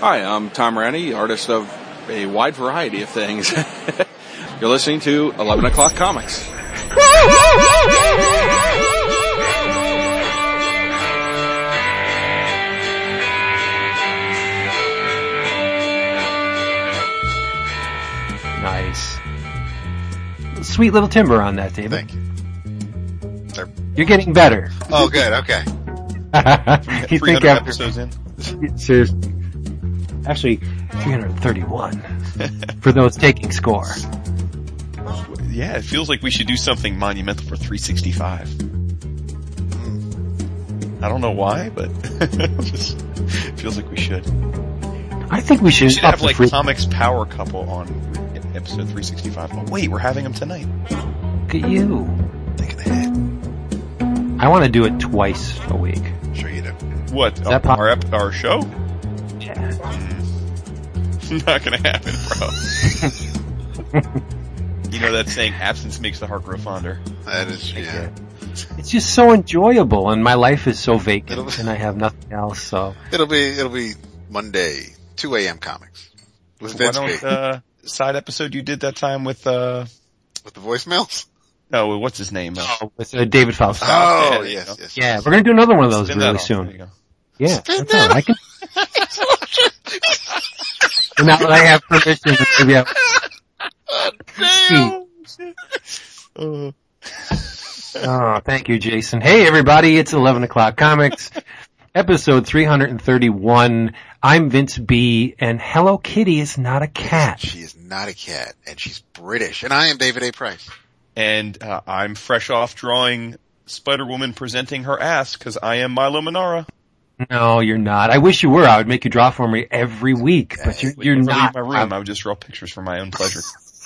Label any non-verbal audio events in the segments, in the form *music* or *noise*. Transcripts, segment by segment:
Hi, I'm Tom Rennie, artist of a wide variety of things. *laughs* You're listening to 11 O'Clock Comics. Nice. Sweet little timber on that, David. Thank you. There- You're getting better. Oh, good. Okay. *laughs* you 300 think after, episodes in. seriously, actually 331 for those taking score. Yeah, it feels like we should do something monumental for 365. Hmm. I don't know why, but *laughs* just feels like we should. I think we should, We should have like free- comics power couple on episode 365. Oh wait, we're having them tonight. Look at you. Thinking ahead. I want to do it twice a week. Sure you do. What? that oh, pop- our ep- our show? Yeah. *laughs* Not gonna happen, bro. *laughs* you know that saying, absence makes the heart grow fonder. That is, yeah. It's just so enjoyable and my life is so vacant It'll- and I have nothing else, so. It'll be, it'll be Monday, 2 a.m. comics. With Why Vince don't, uh, side episode you did that time with, uh, With the voicemails? no, what's his name? Oh, With uh, David Fausto. Oh, there you yes, go. yes. yeah, we're gonna do another one of those spin really soon. There you go. Yeah, Spin that's all right. I can. *laughs* And now that I have permission, to maybe I, Uh, oh, thank you, Jason. Hey, everybody, it's 11 o'clock comics, episode 331. I'm Vince B, and Hello Kitty is not a cat. She is not a cat, and she's British. And I am David A. Price. and uh, I'm fresh off drawing Spider-Woman presenting her ass because I am Milo Manara. No, you're not. I wish you were. I would make you draw for me every week, but you're, you're not. leave my room. I would just draw pictures for my own pleasure.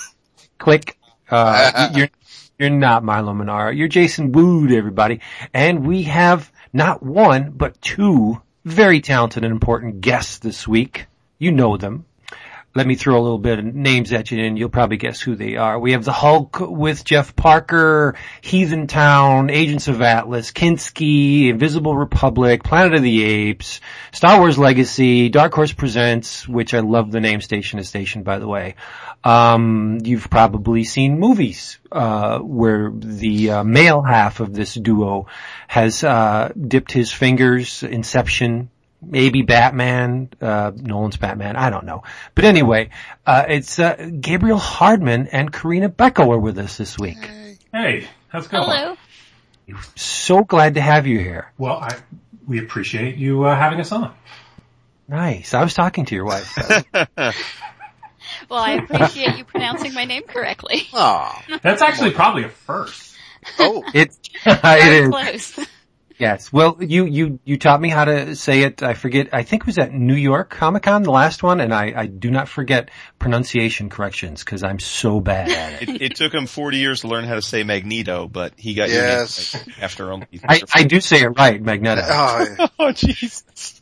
*laughs* Click. Uh, *laughs* you're, you're not Milo Manara. You're Jason Wood, everybody. And we have not one, but two very talented and important guests this week. You know them. Let me throw a little bit of names at you and you'll probably guess who they are. We have the Hulk with Jeff Parker, Heathen Town, Agents of Atlas, Kinski, Invisible Republic, Planet of the Apes, Star Wars Legacy, Dark Horse Presents, which I love the name Station to Station by the way. Um, you've probably seen movies, uh, where the uh, male half of this duo has, uh, dipped his fingers, Inception, maybe Batman, uh, Nolan's Batman, I don't know. But anyway, uh, it's, uh, Gabriel Hardman and Corinna Bechko are with us this week. Hey, how's it going? Hello. So glad to have you here. Well, I, we appreciate you uh, having us on. Nice. I was talking to your wife. *laughs* Well, I appreciate you pronouncing my name correctly. Aw. That's actually probably a first. Oh, It's, it *laughs* Very is. close. Yes. Well, you, you, you taught me how to say it. I forget, I think it was at New York Comic Con, the last one, and I, I do not forget pronunciation corrections because I'm so bad at it. it, it took him 40 years to learn how to say Magneto, but he got Yes. your name right after only. I, I do say it right, Magneto. oh, yeah. *laughs* Oh Jesus!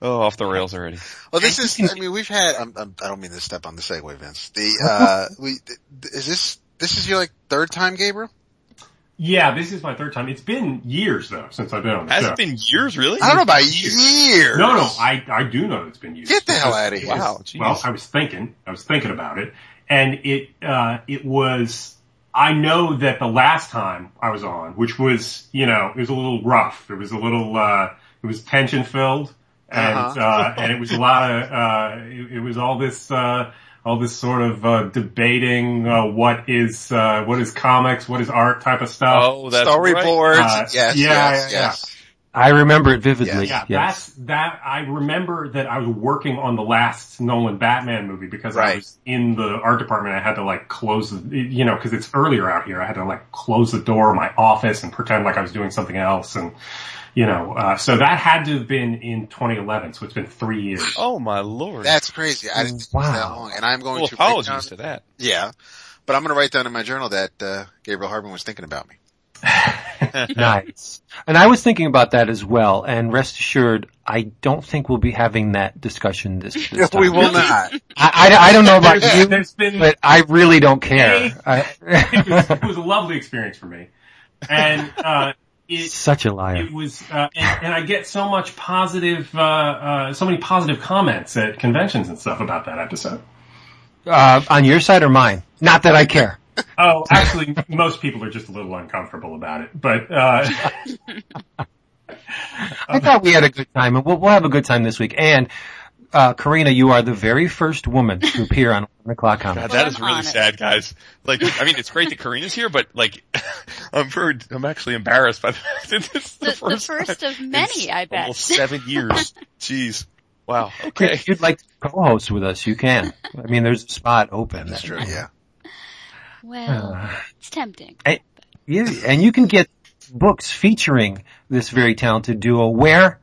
Oh, off the rails already. Well, this is, I mean, we've had, I'm, I'm, I don't mean to step on the segue, Vince. The, uh, we, th- is this, this is your like third time, Gabriel? Yeah, this is my third time. It's been years though since I've been on the Has show. it been years, really? I don't know about years. no, no, I I do know it's been years. Get the hell out of here. Wow, jeez. Well, I was thinking, I was thinking about it, and it uh, it was. I know that the last time I was on, which was you know, it was a little rough. It was a little, uh, it was tension filled, and Uh-huh. uh, and it was a lot of, uh, it, it was all this. All this sort of uh, debating uh, what is uh, what is comics, what is art type of stuff. Oh, that's right. Storyboards. Uh, yes, yeah, yes, yeah, yeah. yes. I remember it vividly. Yeah, Yeah, yes. that's that. I remember that I was working on the last Nolan Batman movie because I was in the art department. I had to like close, the, you know, because it's earlier out here. I had to like close the door of my office and pretend like I was doing something else, and you know, uh, so that had to have been in 2011. So it's been three years. Oh my lord! That's crazy. I didn't think it was that Wow. long. And I'm going well, to write apologies down- to that. Yeah. But I'm going to write down in my journal that, uh, Gabriel Hardman was thinking about me. *laughs* *laughs* nice. And I was thinking about that as well. And rest assured, I don't think we'll be having that discussion this, this time. *laughs* we will not. I, I, I don't know about There's, you, there's been but I really don't care. Hey. it, was, it was a lovely experience for me, and uh, it, Such a liar. it was, uh, and, and I get so much positive, uh, uh, so many positive comments at conventions and stuff about that episode. Uh, on your side or mine? Not that I care. Oh, actually, most people are just a little uncomfortable about it, but, uh, *laughs* I thought we had a good time, and we'll, we'll have a good time this week. And uh, Corinna, you are the very first woman to appear on 11 o'clock God, comics. that I'm really sad, guys. Like, I mean, it's great that Corinna's here, but like, *laughs* I'm very, I'm actually embarrassed by the fact *laughs* that this is the, The, the first, first of many, I bet. Almost seven years. Jeez. Wow. Okay. If you'd like to co-host with us, you can. I mean, there's a spot open. That's true, yeah. Well, Uh, it's tempting. yeah, and you can get books featuring this very talented duo where?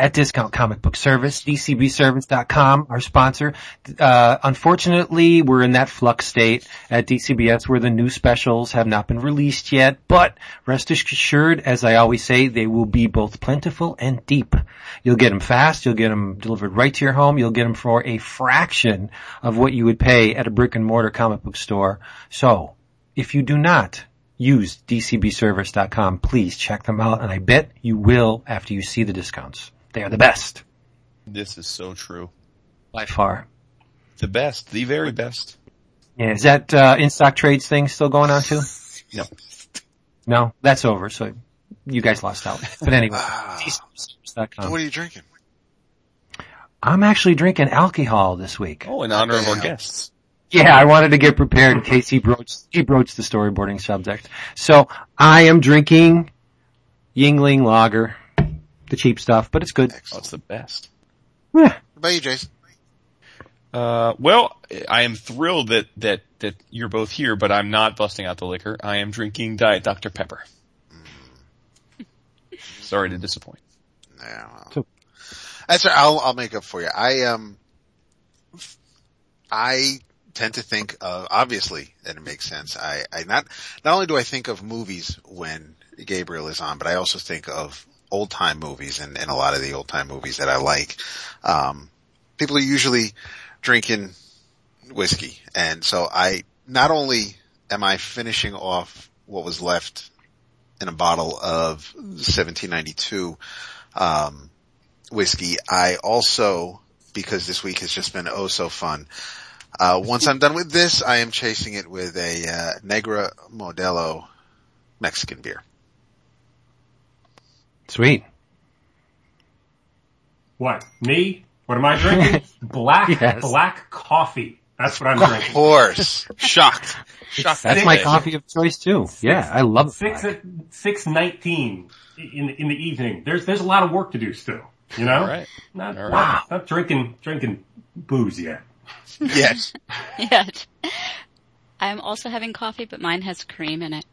At Discount Comic Book Service, dcbservice.com, our sponsor. Uh, unfortunately, we're in that flux state at DCBS where the new specials have not been released yet, but rest assured, as I always say, they will be both plentiful and deep. You'll get them fast, you'll get them delivered right to your home, you'll get them for a fraction of what you would pay at a brick and mortar comic book store. So, if you do not use dcbservice.com, please check them out, and I bet you will after you see the discounts. They are the best, This is so true. by far. The best, the very best. Yeah, is that uh, in-stock trades thing still going on too? No. No, that's over, so you guys lost out. But anyway, *sighs* what are you drinking? I'm actually drinking alcohol this week. Oh, in honor of our guests. Yeah, I wanted to get prepared in case he broached, he broached the storyboarding subject. So I am drinking Yuengling Lager, the cheap stuff, but it's good. Oh, Excellent. it's the best. Yeah. What about you, Jason? Uh, well, I am thrilled that, that, that you're both here, but I'm not busting out the liquor. I am drinking Diet Dr. Pepper. Sorry to disappoint. Yeah, well. So- That's all right. I'll, I'll make up for you. I, um, I tend to think of, obviously, and it makes sense. I, I not, not only do I think of movies when Gabriel is on, but I also think of old time movies and, and a lot of the old time movies that I like. Um, people are usually drinking whiskey. And so I, not only am I finishing off what was left in a bottle of 1792, um, whiskey, I also, because this week has just been oh so fun, uh, once I'm done with this, I am chasing it with a, uh, Negra Modelo Mexican beer. Sweet. what? Me? What am I drinking? *laughs* Black, Yes. black coffee. That's what I'm Of drinking. Of course. Shocked. Shocked. That's my coffee of choice too. Yeah, I love Six it. at, six nineteen in, in the evening. There's, there's a lot of work to do still. You know? All right. Not, All not- not drinking, drinking booze yet. Yes. *laughs* Yet. I'm also having coffee, but mine has cream in it.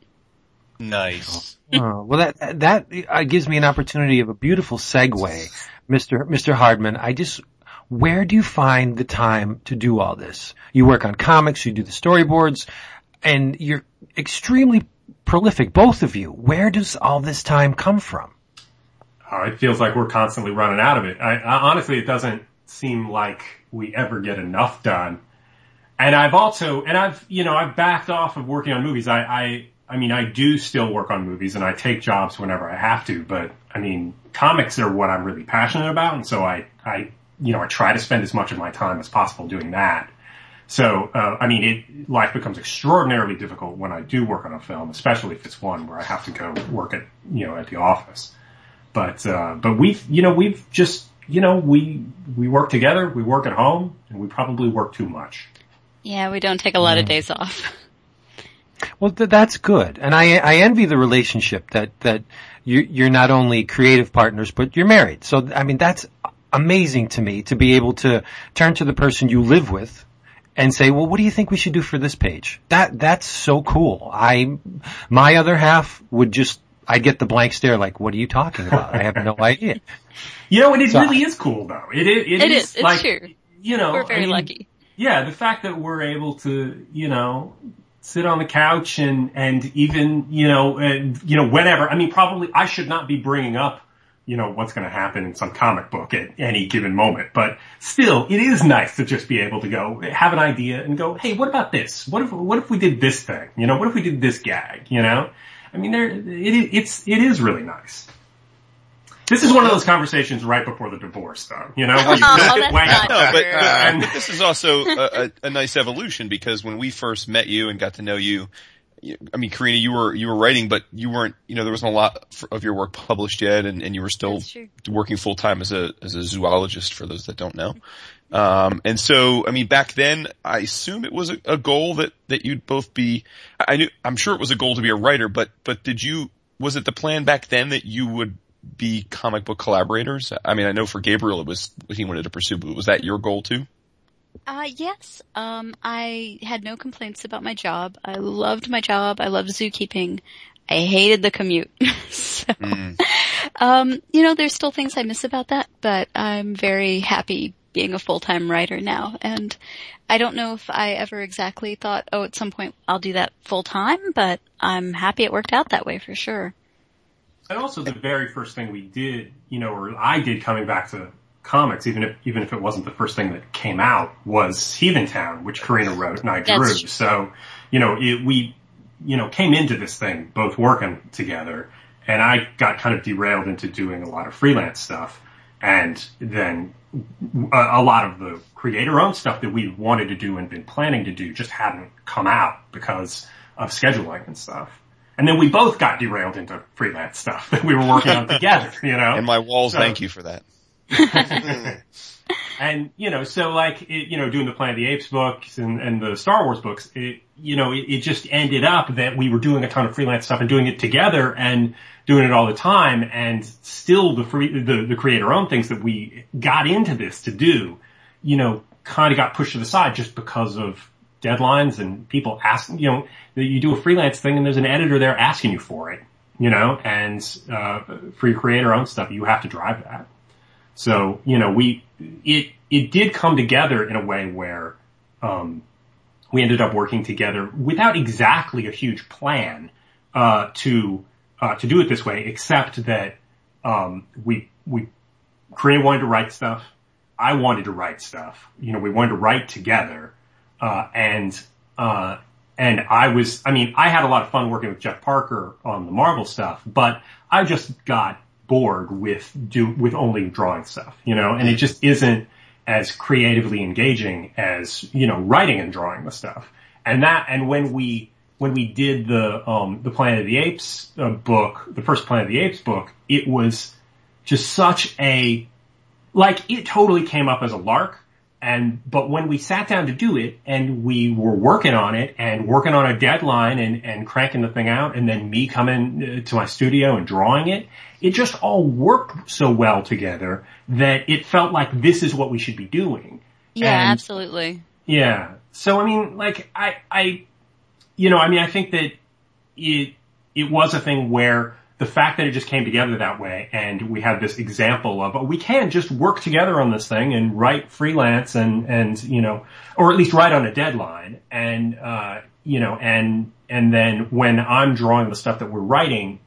Nice. Oh, well, that that uh, gives me an opportunity of a beautiful segue, Mister Mister Hardman. I just, where do you find the time to do all this? You work on comics, you do the storyboards, and you're extremely prolific, both of you. Where does all this time come from? Uh, it feels like we're constantly running out of it. I, I, honestly, it doesn't seem like we ever get enough done. And I've also, and I've, you know, I've backed off of working on movies. I, I, I mean, I do still work on movies and I take jobs whenever I have to, but I mean, comics are what I'm really passionate about. And so I, I, you know, I try to spend as much of my time as possible doing that. So, uh, I mean, it, life becomes extraordinarily difficult when I do work on a film, especially if it's one where I have to go work at, you know, at the office. But, uh, but we've, you know, we've just, you know, we, we work together, we work at home, and we probably work too much. Yeah, we don't take a lot of days off. *laughs* Well, th- that's good, and I I envy the relationship that that you you're not only creative partners, but you're married. So I mean, that's amazing to me to be able to turn to the person you live with and say, well, what do you think we should do for this page? That that's so cool. I my other half would just I'd get the blank stare, like, what are you talking about? I have no *laughs* idea. You know, and it So- really is cool though. It is, It is. It's like, true. you know, We're I very mean, lucky. yeah, the fact that we're able to, you know, sit on the couch and, and even, you know, and, you know, whenever, I mean, probably I should not be bringing up, you know, what's going to happen in some comic book at any given moment, but still, it is nice to just be able to go have an idea and go, hey, what about this? What if, what if we did this thing? You know, what if we did this gag? You know? I mean, there, it, it's, it is really nice. This is one of those conversations right before the divorce, though. You know, *laughs* where you Oh, just that's not. No, but, true. but, And- this is also a, a, a nice evolution because when we first met you and got to know you, you- I mean, Corinna, you were you were writing, but you weren't. You know, there wasn't a lot of your work published yet, and, and you were still working full time as a as a zoologist. For those that don't know, um, and so I mean, back then, I assume it was a, a goal that that you'd both be. I I knew, I'm sure it was a goal to be a writer, but but did you? Was it the plan back then that you would be comic book collaborators? I mean, I know for Gabriel it was he wanted to pursue, but was that your goal too? Uh, yes. Um, I had no complaints about my job. I loved my job. I loved zookeeping. I hated the commute. *laughs* so, um, you know, there's still things I miss about that, but I'm very happy being a full-time writer now. And I don't know if I ever exactly thought, oh, at some point I'll do that full-time, but I'm happy it worked out that way for sure. And also the very first thing we did, you know, or I did coming back to comics, even if, even if it wasn't the first thing that came out, was Heathen Town, which Corinna wrote and I drew. That's true. So, you know, it, we, you know, came into this thing both working together and I got kind of derailed into doing a lot of freelance stuff. And then a, a lot of the creator owned stuff that we wanted to do and been planning to do just hadn't come out because of scheduling and stuff. And then we both got derailed into freelance stuff that we were working on *laughs* together, you know? And my walls So- thank you for that. *laughs* and you know, so like it, you know, doing the Planet of the Apes books and, and the Star Wars books, it, you know, it, it just ended up that we were doing a ton of freelance stuff and doing it together and doing it all the time, and still the free the the creator owned things that we got into this to do, you know, kind of got pushed to the side just because of deadlines and people asking, you know, you do a freelance thing and there's an editor there asking you for it, you know, and uh, for your creator owned stuff, you have to drive that. So, you know, we, it, it did come together in a way where, um, we ended up working together without exactly a huge plan, uh, to, uh, to do it this way, except that, um, we, we, Corinna wanted to write stuff. I wanted to write stuff. You know, we wanted to write together. Uh, and, uh, and I was, I mean, I had a lot of fun working with Jeff Parker on the Marvel stuff, but I just got bored with do, with only drawing stuff, you know, and it just isn't as creatively engaging as, you know, writing and drawing the stuff. And that, and when we, when we did the, um, the Planet of the Apes uh, book, the first Planet of the Apes book, it was just such a, like, it totally came up as a lark. And, but when we sat down to do it and we were working on it and working on a deadline and, and cranking the thing out and then me coming uh, to my studio and drawing it, it just all worked so well together that it felt like this is what we should be doing. Yeah, And- absolutely. Yeah. So I mean, like I, I, you know, I mean, I think that it, it was a thing where the fact that it just came together that way and we had this example of, oh, we can just work together on this thing and write freelance and, and, you know, or at least write on a deadline and, uh, you know, and, and then when I'm drawing the stuff that we're writing,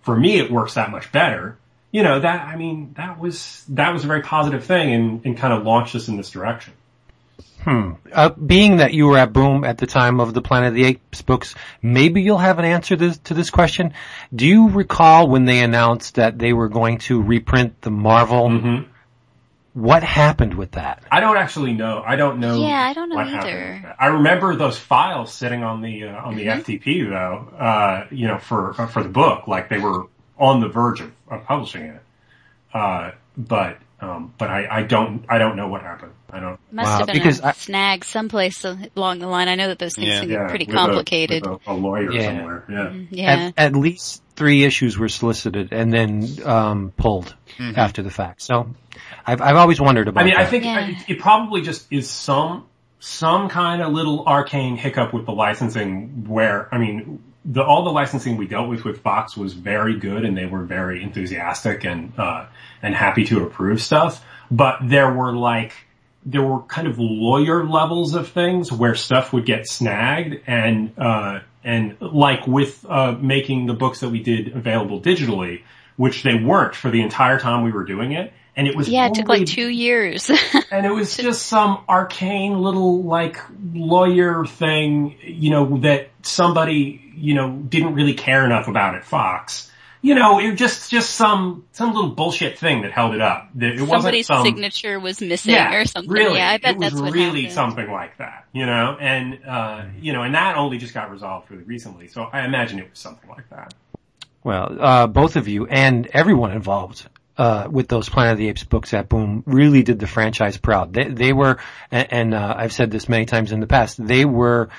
for me, it works that much better. You know, that, I mean, that was, that was a very positive thing and, and kind of launched us in this direction. Uh, being that you were at Boom at the time of the Planet of the Apes books, maybe you'll have an answer to, to this question. Do you recall when they announced that they were going to reprint the Marvel? Mm-hmm. What happened with that? I don't actually know. I don't know. Yeah, I don't know either. happened. I remember those files sitting on the uh, on the FTP though. Uh, you know, for uh, for the book, like they were on the verge of, of publishing it. Uh, but um, but I, I don't I don't know what happened. I don't. Must Wow, have been because a I- snag someplace along the line. I know that those things Yeah. can Yeah, get pretty with a- complicated. with a, a lawyer Yeah. somewhere. Yeah. yeah. At, at least three issues were solicited and then um, pulled after the fact. So I've I've always wondered about. I mean, I think Yeah. it, it probably just is some some kind of little arcane hiccup with the licensing. Where I mean, the all the licensing we dealt with with Fox was very good, and they were very enthusiastic and uh, and happy to approve stuff. But there were like there were kind of lawyer levels of things where stuff would get snagged and uh and like with uh making the books that we did available digitally which they weren't for the entire time we were doing it and it was Yeah, it took like two years. *laughs* and it was just some arcane little like lawyer thing, you know, that somebody, you know, didn't really care enough about at Fox. You know, it was just just some some little bullshit thing that held it up. That It wasn't Somebody's some signature was missing yeah, or something. Really, yeah, I bet it was that's what really happened. something like that, you know, and uh, you know, and that only just got resolved really recently. So I imagine it was something like that. Well, uh, both of you and everyone involved uh, with those Planet of the Apes books at Boom really did the franchise proud. They, they were, and, and uh, I've said this many times in the past, they were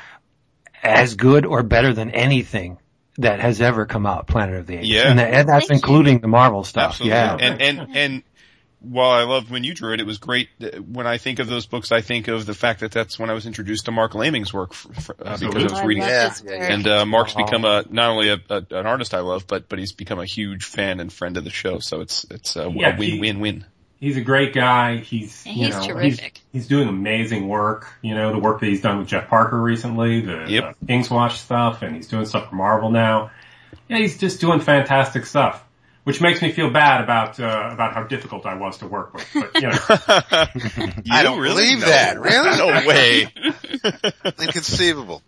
as good or better than anything that has ever come out, Planet of the Apes. Yeah. and, that, and that's Thank you. including the Marvel stuff. Absolutely. Yeah, And, and, and while I loved when you drew it, it was great. uh, When I think of those books, I think of the fact that that's when I was introduced to Marc Laming's work f f- uh, because I was I reading love Yeah, this yeah, yeah. And uh, Marc's become a not only a, a an artist I love, but but he's become a huge fan and friend of the show. So it's it's a, Yeah, a win he- win win. He's a great guy. He's And you he's know terrific. He's, he's doing amazing work. You know the work that he's done with Jeff Parker recently, the Yep. uh, King's Watch stuff, and he's doing stuff for Marvel now. Yeah, he's just doing fantastic stuff, which makes me feel bad about uh, about how difficult I was to work with. But you know, *laughs* I don't believe that. Really? No way. *laughs* Inconceivable.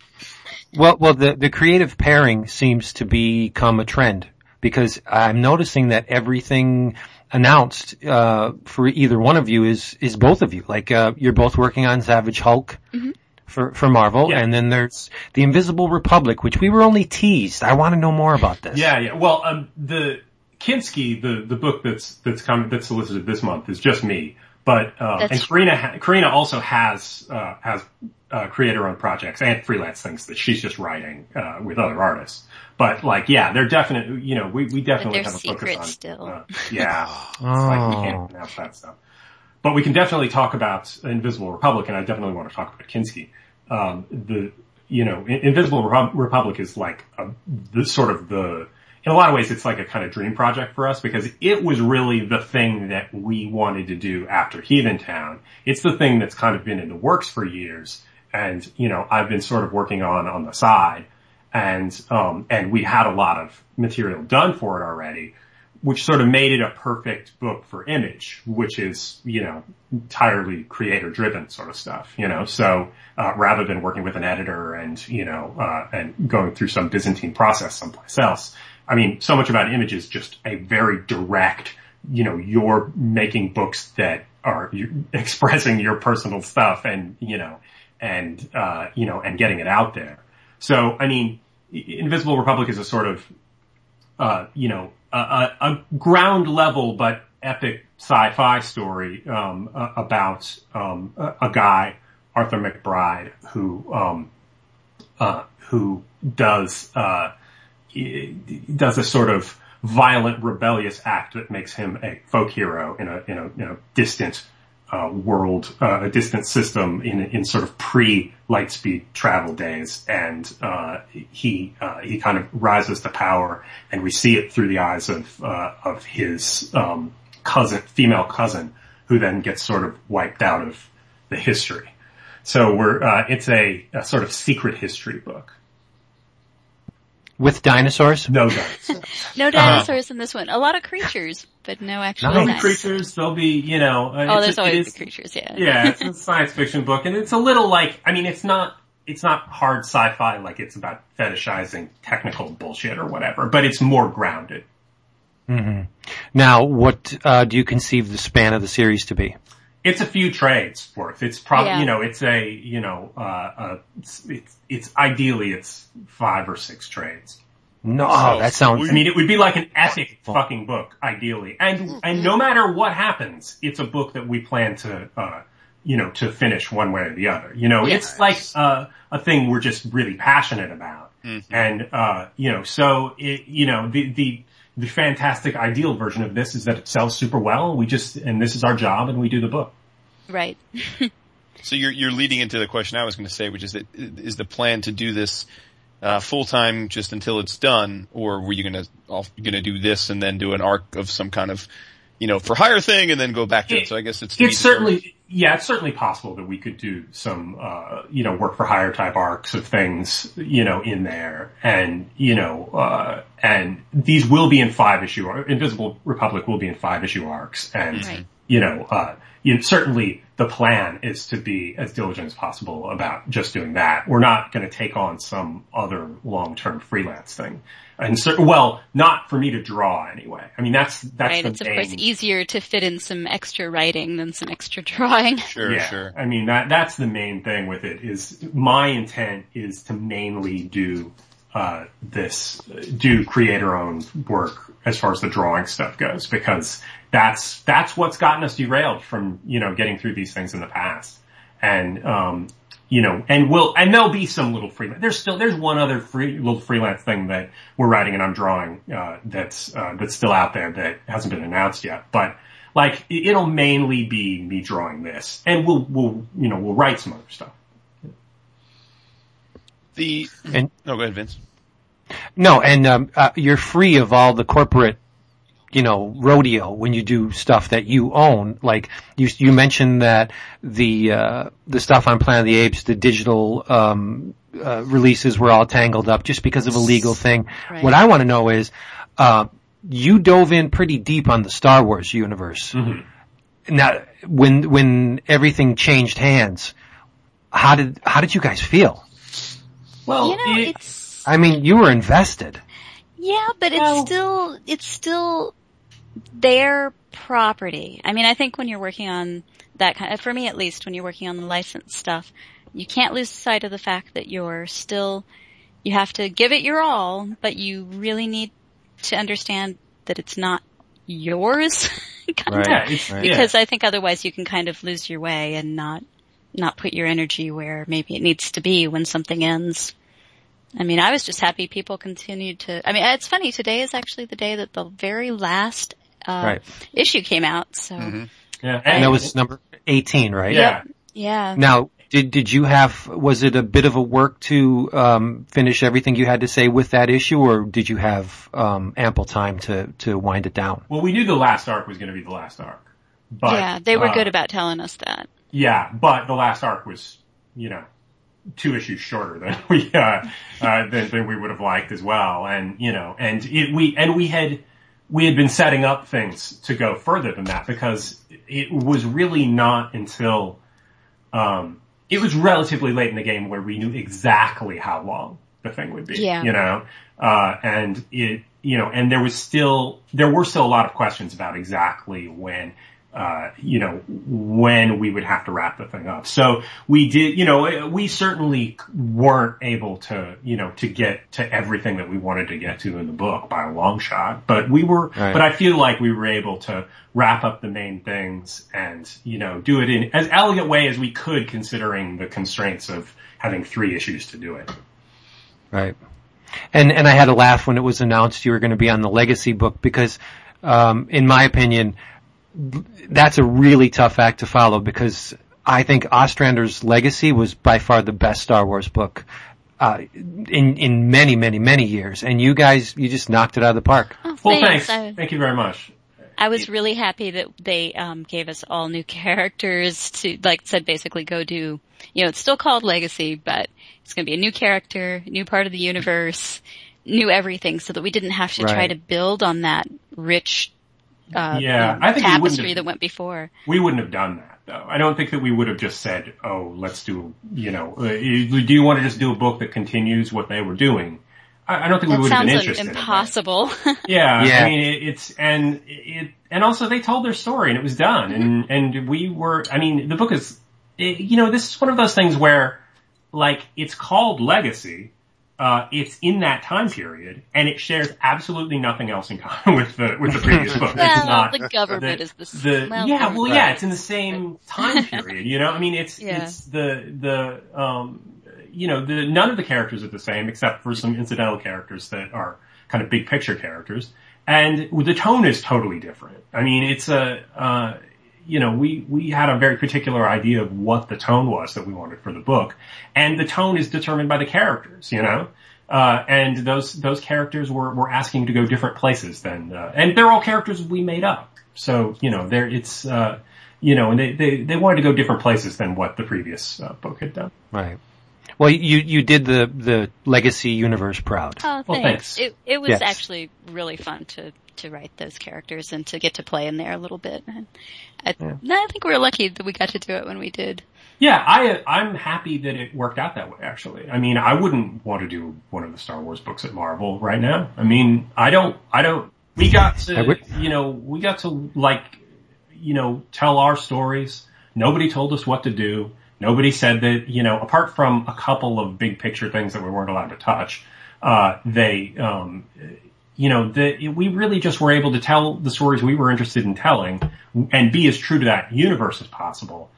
Well, well, the, the creative pairing seems to become a trend because I'm noticing that everything announced, uh, for either one of you is, is both of you. Like, uh, you're both working on Savage Hulk for, for Marvel Yeah. and then there's the Invisible Republic, which we were only teased. I want to know more about this. yeah, yeah. Well, um, the Kinski, the the book that's that's coming that's solicited this month is just me. But uh, and Corinna ha- Corinna also has uh, has uh, creator owned projects and freelance things that she's just writing uh, with other artists. But like, yeah, they're definitely you know we we definitely have a focus on still. Uh, yeah, *laughs* it's like we can't Oh. announce that stuff. But we can definitely talk about Invisible Republic, and I definitely want to talk about Kinski. Um, the you know Invisible Repu- Republic is like a, the sort of the in a lot of ways it's like a kind of dream project for us because it was really the thing that we wanted to do after Heathen Town. It's the thing that's kind of been in the works for years, and you know I've been sort of working on on the side, and um, and we had a lot of material done for it already which sort of made it a perfect book for image, which is, you know, entirely creator driven sort of stuff, you know, so, uh, rather than working with an editor and, you know, uh, and going through some Byzantine process someplace else. I mean, so much about image is just a very direct, you know, you're making books that are *laughs* expressing your personal stuff and, you know, and, uh, you know, and getting it out there. So, I mean, Invisible Republic is a sort of, uh, you know, a, a, ground level but epic sci-fi story um, about um, a, a guy, Arthur McBride, who um, uh, who does uh, does a sort of violent, rebellious act that makes him a folk hero in a in a, in a distant uh, world, uh, a distant system in in sort of pre Lightspeed travel days, and uh, he uh, he kind of rises to power, and we see it through the eyes of uh, of his um, cousin, female cousin, who then gets sort of wiped out of the history. So we're uh, it's a, a sort of secret history book. With dinosaurs? No dice. No dinosaurs in this one. A lot of creatures, but no actual There'll dinosaurs. creatures. There'll be you know. Uh, Oh, it's- there's it always is- the creatures, yeah. yeah, it's a science fiction book, and it's a little like I mean, it's not it's not hard sci-fi like it's about fetishizing technical bullshit or whatever, but it's more grounded. Now, what, uh, do you conceive the span of the series to be? It's a few trades worth. It's probably Yeah. you know it's a you know uh, uh it's, it's it's ideally it's five or six trades. No, Oh, that sounds, I mean, it would be like an epic fucking book, ideally. And and no matter what happens, it's a book that we plan to, uh, you know, to finish one way or the other. You know, it's like uh, a thing we're just really passionate about. And uh, you know, so it, you know, the the the fantastic ideal version of this is that it sells super well. We just and this is our job, and we do the book. Right. *laughs* So you're you're leading into the question I was going to say, which is that is the plan to do this uh, full time just until it's done, or were you going to going to do this and then do an arc of some kind of you know for hire thing and then go back to it? It- So I guess it's to It's certainly, yeah, it's certainly possible that we could do some, uh, you know, work for hire type arcs of things, you know, in there. And, you know, uh, and these will be in five issue, Invisible Republic will be in five issue arcs. And, Right. you know, uh, you certainly the plan is to be as diligent as possible about just doing that. We're not going to take on some other long-term freelance thing. And so, well, not for me to draw anyway. I mean, that's, that's right. the It's of course easier to fit in some extra writing than some extra drawing. *laughs* Sure, yeah. sure. I mean, that, that's the main thing with it is my intent is to mainly do, uh, this, do creator owned work as far as the drawing stuff goes because that's, that's what's gotten us derailed from, you know, getting through these things in the past. And, um, you know, and we'll, and there'll be some little freelance. There's still, there's one other free, little freelance thing that we're writing and I'm drawing, uh, that's, uh, that's still out there that hasn't been announced yet. But like, it- it'll mainly be me drawing this and we'll, we'll, you know, we'll write some other stuff. The And- no, go ahead, Vince. No, and um, uh, you're free of all the corporate, you know, rodeo when you do stuff that you own. Like you, you mentioned that the uh, the stuff on Planet of the Apes, the digital um, uh, releases were all tangled up just because of a legal thing. Right. What I want to know is, uh, you dove in pretty deep on the Star Wars universe. Now, when when everything changed hands, how did how did you guys feel? Well, you know, it- it's, I mean, you were invested. Yeah, but Well- it's still it's still their property. I mean, I think when you're working on that kind, of, for me at least, when you're working on the licensed stuff, you can't lose sight of the fact that you're still you have to give it your all, but you really need to understand that it's not yours. kind of. yeah, yeah. Because I think otherwise you can kind of lose your way and not not put your energy where maybe it needs to be when something ends. I mean, I was just happy people continued to. I mean, it's funny. Today is actually the day that the very last uh, Right. issue came out. So yeah, And that was number 18, right? yeah. yeah, Now, did did you have was it a bit of a work to um, finish everything you had to say with that issue, or did you have um, ample time to to wind it down? Well, we knew the last arc was going to be the last arc, but yeah. They were uh, good about telling us that. Yeah, but the last arc was, you know, two issues shorter than *laughs* we uh, uh, than, than we would have liked as well, and you know, and it, we and we had we had been setting up things to go further than that because it was really not until um, it was relatively late in the game where we knew exactly how long the thing would be. Yeah. You know, uh, and it, you know, and there was still, there were still a lot of questions about exactly when, uh, you know, when we would have to wrap the thing up. So we did, you know, we certainly weren't able to, you know, to get to everything that we wanted to get to in the book by a long shot, but we were, Right. but I feel like we were able to wrap up the main things and, you know, do it in as elegant way as we could considering the constraints of having three issues to do it. Right. And and I had a laugh when it was announced you were going to be on the legacy book because, um, in my opinion, that's a really tough act to follow because I think Ostrander's Legacy was by far the best Star Wars book. Uh, in, in many, many, many years. And you guys, you just knocked it out of the park. Oh, Well, thanks. thanks. I, Thank you very much. I was really happy that they um, gave us all new *laughs* characters to, like said, basically go do. You know, it's still called Legacy, but it's going to be a new character, new part of the universe, new everything, so that we didn't have to try to build on that rich uh, Yeah, I think we wouldn't tapestry have- that went before. We wouldn't have done that though. I don't think that we would have just said, "Oh, let's do," you know, uh, do you want to just do a book that continues what they were doing? I, I don't think we would have been sounds interested. in that. impossible. Yeah, *laughs* Yeah. I mean, it, it's and it and also they told their story and it was done, and and we were. I mean, the book is, it, you know, this is one of those things where, like, it's called Legacy. Uh, it's in that time period, and it shares absolutely nothing else in common *laughs* with the with the previous book. it's well, not the government the- is the, the well, yeah, well, yeah, it's in the same time *laughs* period. You know, I mean, it's Yeah. it's the the um, you know, the none of the characters are the same except for some incidental characters that are kind of big picture characters, and the tone is totally different. I mean, it's a uh, you know, we we had a very particular idea of what the tone was that we wanted for the book, and the tone is determined by the characters. You know. Uh, and those those characters were, were asking to go different places than uh, and they're all characters we made up. So you know, there it's uh, you know, and they, they they wanted to go different places than what the previous uh, book had done. Right. Well, you, you did the, the legacy universe proud. Oh, Well, thanks. thanks. It it was Yes. actually really fun to to write those characters and to get to play in there a little bit. And I, I think we were lucky that we got to do it when we did. Yeah, I I'm happy that it worked out that way. Actually, I mean, I wouldn't want to do one of the Star Wars books at Marvel right now. I mean, I don't, I don't. We got to, you know, we got to like, you know, tell our stories. Nobody told us what to do. Nobody said that, you know, apart from a couple of big picture things that we weren't allowed to touch, uh, they, um, you know, the, we really just were able to tell the stories we were interested in telling and be as true to that universe as possible.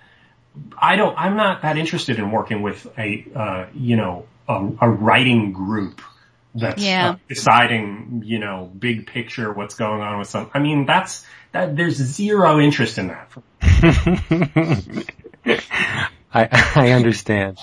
I don't, I'm not that interested in working with a, uh, you know, a, a writing group that's Yeah. uh, deciding, you know, big picture what's going on with some. I mean, that's that. There's zero interest in that. *laughs* I, I understand.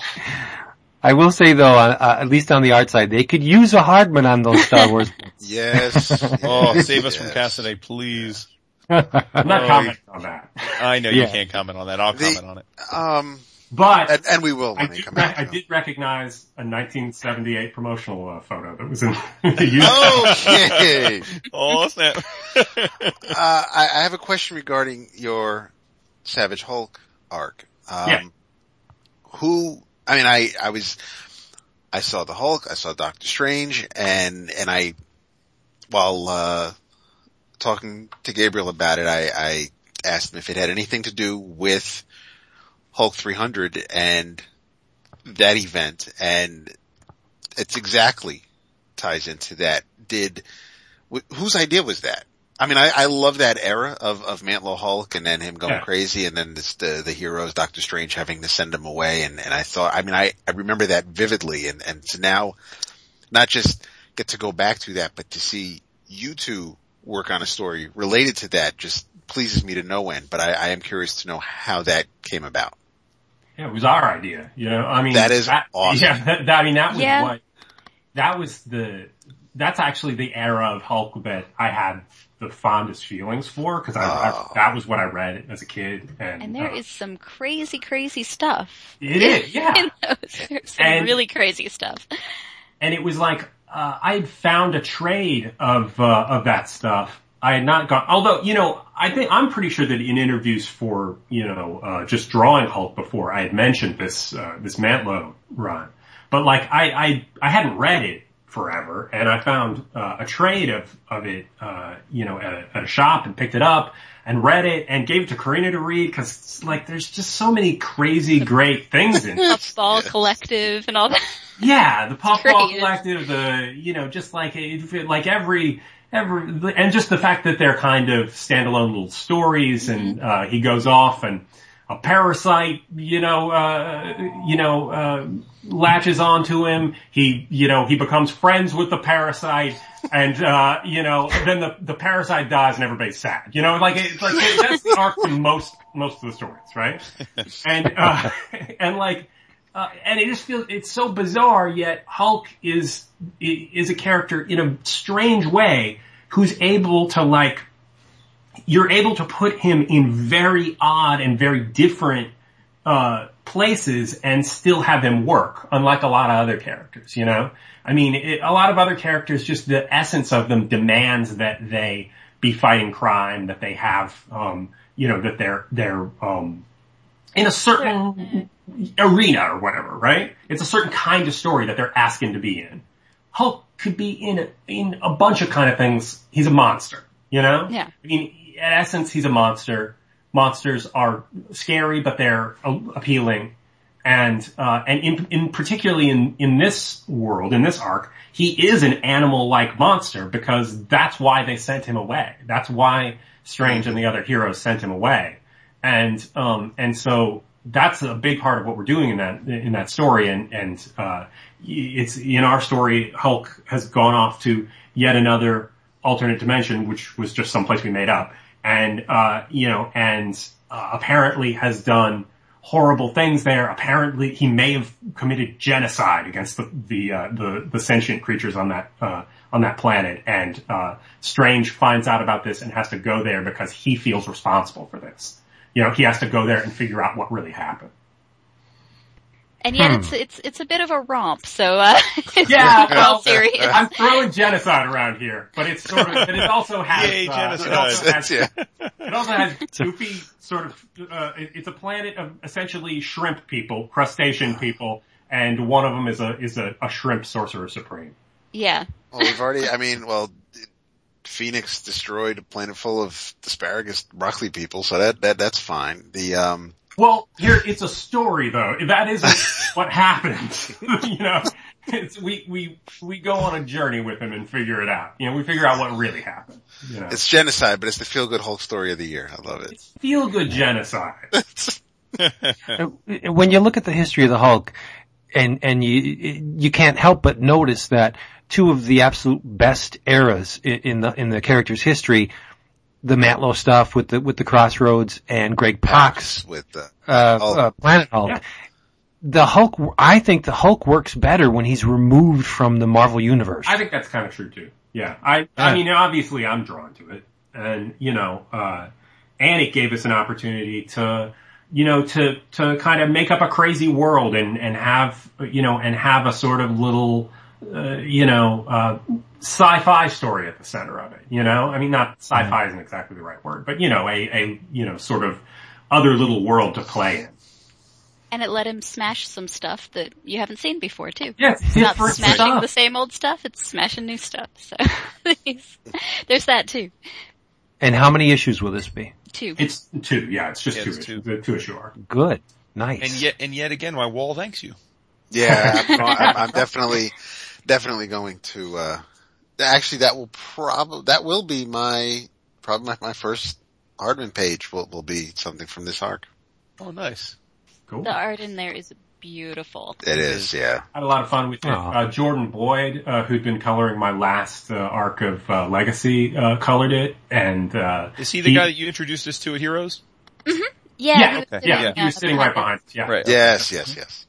I will say though, uh, uh, at least on the art side, they could use a Hardman on those Star Wars. *laughs* books. Yes. Oh, *laughs* save us from Yes. Cassaday, please. I'm *laughs* not Oh, commenting on that, I know you can't comment on that. I'll The- comment on it. Um, but and, and we will I when they did, come re- out. I did recognize a 1978 promotional uh, photo that was in the use. Okay. Oh snap! Uh, I, I have a question regarding your Savage Hulk arc. Um, Yeah. Who, I mean, I, I was, I saw the Hulk, I saw Doctor Strange, and, and I, while, uh, talking to Gabriel about it, I, I asked him if it had anything to do with Hulk 300 and that event, and it's exactly ties into that. Did, wh- whose idea was that? I mean, I, I love that era of, of Mantlo Hulk and then him going Yeah. crazy and then this, the, the heroes, Doctor Strange having to send him away. And, and I thought, I mean, I, I remember that vividly and, and to now not just get to go back to that, but to see you two work on a story related to that just pleases me to no end. But I, I am curious to know how that came about. Yeah, it was our idea. You know, I mean, That is awesome. Yeah, *laughs* that, that- I mean, that was Yeah. what, that was the, that's actually the era of Hulk that I had the fondest feelings for because I, Oh. I, that was what I read as a kid. And, And there uh, is some crazy, crazy stuff. It is, *laughs* yeah. There's some And- really crazy stuff. and it was like uh, I had found a trade of uh, of that stuff. I had not gone, although you know, I think I'm pretty sure that in interviews for you know uh, just drawing Hulk before, I had mentioned this uh, this Mantlo run, but like I I I hadn't read it forever, and I found uh, a trade of of it, uh, you know, at a, at a shop and picked it up and read it and gave it to Corinna to read because like there's just so many crazy great things in *laughs* it. Puffball Collective and all that. Yeah, the Puffball great. Collective, the you know, just like it, like every every and just the fact that they're kind of standalone little stories, and uh, he goes off and a parasite, you know, uh, you know, uh, latches onto him. He, you know, he becomes friends with the parasite, and uh, you know, then the the parasite dies, and everybody's sad. You know, like it's like *laughs* that's the arc for most most of the stories, right? And uh, *laughs* and like. Uh, and it just feels it's so bizarre. Yet Hulk is is a character in a strange way who's able to like you're able to put him in very odd and very different uh, places and still have them work, unlike a lot of other characters. You know, I mean, it, a lot of other characters, just the essence of them demands that they be fighting crime, that they have, um, you know, that they're they're um, in a certain arena or whatever, right? It's a certain kind of story that they're asking to be in. Hulk could be in a, in a bunch of kind of things. He's a monster, you know? Yeah. I mean, essence, he's a monster. Monsters are scary, but they're appealing. And, uh, and in, in particularly in, in this world, in this arc, he is an animal-like monster because that's why they sent him away. That's why Strange and the other heroes sent him away. And, um, and so that's a big part of what we're doing in that, in that story. And, and, uh, it's in our story, Hulk has gone off to yet another alternate dimension, which was just some place we made up. And, uh, you know, and, uh, apparently has done horrible things there. Apparently he may have committed genocide against the, the, uh, the, the sentient creatures on that, uh, on that planet. And, uh, Strange finds out about this and has to go there because he feels responsible for this. You know, he has to go there and figure out what really happened. And yet Hmm. it's, it's, it's a bit of a romp, so, uh, *laughs* it's Yeah, really well well, serious. I'm throwing genocide around here, but it's sort of, but it also *laughs* has, Yay, uh, genocide. It also has, yeah. it also has goofy sort of, uh, it's a planet of essentially shrimp people, crustacean people, and one of them is a, is a, a shrimp sorcerer supreme. Yeah. Well, we've already, I mean, well, Phoenix destroyed a planet full of asparagus broccoli people, so that, that, that's fine. The, um, Well, here, it's a story though. That isn't *laughs* what happened. *laughs* you know, it's, we, we, we go on a journey with him and figure it out. You know, we figure out what really happened. You know, it's genocide, but it's the feel good Hulk story of the year. I love it. feel good genocide. *laughs* When you look at the history of the Hulk, and and you you can't help but notice that two of the absolute best eras in the in the character's history, the Matlow stuff with the with the Crossroads and Greg Pak's with the, uh, Hulk. uh, Planet Hulk. Yeah. The Hulk, I think the Hulk works better when he's removed from the Marvel universe. I think that's kind of true too. Yeah. I, I mean, obviously I'm drawn to it and, you know, uh, and it gave us an opportunity to, you know, to, to kind of make up a crazy world and, and have, you know, and have a sort of little, uh, you know, uh, sci-fi story at the center of it, you know? I mean, not sci-fi isn't exactly the right word, but you know, a, a, you know, sort of other little world to play in. And it let him smash some stuff that you haven't seen before too. Yeah, It's not different smashing stuff. the same old stuff, it's smashing new stuff. So *laughs* there's that too. and how many issues will this be? Two. It's two, yeah, it's just Yeah, two, it's two. two. two ashore. Good, nice. And yet, and yet again, my wall thanks you. yeah, I'm, I'm, I'm definitely, definitely going to, uh, actually that will probably, that will be my, probably my, my first Hardman page will, will be something from this arc. Oh, nice. Cool. The art in there is beautiful. It is, yeah. I had a lot of fun with it. Uh, Jordan Boyd, uh, who'd been coloring my last uh, arc of uh, Legacy, uh, colored it, and uh, Is he the guy that you introduced us to at Heroes? Yeah, Yeah, he was okay. sitting, yeah, uh, he was sitting right behind. us, Yeah, Right. Yes, yes, yes.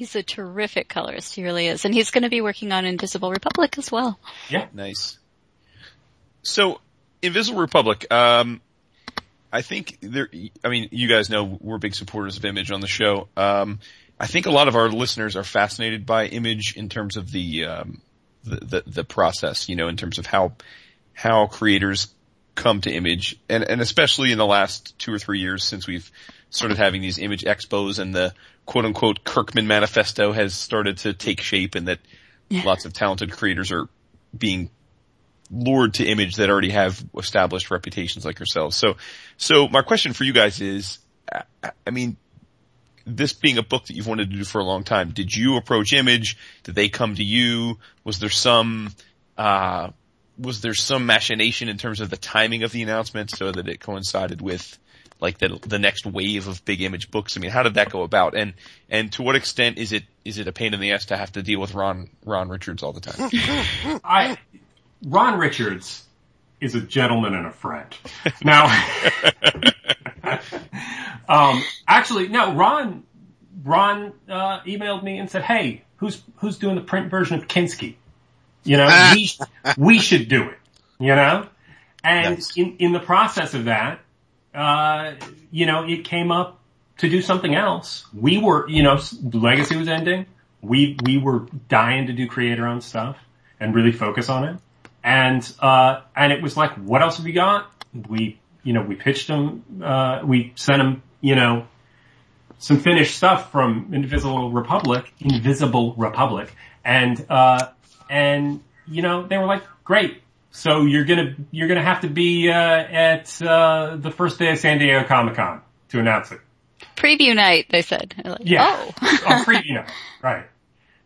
He's a terrific colorist, he really is. And he's gonna be working on Invisible Republic as well. Yeah. Nice. So, Invisible Republic, um, I think there, I mean, you guys know we're big supporters of Image on the show. Um, I think a lot of our listeners are fascinated by Image in terms of the, um, the, the, the process, you know, in terms of how, how creators come to Image and, and especially in the last two or three years since we've started having these Image expos and the quote unquote Kirkman manifesto has started to take shape and that lots of talented creators are being lured to image that already have established reputations like yourselves. So, so my question for you guys is, I- I mean, this being a book that you've wanted to do for a long time, did you approach Image? Did they come to you? Was there some, uh, was there some machination in terms of the timing of the announcement so that it coincided with like the, the next wave of big image books? I mean, how did that go about? And, and to what extent is it, is it a pain in the ass to have to deal with Ron, Ron Richards all the time? *laughs* I Ron Richards is a gentleman and a friend. Now, *laughs* um, actually, no. Ron Ron uh, emailed me and said, "Hey, who's who's doing the print version of Kinski? You know, we we should do it. You know." And Nice. in in the process of that, uh, you know, it came up to do something else. We were, you know, Legacy was ending. We we were dying to do creator owned stuff and really focus on it. And uh, and it was like, what else have we got? We you know we pitched them. Uh, we sent them you know some finished stuff from Invisible Republic, Invisible Republic, and uh, and you know they were like, great. So you're gonna you're gonna have to be uh, at uh, the first day of San Diego Comic Con to announce it. Preview night, they said. Like, Yeah. Oh. *laughs* on preview night, right?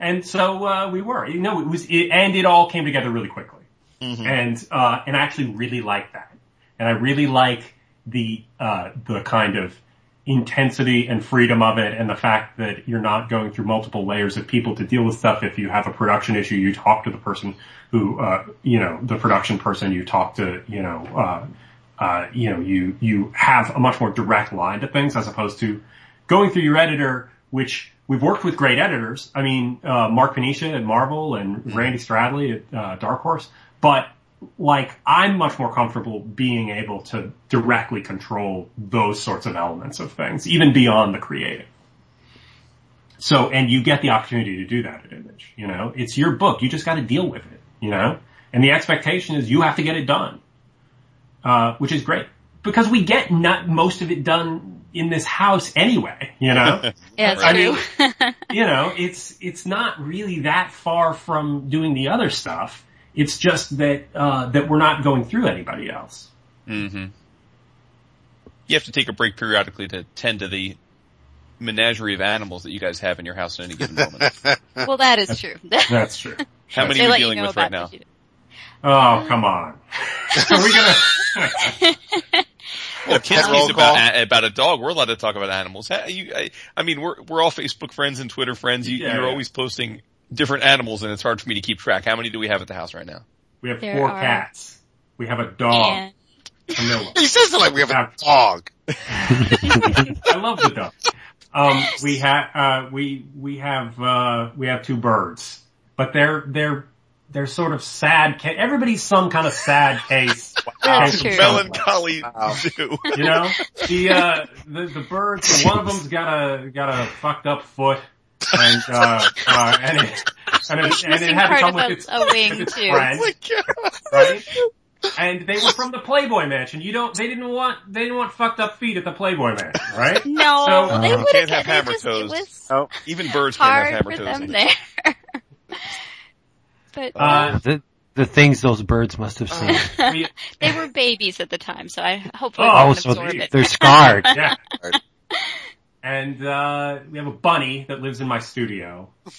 And so uh, we were, you know, it was, it, and it all came together really quickly, and uh, and I actually really like that, and I really like the uh, the kind of intensity and freedom of it, and the fact that you're not going through multiple layers of people to deal with stuff. If you have a production issue, you talk to the person who, uh, you know, the production person. You talk to, you know. Uh, uh, you know, you, you have a much more direct line to things as opposed to going through your editor, which we've worked with great editors. I mean, uh, Mark Paniccia at Marvel and Randy Stradley at, uh, Dark Horse, but like I'm much more comfortable being able to directly control those sorts of elements of things, even beyond the creative. So, and you get the opportunity to do that at Image. You know, it's your book. You just got to deal with it. You know, and the expectation is you have to get it done, uh, which is great because we get not most of it done in this house anyway. You know, *laughs* Yeah, I true. mean, *laughs* you know, it's it's not really that far from doing the other stuff. It's just that uh, that we're not going through anybody else. hmm You have to take a break periodically to tend to the menagerie of animals that you guys have in your house at any given moment. *laughs* well, that is true. That's true. How *laughs* many They are we let you dealing know with right now? Oh, come on. *laughs* Are we gonna? Well, kids Roll about a, about a dog. We're allowed to talk about animals. You, I, I mean, we're we're all Facebook friends and Twitter friends. You, Yeah, you're yeah. always posting different animals, and it's hard for me to keep track. How many do we have at the house right now? We have There four are- cats. We have a dog, And Camilla. He says it like we have a dog. *laughs* *laughs* I love the dog. Um, we have uh, we we have uh, we have two birds, but they're they're they're sort of sad. Ca- Everybody's some kind of sad case. *laughs* That's case true. Melancholy Wow. zoo. You know, the uh, the the birds. One of them's got a got a fucked up foot, and uh, uh, and it and it, and it had to part come with its, a, a wing with its too. friend, Oh right? And they were from the Playboy Mansion. You don't. They didn't want. They didn't want fucked up feet at the Playboy Mansion, right? *laughs* No, So- they Uh, would Can't have. have hammer just, toes. Oh. Even birds can't have hammer for toes. them there. *laughs* but Uh, the, the things those birds must have seen. *laughs* we, they were babies at the time, so I hopefully Oh, Oh, they so can absorb it. they're scarred. yeah. Right. And uh, we have a bunny that lives in my studio. *laughs* that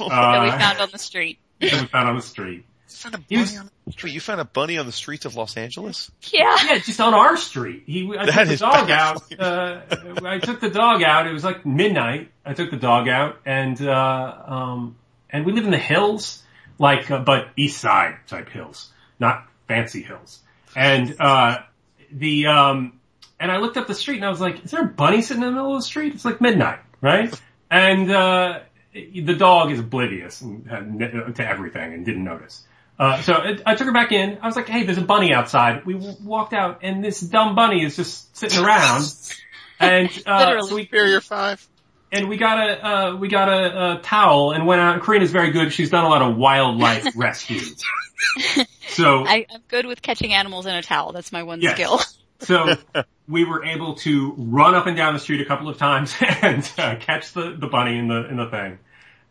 we Uh, found on the street. that we found on the street. You found a He was- bunny on Wait, you found a bunny on the streets of Los Angeles? Yeah. Yeah, just on our street. He, I That took the dog out. Uh, I took the dog out. It was like midnight. I took the dog out, and uh, um, and we live in the hills, like uh, but east side type hills, not fancy hills. And uh, the um, and I looked up the street, and I was like, "Is there a bunny sitting in the middle of the street?" It's like midnight, right? And uh, the dog is oblivious and, uh, to everything and didn't notice. Uh, so it, I took her back in. I was like, "Hey, there's a bunny outside." We w- walked out, and this dumb bunny is just sitting around. And *laughs* uh, Literally. so we Superior five. and we got a uh, we got a, a towel and went out. Corinna's very good. She's done a lot of wildlife *laughs* rescue. *laughs* So I, I'm good with catching animals in a towel. That's my one Yes. skill. So we were able to run up and down the street a couple of times *laughs* and uh, catch the the bunny in the in the thing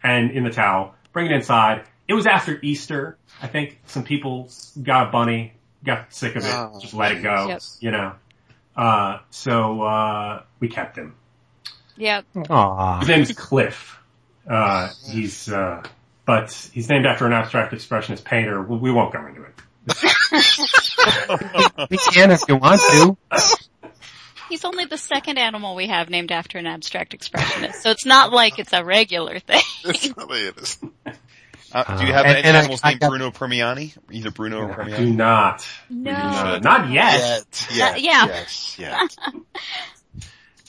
and in the towel, bring it inside. It was after Easter. I think some people got a bunny, got sick of it, Oh, just let it go. Yep. You know. Uh, so uh, we kept him. Yep. Aw. His name's Cliff. Uh, he's, uh, but he's named after an abstract expressionist painter. We, we won't go into it. We can if you want to. He's only the second animal we have named after an abstract expressionist, so it's not like it's a regular thing. That's not what it is. Uh, do you have and- any and I- animals I named got- Bruno Premiani? Either Bruno or Premiani? Do not. No. Uh, not yet. Yet, yet, yeah. yes, yet. *laughs*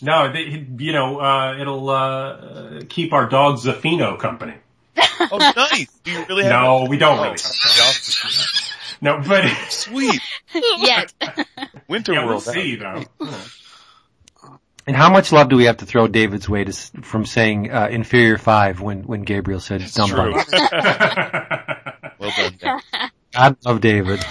No, they, you know, uh, it'll, uh, keep our dog Zafino company. Oh, nice. Do you really have No, we don't really. *laughs* No, but, sweet. Yet. Winter yeah, we'll World. see though. And how much love do we have to throw David's way to, from saying uh, inferior five when when Gabriel said dumb true. *laughs* Well done. Dan. I love David.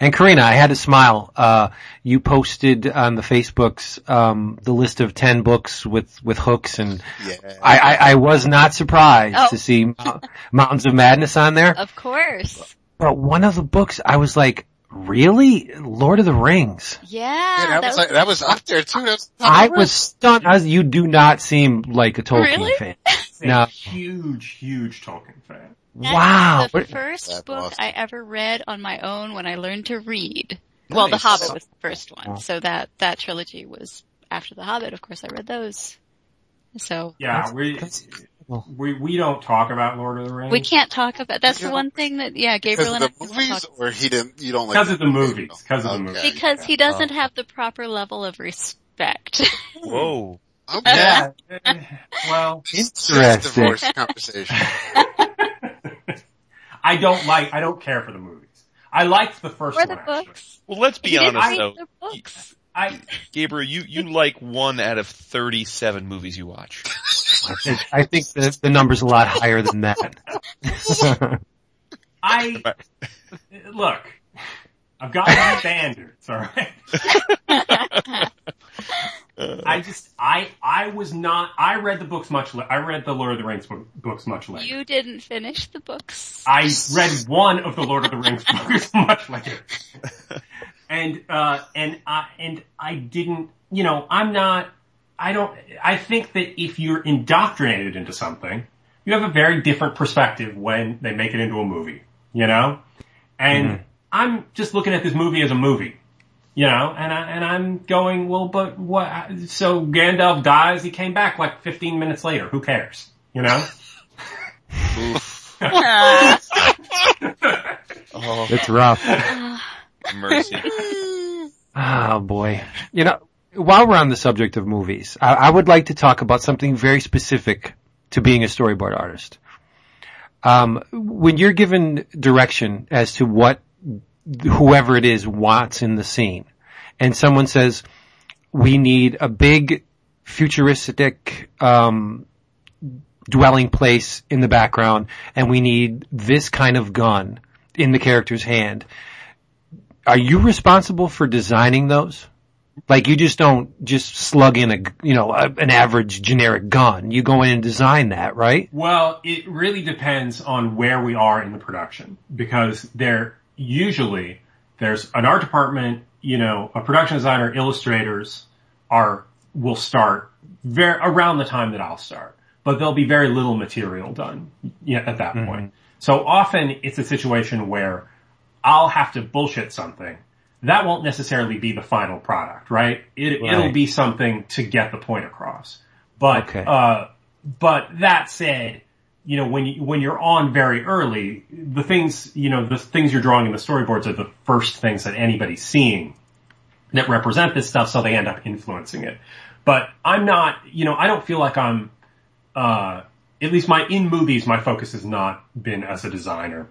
And Corinna, I had to smile. Uh, you posted on the Facebooks um, the list of ten books with with hooks, and Yeah. I, I, I was not surprised Oh. to see Mou- Mountains of Madness on there. of course. But one of the books, I was like, really, Lord of the Rings. Yeah. Yeah, that, was like, that was up there too. That was I was stunned. I was, you do not seem like a Tolkien Really? fan. *laughs* A No. huge, huge Tolkien fan. That's Wow. The first That's book awesome. I ever read on my own when I learned to read. Well, The Hobbit was the first one. So that, that trilogy was after The Hobbit. Of course, I read those. So Yeah, we, oh. we, we don't talk about Lord of the Rings. we can't talk about, that's the one thing that, yeah, Gabriel of and I the don't movies, or he didn't, you don't like Because of the movies, because of the movies. because he doesn't oh. have the proper level of respect. *laughs* Whoa. Okay. Yeah. *laughs* well, Interesting. Divorce conversation. *laughs* I don't like, I don't care for the movies. I liked the first or the one. actually. books. Well, let's be He didn't honest read though. the books. I, Gabriel, you, you like one out of 37 movies you watch. I think the, the number's a lot higher than that. *laughs* I, *laughs* look, I've got my *laughs* standards, alright? *laughs* I just, I, I was not, I read the books much, la- I read the Lord of the Rings book, books much later. You didn't finish the books. I read one of the Lord of the Rings *laughs* books much later. And, uh, and I, and I didn't, you know, I'm not, I don't, I think that if you're indoctrinated into something, you have a very different perspective when they make it into a movie, you know? And I'm just looking at this movie as a movie, you know, and I, and I'm going, well, but what, so Gandalf dies, he came back like 15 minutes later, who cares, you know? Oh, *laughs* It's rough. *laughs* mercy. Oh boy. You know, while we're on the subject of movies, I, I would like to talk about something very specific to being a storyboard artist. Um, when you're given direction as to what whoever it is wants in the scene, and someone says, "We need a big futuristic um, dwelling place in the background, and we need this kind of gun in the character's hand." Are you responsible for designing those? Like you just don't just slug in a, you know, a, an average generic gun. You go in and design that, right? Well, it really depends on where we are in the production because there usually there's an art department, you know, a production designer, illustrators are will start very around the time that I'll start, but there'll be very little material done yet at that point. So often it's a situation where I'll have to bullshit something. That won't necessarily be the final product, right? It, Right. It'll be something to get the point across. But, Okay. uh, but that said, you know, when you, when you're on very early, the things, you know, the things you're drawing in the storyboards are the first things that anybody's seeing that represent this stuff, so they end up influencing it. But I'm not, you know, I don't feel like I'm, uh, at least my, in movies, my focus has not been as a designer.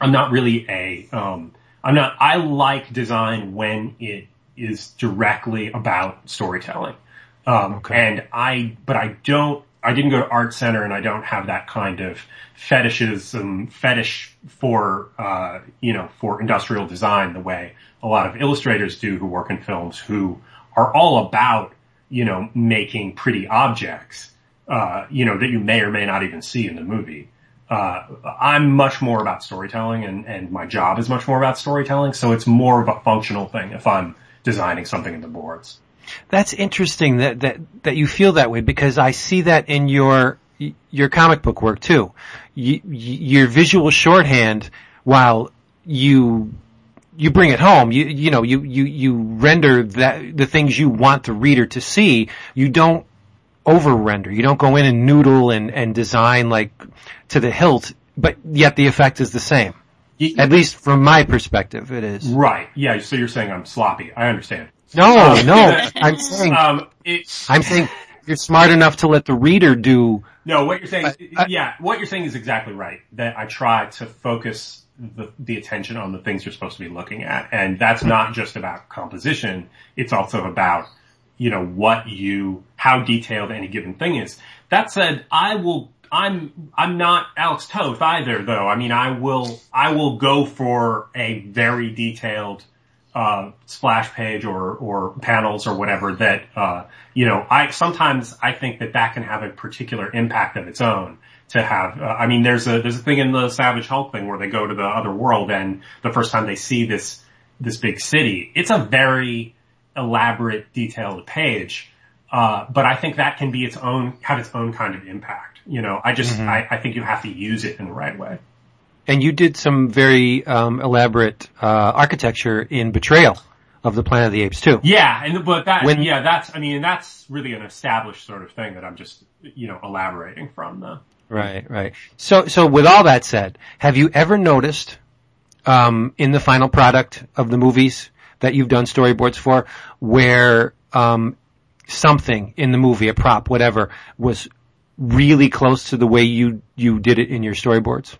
I'm not really a, um, I'm not, I like design when it is directly about storytelling. Um, Okay. and I, but I don't, I didn't go to art center and I don't have that kind of fetishism, fetish for, uh, you know, for industrial design the way a lot of illustrators do who work in films who are all about, you know, making pretty objects, uh, you know, that you may or may not even see in the movie. Uh, I'm much more about storytelling and, and my job is much more about storytelling. So it's more of a functional thing if I'm designing something in the boards. That's interesting that, that, that you feel that way because I see that in your, your comic book work too. You, your visual shorthand, while you, you bring it home, you, you know, you, you, you render that, the things you want the reader to see, you don't over render. You don't go in and noodle and, and design like to the hilt, but yet the effect is the same. You- At least from my perspective, it is. Right. Yeah. So you're saying I'm sloppy. I understand. No, no, I'm *laughs* saying, Um, it, I'm saying you're smart enough to let the reader do No, what you're saying, I- yeah, what you're saying is exactly right. That I try to focus the, the attention on the things you're supposed to be looking at. And that's not just about composition. It's also about, you know, what you, how detailed any given thing is. That said, I will, I'm, I'm not Alex Toth either though. I mean, I will, I will go for a very detailed, uh, splash page or, or panels or whatever that, uh, you know, I, sometimes I think that that can have a particular impact of its own to have, uh, I mean, there's a, there's a thing in the Savage Hulk thing where they go to the other world and the first time they see this, this big city, it's a very elaborate, detailed page. Uh, but I think that can be its own, have its own kind of impact. You know, I just, I, I think you have to use it in the right way. And you did some very um, elaborate uh, architecture in Betrayal of the Planet of the Apes too. Yeah, and but that When- yeah, that's I mean that's really an established sort of thing that I'm just you know elaborating from though. Right, right. So, so with all that said, have you ever noticed um, in the final product of the movies that you've done storyboards for, where um, something in the movie, a prop, whatever, was really close to the way you you did it in your storyboards?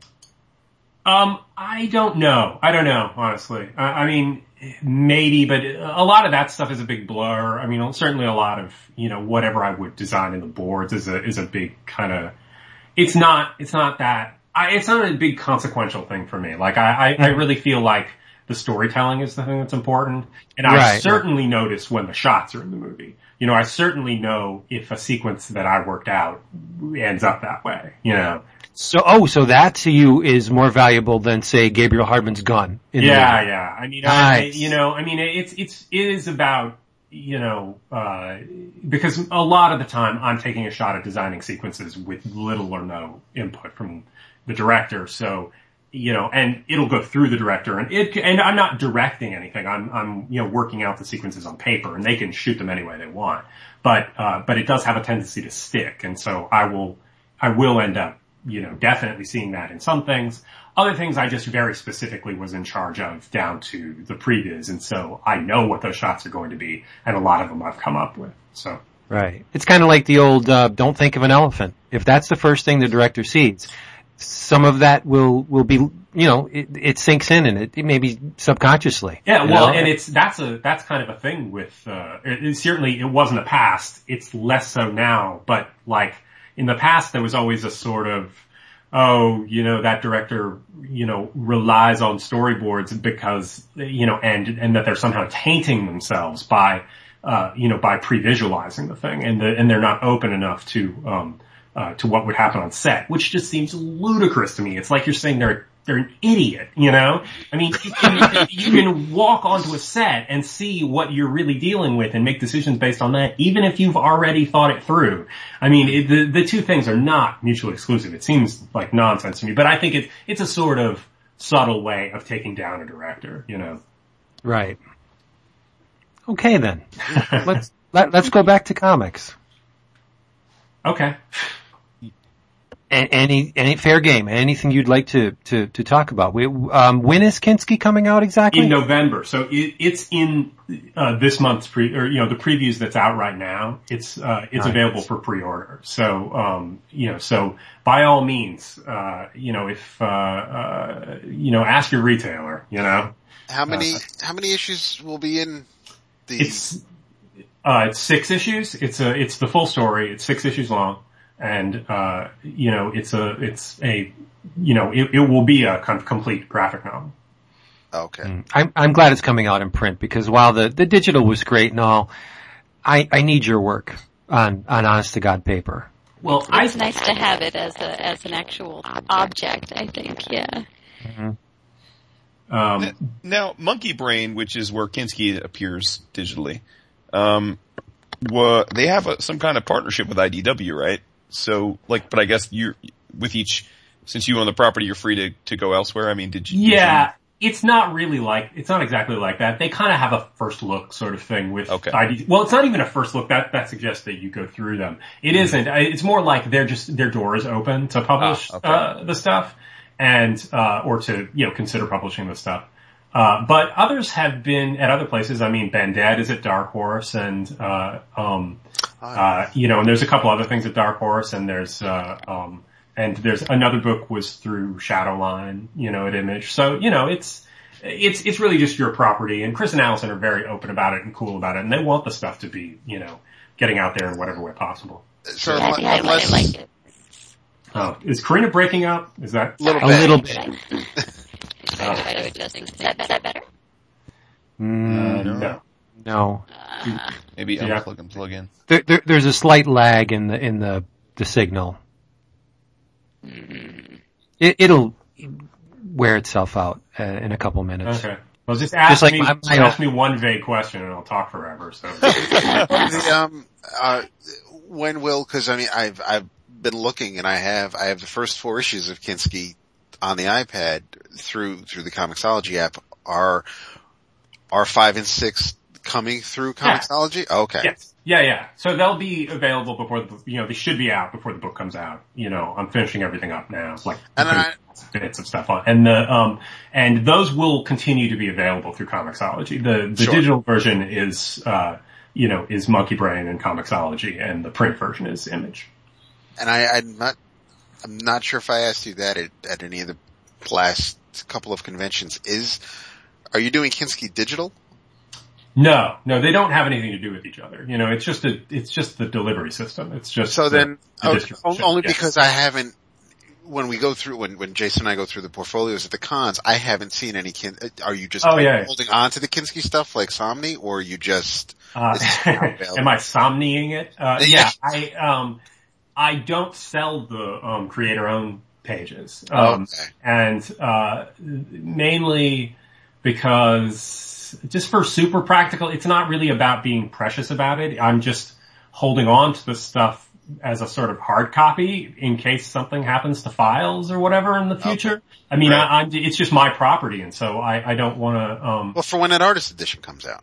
Um, I don't know. I don't know honestly. I, I mean, maybe, but a lot of that stuff is a big blur. I mean, certainly a lot of, you know, whatever I would design in the boards is a, is a big kind of, it's not, it's not that, I, it's not a big consequential thing for me. Like I, I, I really feel like the storytelling is the thing that's important. And I Right. certainly notice when the shots are in the movie. You know, I certainly know if a sequence that I worked out ends up that way, you know. So, oh, so that to you is more valuable than say Gabriel Hardman's gun. In the Yeah, yeah. I mean, I, you know, I mean, it's, it's, it is about, you know, uh, because a lot of the time I'm taking a shot at designing sequences with little or no input from the director. So, you know, and it'll go through the director and it, and I'm not directing anything. I'm, I'm, you know, working out the sequences on paper and they can shoot them any way they want. But, uh, but it does have a tendency to stick. And so I will, I will end up, you know, definitely seeing that in some things. Other things I just very specifically was in charge of down to the previs. And so I know what those shots are going to be and a lot of them I've come up with. So. Right. It's kind of like the old, uh, don't think of an elephant. If that's the first thing the director sees, some of that will, will be, you know, it, it sinks in and it, it maybe subconsciously. Yeah, well, know? and it's that's a that's kind of a thing with uh, it, it- certainly it wasn't a past. It's less so now, but like in the past, there was always a sort of oh, you know, that director, you know, relies on storyboards because you know, and and that they're somehow tainting themselves by uh, you know by pre-visualizing the thing, and the, and they're not open enough to um, uh, to what would happen on set, which just seems ludicrous to me. It's like you're saying they're they're an idiot, you know? I mean, you can, walk onto a set and see what you're really dealing with and make decisions based on that, even if you've already thought it through. I mean, it, the, the two things are not mutually exclusive. It seems like nonsense to me, but I think it, it's a sort of subtle way of taking down a director, you know? Right. Okay then. *laughs* let's, let, let's go back to comics. Okay. Any, any fair game? Anything you'd like to, to, to talk about? We, um, when is Kinski coming out exactly? in November. So it, it's in uh, this month's pre, or you know, the previews that's out right now. It's uh, it's Nice. available for pre-order. So um, you know, so by all means, uh, you know, if uh, uh, you know, ask your retailer. You know, How many how many issues will be in the? it's uh, it's six issues. It's a it's the full story. It's six issues long, and uh, you know, it's a it's a you know, it, it will be a kind of complete graphic novel. okay. I'm, I'm glad it's coming out in print because while the, the digital was great and all, I, I need your work on, on honest to God paper. Well, I It's nice to have it as a as an actual object. I think, yeah. um, Now, Monkey Brain, which is where Kinski appears digitally, um, wa- they have a, some kind of partnership with IDW, right? So, like, but I guess you with each, since you own the property, you're free to, to go elsewhere. I mean, did you? did Yeah, it's not really like it's not exactly like that. They kind of have a first look sort of thing with Okay. ID. Well, it's not even a first look. That that suggests that you go through them. It isn't. It's more like they're just their door is open to publish Ah, okay. uh, the stuff and uh, or to you know consider publishing the stuff. Uh, but others have been at other places. I mean, Bandette is at Dark Horse, and uh, um, uh, you know, and there's a couple other things at Dark Horse, and there's uh, um, and there's another book was through Shadowline, you know, at Image. So you know, it's it's it's really just your property, and Chris and Allison are very open about it and cool about it, and they want the stuff to be, you know, getting out there in whatever way possible. So I, unle- I, I unless like it. Oh, is Corinna breaking up? Is that little A bit. little bit. *laughs* Try to adjust things. Is that, is that better? Mm, no? no. Maybe Yeah. unplug and plug in. There, there, there's a slight lag in the, in the, the signal. It, it'll wear itself out uh, in a couple minutes. Okay. Well, just ask like me my- my- ask me one vague question, and I'll talk forever. So *laughs* the, um, uh, when will, cause I mean, I've, I've been looking and I have, I have the first four issues of Kinski on the iPad through, through the Comixology app. Are, are five and six coming through Yeah. Comixology? Okay. Yes. Yeah, yeah. So they'll be available before the, you know, they should be out before the book comes out. You know, I'm finishing everything up now. Like And I- bits of stuff on, and the, um, and those will continue to be available through Comixology. The, the Sure. digital version is, uh, you know, is Monkey Brain and Comixology, and the print version is Image. And I, I'm not, I'm not sure if I asked you that at, at any of the last couple of conventions. Is, Are you doing Kinski digital? No, no, they don't have anything to do with each other. You know, it's just a, it's just the delivery system. It's just So the- then, the oh, only Yeah. because I haven't, when we go through, when, when Jason and I go through the portfolios at the cons, I haven't seen any kin, are you just Oh, yeah, yeah. holding on to the Kinski stuff like Somni or are you just, Uh, It's not available. *laughs* am I somnying it? Uh, Yeah. yeah, I, um, I don't sell the, um, creator owned pages. Oh, Um, okay. and, uh, mainly because just for super practical, it's not really about being precious about it. I'm just holding on to the stuff as a sort of hard copy in case something happens to files or whatever in the future. I mean, Right. I, I'm, it's just my property and so I, I don't want to, um, well, for when that artist edition comes out.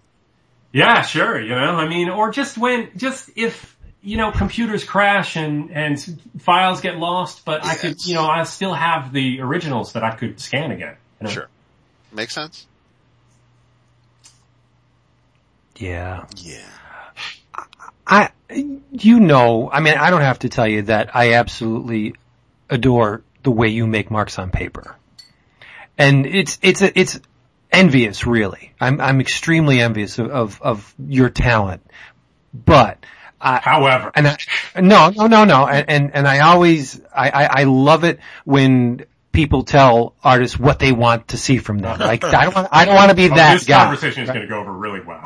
yeah, sure. You know, I mean, or just when, just if, you know, computers crash and, and files get lost, but I could, you know, I still have the originals that I could scan again. you know? Sure. Make sense? Yeah. Yeah. I, you know, I mean, I don't have to tell you that I absolutely adore the way you make marks on paper. And it's, it's, a, it's envious, really. I'm, I'm extremely envious of, of, of your talent. But, I, However, and I, no, no, no, no. And, and, and I always, I, I, I love it when people tell artists what they want to see from them. Like, I don't want, I don't want to be oh, that this guy. conversation is going to go over really well.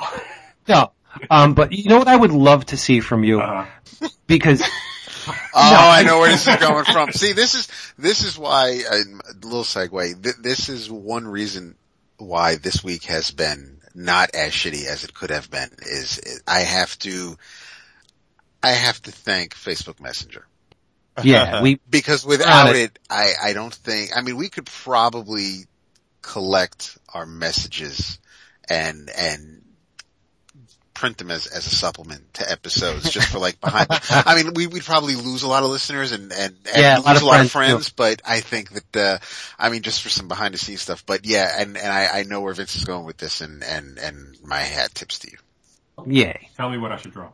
No. Um, but you know what I would love to see from you? Uh, Because, Oh, I know where this is going from. See, this is, this is why, a little segue, th- this is one reason why this week has been not as shitty as it could have been is I have to, I have to thank Facebook Messenger. yeah, *laughs* we, Because without it. it, I, I don't think, I mean, we could probably collect our messages and, and print them as, as a supplement to episodes just for like behind, *laughs* I mean, we, we'd probably lose a lot of listeners and, and, and Yeah, a lose lot of a lot of friends, friends, but I think that, uh, I mean, just for some behind the scenes stuff, but yeah, and, and I, I know where Vince is going with this and, and, and my hat tips to you. yay. tell me what I should draw.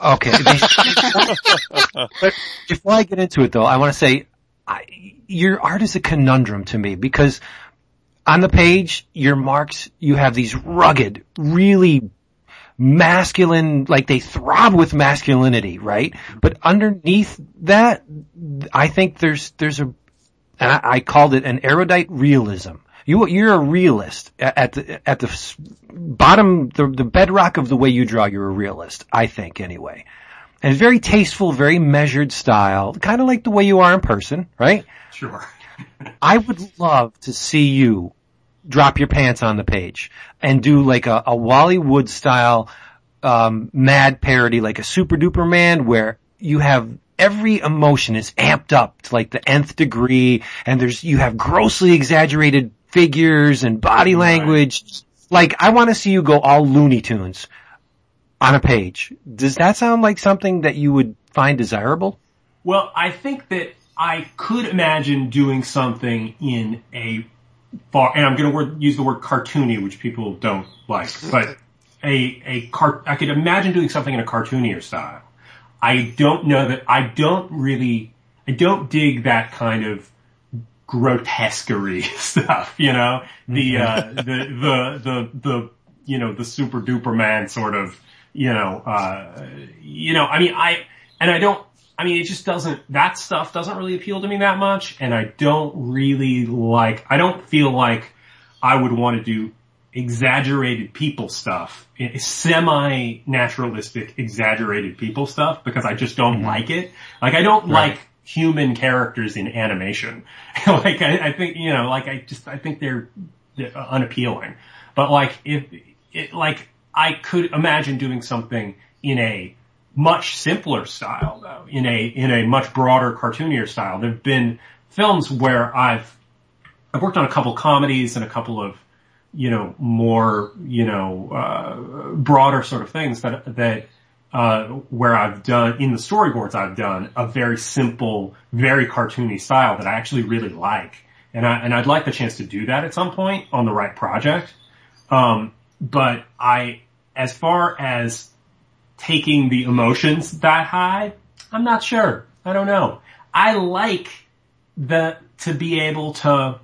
Okay. *laughs* but before I get into it though, I want to say, I, your art is a conundrum to me because on the page, your marks, you have these rugged, really masculine, like they throb with masculinity, right? But underneath that, I think there's, there's a, and I, I called it an erudite realism. You, you're a realist at the, at the bottom, the, the bedrock of the way you draw, you're a realist, I think anyway. And it's very tasteful, very measured style, kind of like the way you are in person, right? Sure. I would love to see you drop your pants on the page and do like a, a Wally Wood style um, mad parody, like a Super Duper Man, where you have every emotion is amped up to like the nth degree, and there's you have grossly exaggerated figures and body language. Like I want to see you go all Looney Tunes on a page. Does that sound like something that you would find desirable? Well, I think that I could imagine doing something in a far, and I'm going to word, use the word cartoony, which people don't like, *laughs* but a, a car, I could imagine doing something in a cartoonier style. I don't know that, I don't really, I don't dig that kind of grotesquerie *laughs* stuff, you know, the, uh, the, the, the, the, you know, the super duper man sort of, you know, uh, you know, I mean, I, and I don't, I mean, it just doesn't, that stuff doesn't really appeal to me that much, and I don't really like, I don't feel like I would want to do exaggerated people stuff, semi-naturalistic exaggerated people stuff, because I just don't like it. Like, I don't like human characters in animation. *laughs* like, I, I think, you know, like, I just, I think they're, they're unappealing. But like, if, it, like, I could imagine doing something in a much simpler style though, in a, in a much broader cartoonier style. There've been films where I've, I've worked on a couple comedies and a couple of, you know, more, you know, uh, broader sort of things that, that, uh, where I've done, in the storyboards I've done a very simple, very cartoony style that I actually really like. And I, and I'd like the chance to do that at some point on the right project. Um, but I, as far as taking the emotions that high, I'm not sure. I don't know. I like the, to be able to,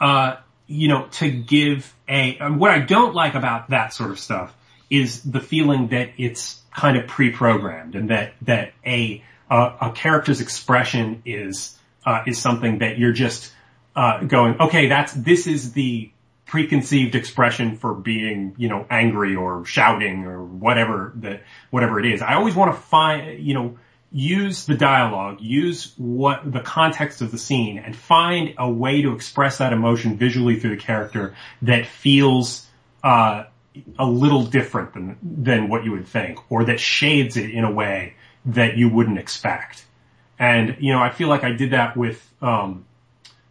uh, you know, to give a, what I don't like about that sort of stuff is the feeling that it's kind of pre-programmed and that, that a, a, a character's expression is, uh, is something that you're just, uh, going, okay, that's, this is the preconceived expression for being, you know, angry or shouting or whatever that, whatever it is. I always want to find, you know, use the dialogue, use what the context of the scene and find a way to express that emotion visually through the character that feels, uh, a little different than, than what you would think or that shades it in a way that you wouldn't expect. And, you know, I feel like I did that with, um,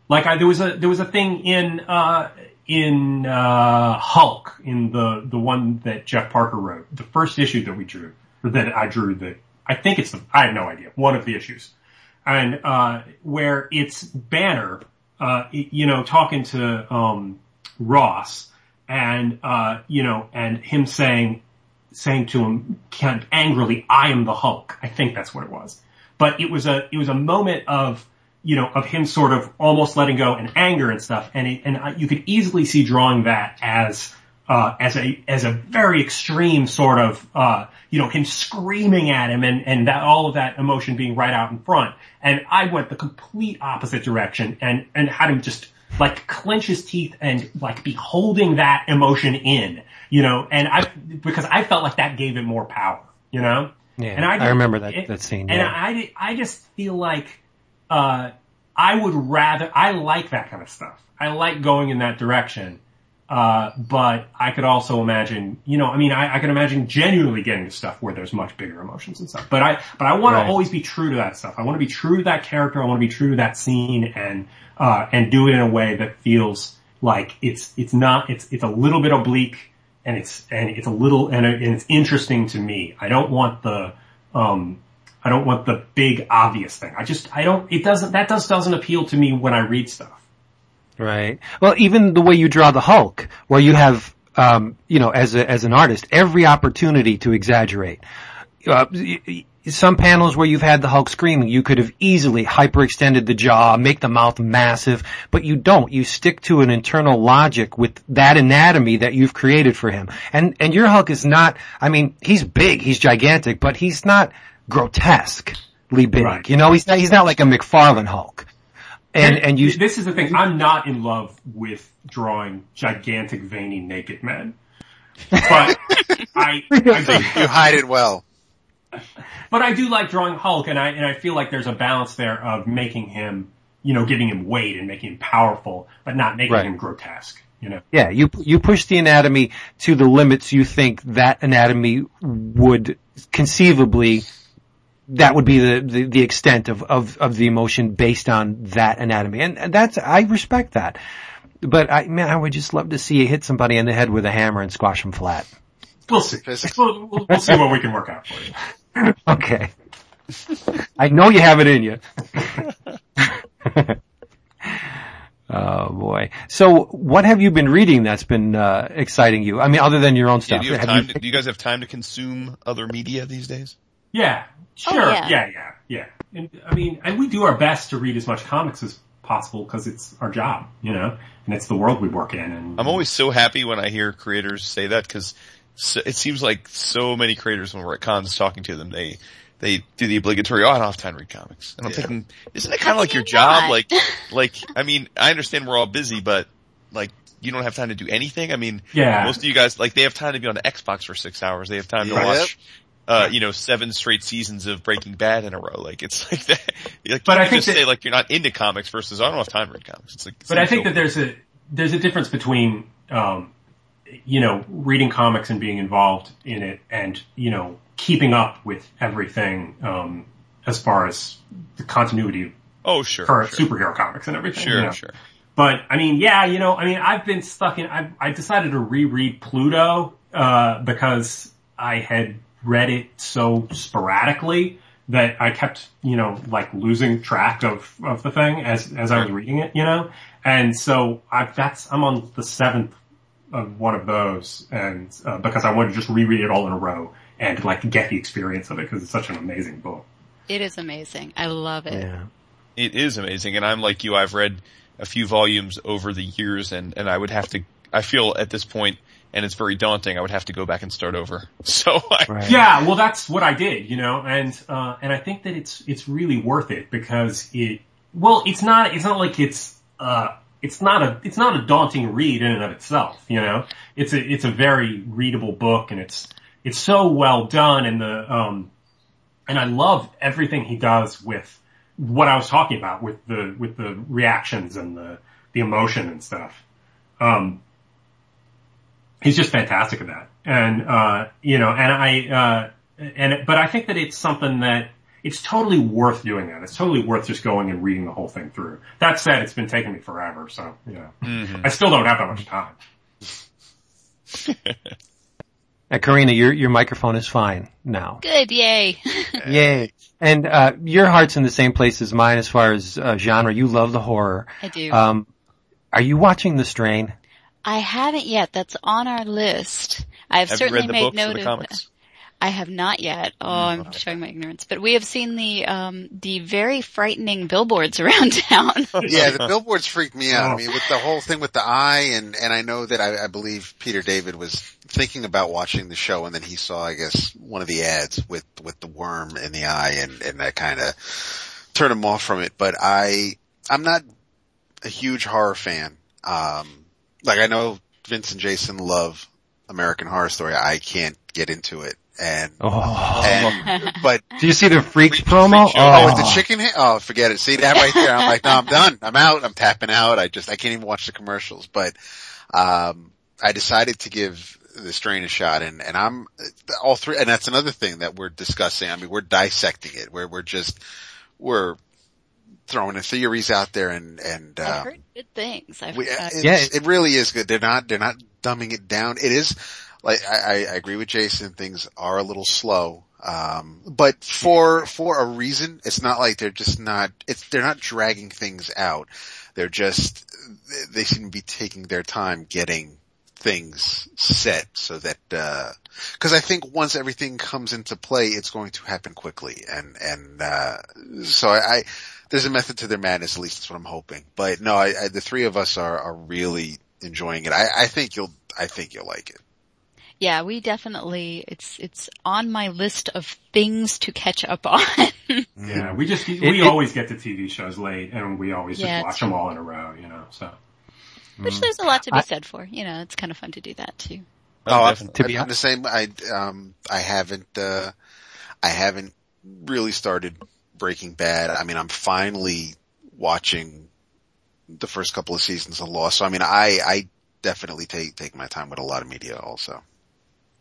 like I, there was a, there was a thing in, uh, in, uh, Hulk, in the, the one that Jeff Parker wrote, the first issue that we drew, that I drew that, I think it's the, I have no idea, one of the issues. And, uh, where it's Banner, uh, you know, talking to, um, Ross, and, uh, you know, and him saying, saying to him kind of angrily, I am the Hulk. I think that's what it was. But it was a, it was a moment of, you know, of him sort of almost letting go and anger and stuff. And it, and you could easily see drawing that as, uh, as a, as a very extreme sort of, uh, you know, him screaming at him and, and that, all of that emotion being right out in front. And I went the complete opposite direction and, and had him just like clench his teeth and like be holding that emotion in, you know, and I, because I felt like that gave it more power, you know? Yeah, and I, remember that, that scene. And yeah. I, I just feel like, uh, I would rather, I like that kind of stuff. I like going in that direction. Uh, but I could also imagine, you know, I mean, I, I can imagine genuinely getting to stuff where there's much bigger emotions and stuff. But I, but I want Right. to always be true to that stuff. I want to be true to that character. I want to be true to that scene and, uh, and do it in a way that feels like it's, it's not, it's, it's a little bit oblique and it's, and it's a little, and, and it's interesting to me. I don't want the, um, I don't want the big obvious thing. I just, I don't, it doesn't, that just doesn't appeal to me when I read stuff. Right. Well, even the way you draw the Hulk, where you have, um, you know, as a, as an artist, every opportunity to exaggerate. Uh, some panels where you've had the Hulk screaming, you could have easily hyperextended the jaw, make the mouth massive, but you don't. You stick to an internal logic with that anatomy that you've created for him. And, and your Hulk is not, I mean, he's big, he's gigantic, but he's not grotesquely big. Right. You know, he's not, he's not like a McFarlane Hulk. And, and you, this is the thing. I'm not in love with drawing gigantic, veiny, naked men. But *laughs* I, I *laughs* do, You hide it well. but I do like drawing Hulk, and I and I feel like there's a balance there of making him, you know, giving him weight and making him powerful, but not making Right. him grotesque. You know. Yeah, you you push the anatomy to the limits you think that anatomy would conceivably that would be the, the, the extent of, of, of the emotion based on that anatomy. And, and that's I respect that. But I man, I would just love to see you hit somebody in the head with a hammer and squash them flat. We'll see. We'll, we'll, we'll see what we can work out for you. *laughs* Okay. I know you have it in you. *laughs* oh boy. So what have you been reading that's been uh, exciting you? I mean, other than your own Do stuff. you have Have time? you- To, do you guys have time to consume other media these days? Yeah. Sure. yeah. yeah. Yeah. Yeah. And, I mean, and we do our best to read as much comics as possible because it's our job, you know, and it's the world we work in. And I'm always so happy when I hear creators say that because so, it seems like so many creators when we're at cons talking to them, they they do the obligatory, oh, I don't have time to read comics. And I'm Yeah. thinking, isn't it kind of like your job? Like, *laughs* like, I mean, I understand we're all busy, but like, you don't have time to do anything. I mean, Yeah. most of you guys, like, they have time to be on the Xbox for six hours. They have time to Yep. watch, uh, you know, seven straight seasons of Breaking Bad in a row. Like, it's like that. *laughs* Like, But you I think just that- say like you're not into comics versus I don't have time to read comics. It's like, But I think so- that there's a there's a difference between um, you know reading comics and being involved in it, and you know keeping up with everything um, as far as the continuity oh, sure. for sure. superhero comics and everything. Sure, you know. sure. But I mean, yeah, you know, I mean, I've been stuck in. I, I decided to reread Pluto uh, because I had read it so sporadically that I kept, you know, like losing track of of the thing as as I was reading it, you know. And so I that's I'm on the seventh of one of those, and uh, because I wanted to just reread it all in a row and like get the experience of it because it's such an amazing book. It is amazing. I love it. Yeah. It is amazing, and I'm like you. I've read a few volumes over the years and, and I would have to, I feel at this point, and it's very daunting, I would have to go back and start over. *laughs* So I, Right. Yeah, well, that's what I did, you know, and uh, and I think that it's it's really worth it because it. Well, it's not. It's not like it's. Uh, it's not a. It's not a daunting read in and of itself, you know. It's a. It's a very readable book, and it's. It's so well done, and the. Um, and I love everything he does with what I was talking about with the with the reactions and the the emotion and stuff. Um, he's just fantastic at that. And, uh, you know, and I, uh, and, but I think that it's something that it's totally worth doing that. It's totally worth just going and reading the whole thing through. That said, it's been taking me forever. So, you know, I still don't have that much time. *laughs* Uh, Corinna, your your microphone is fine now. Good, yay. *laughs* Yay! And uh, your heart's in the same place as mine as far as uh, genre. You love the horror. I do. Um, are you watching The Strain? I haven't yet. That's on our list. I've have you certainly read the made books or note the of comics? I have not yet. Oh, I'm showing my ignorance. But we have seen the um the very frightening billboards *laughs* around town. *laughs* Yeah, the billboards freaked me out. I Oh. mean, with the whole thing with the eye, and and I know that I, I believe Peter David was thinking about watching the show, and then he saw, I guess, one of the ads with with the worm in the eye, and and that kind of turned him off from it. But I, I'm not a huge horror fan. Um, like I know Vince and Jason love American Horror Story. I can't get into it, and Oh, and *laughs* but do you see the Freaks Freak- promo? Freak show. Oh, with the chicken head? Oh, forget it. See that right there? I'm like, no, I'm done. I'm out. I'm tapping out. I just, I can't even watch the commercials. But, um, I decided to give the strain a shot and, and I'm all three, and that's another thing that we're discussing. I mean, we're dissecting it where we're just, we're throwing the theories out there and, and, I've um, heard good things. I've, we, uh, it's, Yeah. it really is good. They're not, they're not dumbing it down. It is, like, I, I I agree with Jason, things are a little slow. Um, but for, for a reason, it's not like they're just not, it's, they're not dragging things out. They're just, they seem to be taking their time getting things set so that, uh, cause I think once everything comes into play, it's going to happen quickly. And, and, uh, so I, I there's a method to their madness, at least that's what I'm hoping. But no, I, I the three of us are, are really enjoying it. I, I think you'll, I think you'll like it. yeah, we definitely, it's, it's on my list of things to catch up *laughs* on. Yeah, we just, we It- it- always get the TV shows late and we always Yeah, just watch them all in a row, you know, so. Which there's a lot to be I- said for. You know, it's kind of fun to do that too. Oh, I'm- To be I'm the same. I, um, I haven't, uh, I haven't really started Breaking Bad. I mean, I'm finally watching the first couple of seasons of Lost. So I mean, I, I definitely take, take my time with a lot of media also.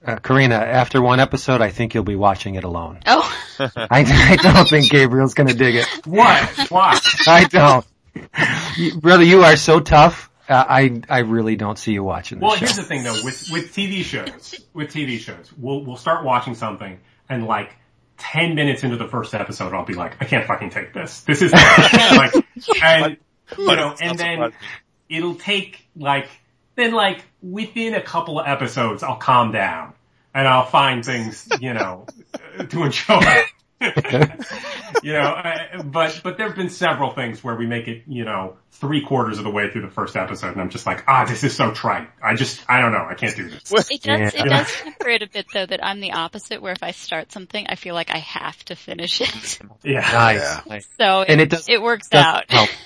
Uh, Corinna, after one episode, I think you'll be watching it alone. Oh, *laughs* I, I don't think Gabriel's gonna dig it. What? Why? I don't. You- Brother, you are so tough. Uh, I I really don't see you watching this Well, show. here's the thing though, with, with TV shows, with TV shows, we'll, we'll start watching something and like 10 minutes into the first episode, I'll be like, I can't fucking take this. This is like, *laughs* and, you But know, and then surprising. it'll take like, then like within a couple of episodes, I'll calm down and I'll find things, you know, *laughs* to enjoy. *laughs* you know, uh, but, but there've been several things where we make it, you know, three quarters of the way through the first episode and I'm just like, ah, this is so trite. I just, I don't know. I can't do this. it does, Yeah. it does temper it a bit though that I'm the opposite where if I start something, I feel like I have to finish it. *laughs* Yeah. Nice. Yeah. nice. So And it, it does- it works does out. help. *laughs*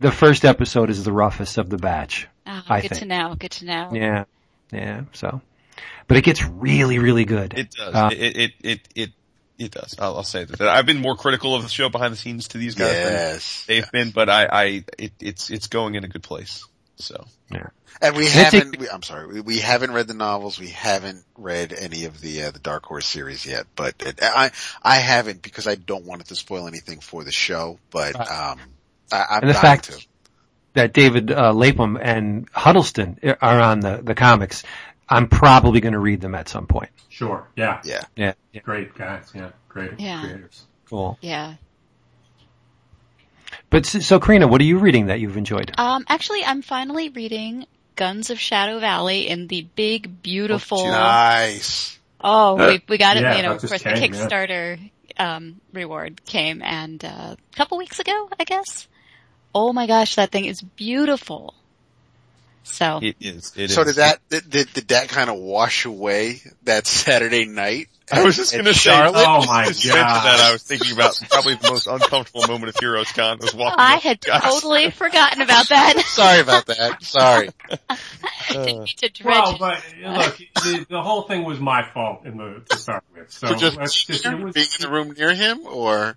The first episode is the roughest of the batch. Oh, I good think. to know. Good to know. Yeah. Yeah. So, but it gets really, really good. It does. Uh, it, it, it, it, it does. I'll, I'll say that. I've been more critical of the show behind the scenes to these guys than Yes. they've been, but I, I, it, it's, it's going in a good place. So. Yeah. And we Can I take- haven't, we, I'm sorry, we, we haven't read the novels. We haven't read any of the, uh, the Dark Horse series yet, but it, I, I haven't because I don't want it to spoil anything for the show, but, um, I, I'm And the dying fact to. that David uh, Lapham and Huddleston are on the the comics. I'm probably going to read them at some point. Sure. Yeah. Yeah. Yeah. yeah. Great guys. Yeah. Great Yeah. creators. Cool. Yeah. But so, so, Corinna, what are you reading that you've enjoyed? Um, actually, I'm finally reading Guns of Shadow Valley in the big, beautiful. Nice. Oh, we we got it. Yeah, you know, of just course, the came, yeah. Kickstarter um, reward came, and uh, a couple weeks ago, I guess. oh my gosh, that thing is beautiful. So It is. It so is. did that, did, did, did that kind of wash away that Saturday night? I was just going to say, Charlotte? Oh my *laughs* just God. that I was thinking about probably the most uncomfortable moment of Heroes Con was walking I had to guys. totally forgotten about that. *laughs* Sorry about that. Sorry. Didn't mean to dredge Well, but look, the, the whole thing was my fault in the to start with. So For just, uh, just it was, being in the room near him or?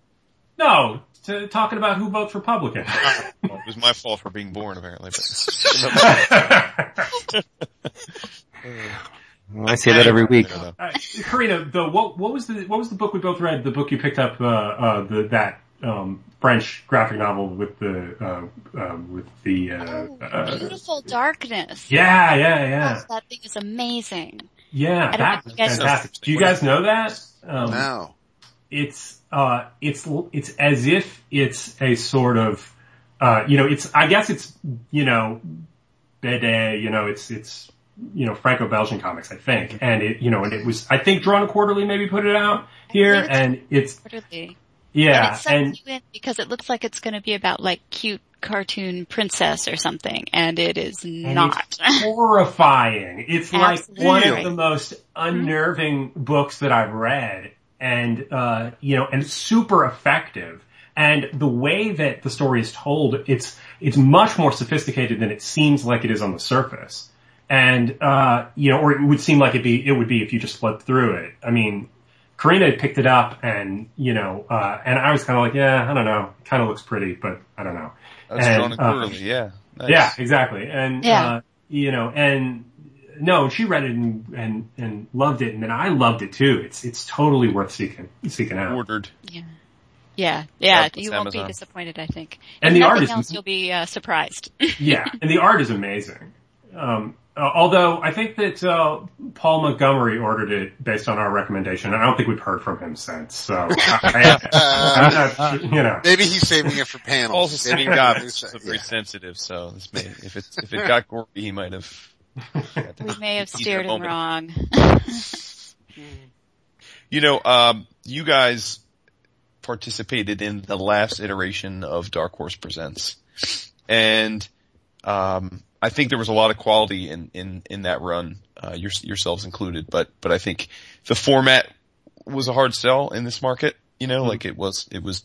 no to, talking about who votes Republican. *laughs* Well, it was my fault for being born apparently, but *laughs* I say that every week. You Uh, Corinna, the what, what was the what was the book we both read? The book you picked up, uh, uh, the that um, French graphic novel with the uh, uh, with the uh, Oh, uh, beautiful darkness. yeah, yeah, yeah, That thing is amazing. yeah. I don't That know was if you guys- fantastic. Do you guys know that? Um, No. It's uh it's it's as if it's a sort of uh you know it's I guess it's you know BD you know it's it's you know Franco-Belgian comics I think. And it you know and it was I think Drawn Quarterly maybe put it out here it's- and it's Quarterly. yeah and it sucks and you in because it looks like it's going to be about like cute cartoon princess or something, and it is and not. it's *laughs* horrifying. It's like one of the most unnerving books that I've read and uh you know and super effective and the way that the story is told it's it's much more sophisticated than it seems like it is on the surface and uh you know or it would seem like it be it would be if you just flipped through it i mean Corinna had picked it up and you know uh and i was kind of like yeah i don't know kind of looks pretty but i don't know That's And, drawn and uh, quarterly, yeah. Nice. yeah, exactly. And, Yeah. uh, you know, and no, she read it and, and, and loved it. And then I loved it too. It's, it's totally worth seeking, seeking out. Ordered. Yeah. Yeah, yeah, it's you won't Amazon. be disappointed, I think. And If the art is- else, you'll be uh, surprised. *laughs* yeah. And the art is amazing. Um, uh, although I think that, uh, Paul Montgomery ordered it based on our recommendation. and I don't think we've heard from him since. So, I, I, *laughs* I'm not, you know. Maybe he's saving it for panels. Also, City Maybe God he- is yeah. very sensitive, so this may, if it, if it got gory, he might have. We may have steered him wrong. *laughs* You know, um, you guys participated in the last iteration of Dark Horse Presents, and um, I think there was a lot of quality in in in that run, uh, your, yourselves included. But but I think the format was a hard sell in this market. You know, like it was it was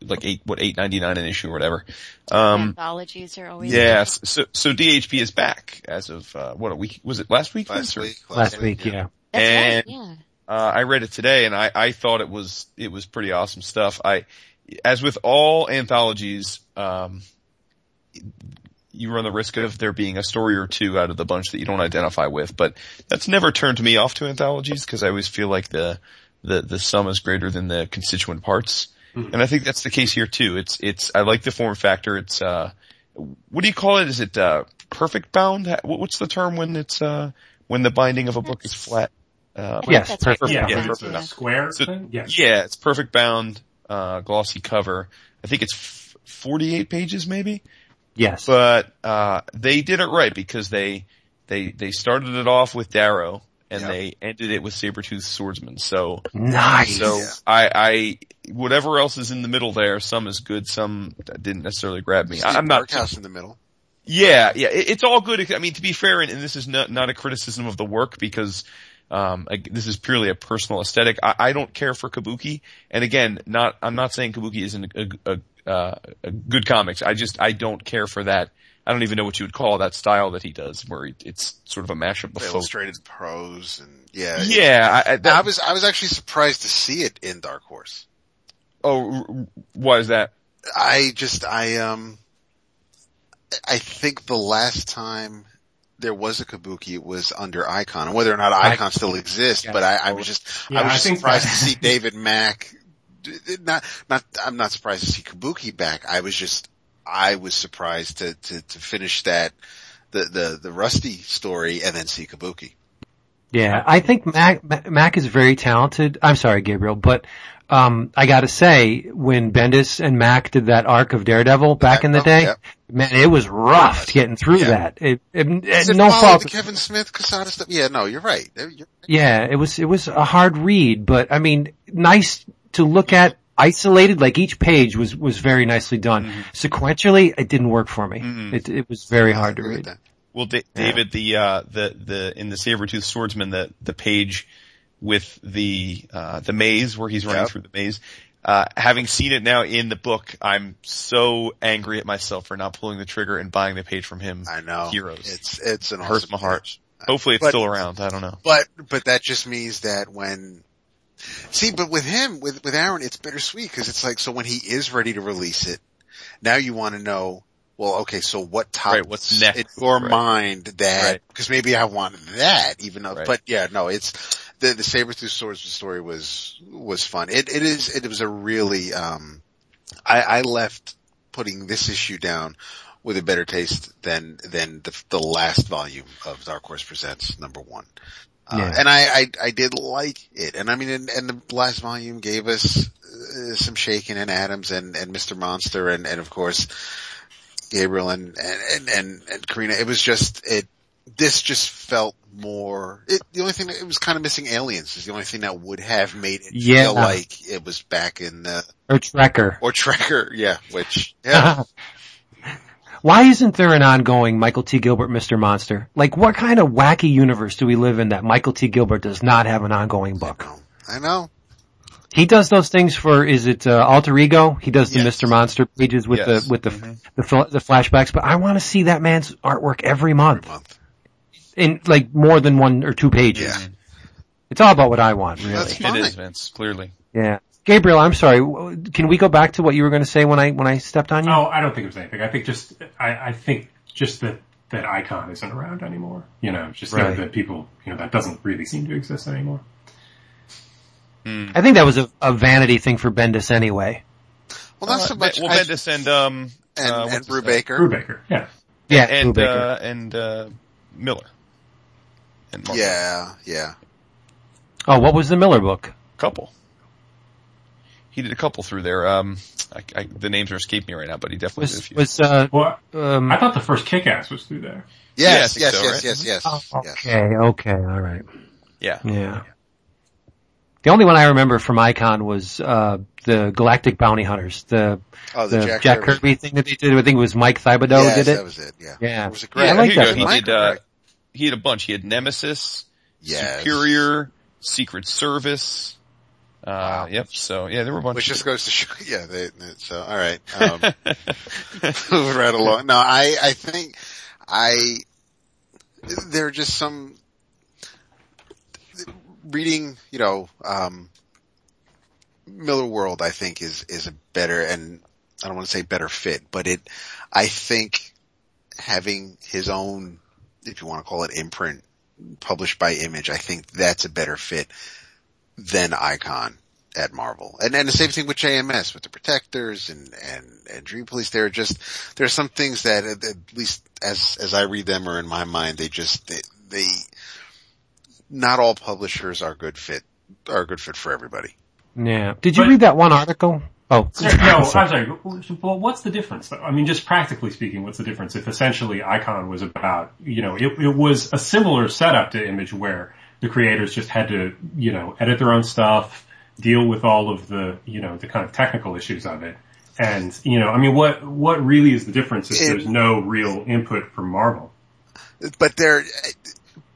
like eight what eight ninety nine an issue or whatever. Um, Anthologies are always Yes. So, so DHP is back as of, uh, what a week, was it last week? Last Vince, week. Last week, yeah. That's and- right, yeah. Uh, I read it today and I, I thought it was, it was pretty awesome stuff. I, as with all anthologies, um, you run the risk of there being a story or two out of the bunch that you don't identify with, but that's never turned me off to anthologies because I always feel like the, the, the sum is greater than the constituent parts. And I think that's the case here too. It's, it's, I like the form factor. It's, uh, what do you call it? Is it, uh, perfect bound? What's the term when it's, uh, when the binding of a book is flat? Uh, Yes, That's right. perfect. Yeah. Yeah, it's perfect. a square So- thing. Yeah. Yeah, it's perfect bound, uh, glossy cover. I think it's f- 48 pages maybe, Yes. but, uh, they did it right because they, they, they started it off with Darrow and Yep. they ended it with Sabretooth Swordsman. So, nice. so I, I, whatever else is in the middle there, some is good, some didn't necessarily grab me. I- I'm not, House in the middle. yeah, yeah, it, it's all good. I mean, to be fair, and, and this is not, not a criticism of the work because, um, I, this is purely a personal aesthetic. I, I don't care for Kabuki. And again, not, I'm not saying Kabuki isn't a, a, a, a good comics. I just, I don't care for that. I don't even know what you would call that style that he does where he, it's sort of a mashup of The folk. illustrated prose and yeah. Yeah, I, I, that, I was I was actually surprised to see it in Dark Horse. oh, r- r- why is that? I just I um I think the last time there was a Kabuki it was under Icon, and whether or not Icon still exists, but I, I was just Yeah, I was I just surprised that- to *laughs* see David Mack. Not not I'm not surprised to see Kabuki back. I was just I was surprised to to to finish that the the the Rusty story and then see Kabuki. Yeah, I think Mack, Mack is very talented. I'm sorry, Gabriel, but um, I got to say, when Bendis and Mack did that arc of Daredevil back in the day, Yep. man, it was rough getting through Yeah. that. It, it, it- no fault. Kevin Smith Quesada stuff. Yeah, no, you're right. You're- Yeah, it was it was a hard read, but I mean, nice to look at isolated, like each page was, was very nicely done. Mm-hmm. Sequentially, it didn't work for me. It, it was very hard to read. that. Well, da- David, the uh, the the in the Sabretooth Swordsman, the the page with the uh, the maze where he's running Yep. through the maze. Uh, having seen it now in the book, I'm so angry at myself for not pulling the trigger and buying the page from him. I know. Heroes. It's, it's an It hurts awesome my heart. Hopefully, it's But- still around. I don't know. But, but that just means that when, see, but with him, with, with Aaron, it's bittersweet because it's like, so when he is ready to release it, now you want to know, well, okay, so what top Right, what's next? in your Right. mind that, Right. because maybe I want that even though, Right. but yeah, no, it's, the, the Sabretooth Swords story was, was fun. It, it is, it was a really, um, I, I left putting this issue down with a better taste than, than the, the last volume of Dark Horse Presents number one. Uh, Yeah. and I, I, I did like it. And I mean, and, and the last volume gave us uh, some Chaykin and Adams and, and Mr. Monster and, and of course, Gabriel and, and, and, and Karina. It was just, it, this just felt more, it, the only thing that it was kind of missing aliens is the only thing that would have made it Yeah. feel like it was back in the, Or Trekker. or Trekker, yeah, which, *laughs* yeah. Why isn't there an ongoing Michael T. Gilbert Mr. Monster? Like what kind of wacky universe do we live in that Michael T. Gilbert does not have an ongoing book? I know. He does those things for, is it, uh, Alter Ego? He does the Yes. Mr. Monster pages with Yes. the, with the, the, fl- the flashbacks, but I want to see that man's artwork every month. Month. In like more than one or two pages. Yeah. It's all about what I want, really. That's fine. is Vince, clearly. Yeah. Gabriel, I'm sorry. Can we go back to what you were going to say when I, when I stepped on you? Oh, I don't think it was anything. I think just, I, I think just that, that icon isn't around anymore. You know, just Right. that, that people, you know, that doesn't really seem to exist anymore. I think that was a, a vanity thing for Bendis anyway. Well, not Uh, so much. Well, I- Bendis and um and, uh, and what's his? Brubaker. Brubaker, yeah. Yeah, and uh, and uh, Millar and Marvel. Yeah, yeah. oh, what was the Millar book? couple. He did a couple through there. Um, I, I, the names are escaping me right now, but he definitely did a few. was, uh, Well, um, I thought the first Kick-Ass was through there. Yes, Yeah, yes, so, yes, right? yes, yes, oh, yes. okay, okay, alright. yeah. Yeah. The only one I remember from Icon was, uh, the Galactic Bounty Hunters, the, Oh, the the, Jack, Jack, Kirby. thing that they did. I think it was Mike Thibodeaux yes, did it. that was it. Yeah, Yeah. It was a Yeah. I like that. He one. did. Uh, he had a bunch. He had Nemesis, Yes. Superior, Secret Service. Uh, Wow. yep. So yeah, there were a bunch. Which of just goes to show, *laughs* yeah, they, so, alright, *laughs* um, moving *laughs* right along. No, I, I think, I, there are just some, reading, you know, um, Millarworld, I think is, is a better, and I don't want to say better fit, but it, I think having his own, if you want to call it imprint, published by Image, I think that's a better fit than Icon at Marvel. And and the same thing with JMS with the Protectors and and and Dream Police. There are just there are some things that at at least as as I read them or in my mind they just they, they not all publishers are good fit are a good fit for everybody. Yeah. Did you But- read that one article? Oh, *laughs* No, I'm sorry. Well, what's the difference? I mean, just practically speaking, what's the difference if essentially Icon was about, you know, it, it was a similar setup to Image where the creators just had to, you know, edit their own stuff, deal with all of the, you know, the kind of technical issues of it. And, you know, I mean, what, what really is the difference if It- there's no real input from Marvel? But there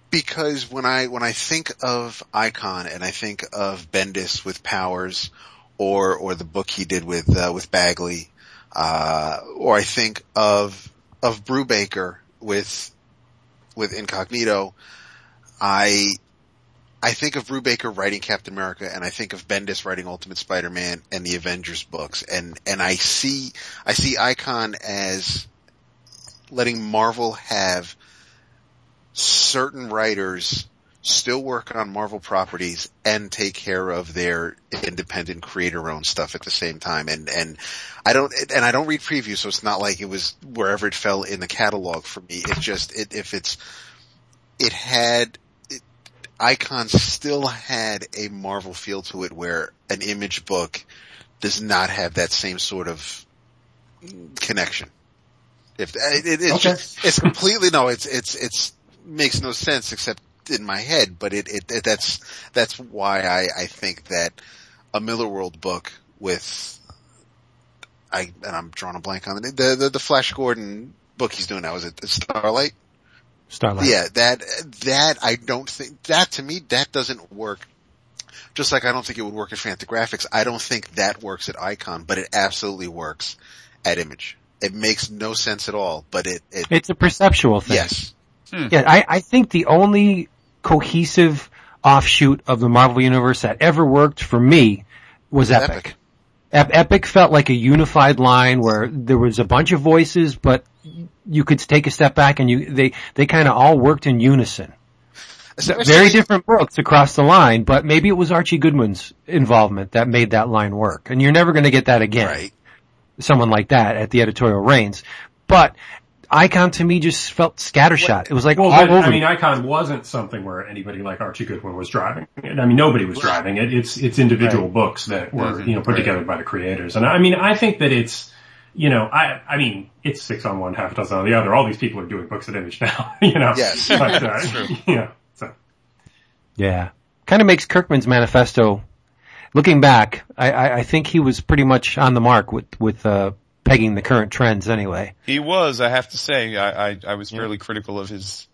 because when I when I think of Icon and I think of Bendis with Powers or or the book he did with uh, with Bagley uh or I think of of Brubaker with with Incognito I I think of Brubaker writing Captain America and I think of Bendis writing Ultimate Spider-Man and the Avengers books and and I see I see Icon as letting Marvel have certain writers still work on Marvel properties and take care of their independent creator owned stuff at the same time. And, and I don't, and I don't read previews, so it's not like it was wherever it fell in the catalog for me. It's just, it, if it's, it had, it, Icon still had a Marvel feel to it where an image book does not have that same sort of connection. If uh, it, it, it's Okay. just, it's completely no, it's it's it's makes no sense except in my head, but it, it, it that's that's why I I think that a Millarworld book with, I, and I'm drawing a blank on it, the, the, the Flash Gordon book he's doing now, is it Starlight? Starlight. Yeah, that, that I don't think, that to me, that doesn't work. Just like I don't think it would work at Fantagraphics, I don't think that works at Icon, but it absolutely works at Image. It makes no sense at all, but it, it It's a perceptual thing. yes. Hmm. Yeah, I, I think the only cohesive offshoot of the Marvel Universe that ever worked for me was Epic. Epic. Ep- Epic felt like a unified line where there was a bunch of voices, but you could take a step back and you, they, they kind of all worked in unison. Very Especially- different books across the line, but maybe it was Archie Goodwin's involvement that made that line work. And you're never going to get that again. Right. Someone like that at the editorial reins. But Icon to me just felt scattershot. It was like Well, all but, over. I mean, Icon wasn't something where anybody like Archie Goodwin was driving it. I mean, nobody was driving it. It's it's individual books that were you know put Right. together by the creators. And I mean, I think that it's you know, I I mean, it's six on one, half a dozen on the other. All these people are doing books at Image now. *laughs* You know. Yes. But, uh, *laughs* *laughs* you know, so. Yeah. Kind of makes Kirkman's manifesto, looking back, I, I, I think he was pretty much on the mark with, with, uh, pegging the current trends anyway. He was, I have to say, I, I, I was fairly critical of his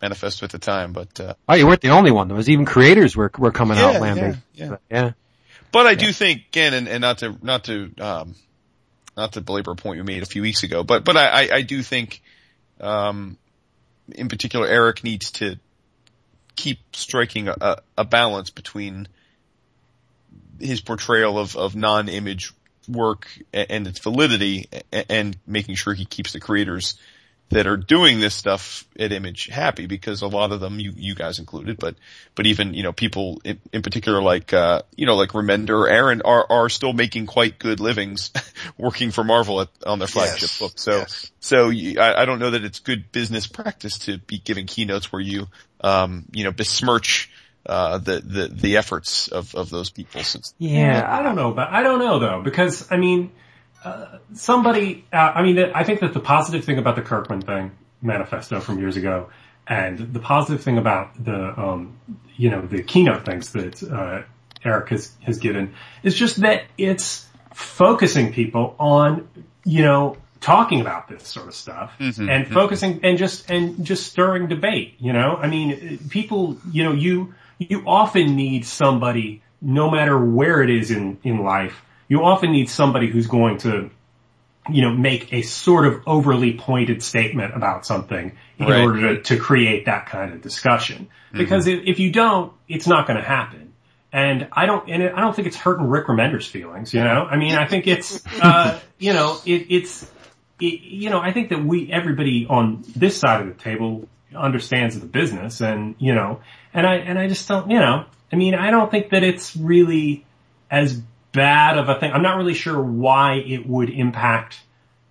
manifesto at the time, but, uh, Oh, you weren't the only one. There was even creators were, were coming out Yeah, lambing. yeah, yeah. yeah. But I do think again, and, and not to not to um, not to belabor a point we made a few weeks ago, but but I, I, I do think, um, in particular, Eric needs to keep striking a, a- a balance between his portrayal of, of non-image work and its validity, and making sure he keeps the creators that are doing this stuff at Image happy because a lot of them, you, you guys included, but, but even, you know, people in, in particular like, uh, you know, like Remender or Aaron are, are still making quite good livings *laughs* working for Marvel at, on their flagship Yes, book. So, yes. so you, I, I don't know that it's good business practice to be giving keynotes where you, um, you know, besmirch, uh, the, the, the efforts of, of those people since, Yeah. I don't know, but I don't know though, because I mean, uh, somebody, uh, I mean, I think that the positive thing about the Kirkman thing, manifesto from years ago, and the positive thing about the, um, you know, the keynote things that, uh, Eric has, has given is just that it's focusing people on, you know, talking about this sort of stuff and focusing and just, and just stirring debate, you know? I mean, people, you know, you, you often need somebody, no matter where it is in, in life, you often need somebody who's going to, you know, make a sort of overly pointed statement about something in Right. order to, to create that kind of discussion. Because if, if you don't, it's not going to happen. And I don't, and I don't think it's hurting Rick Remender's feelings, you know? I mean, I think it's, uh, *laughs* you know, it, it's, it, you know, I think that we, everybody on this side of the table understands the business and, you know, and I, and I just don't, you know, I mean, I don't think that it's really as bad of a thing. I'm not really sure why it would impact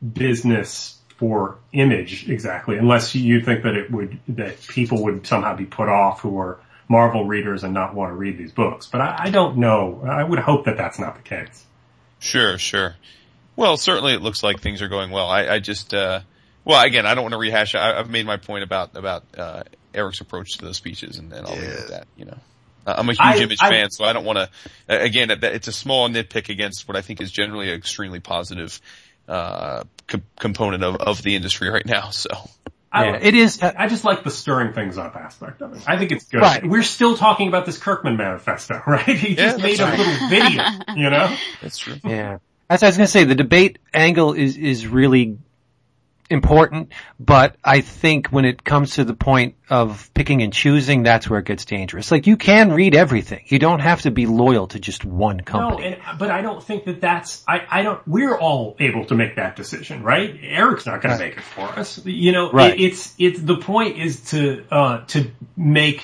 business for image exactly, unless you think that it would, that people would somehow be put off who are Marvel readers and not want to read these books. But I, I don't know. I would hope that that's not the case. Sure, sure. Well, certainly it looks like things are going well. I, I just, uh, well, again, I don't want to rehash. I, I've made my point about about uh, Eric's approach to those speeches, and, and I'll leave it at that. You know, Uh, I'm a huge I- Image I- fan, so I don't want to. Again, it's a small nitpick against what I think is generally an extremely positive uh, co- component of, of the industry right now. So, I, Yeah, it is. I just like the stirring things up aspect of it. I think it's good. Right. We're still talking about this Kirkman manifesto, *laughs* right? He Yeah, just made a little video, you know? *laughs* that's true. Yeah. As I was going to say, the debate angle is, is really important, but I think when it comes to the point of picking and choosing, that's where it gets dangerous. Like you can read everything. You don't have to be loyal to just one No, company. and, but I don't think that that's, I, I don't, we're all able to make that decision, right? Eric's not going to make it for us. You know, Right. it, it's, it's, the point is to, uh, to make,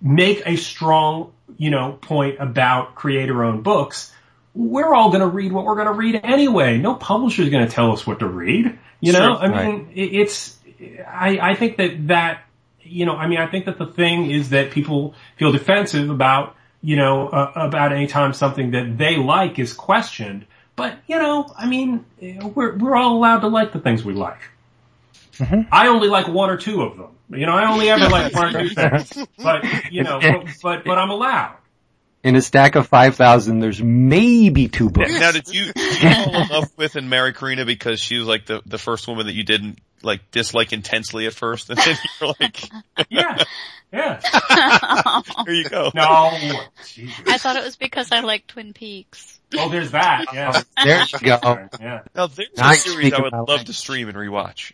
make a strong, you know, point about creator owned books. We're all going to read what we're going to read anyway. No publisher is going to tell us what to read. You know, Sure. I mean, it, it's, I, I think that that, you know, I mean, I think that the thing is that people feel defensive about, you know, uh, about any time something that they like is questioned. But, you know, I mean, we're, we're all allowed to like the things we like. I only like one or two of them. You know, I only ever like one or two *laughs* things. But, you know, but, but, but I'm allowed. In a stack of 5,000, there's maybe two books. Now, did you, did *laughs* you fall in love with and marry Corinna because she was like the, the first woman that you didn't like dislike intensely at first and then you're like, *laughs* Yeah, yeah. *laughs* here you go. No, Jesus. I thought it was because I like Twin Peaks. Oh, there's that. Yeah, There you go. yeah. Now there's a Nice series I speaking would love that. to stream and rewatch.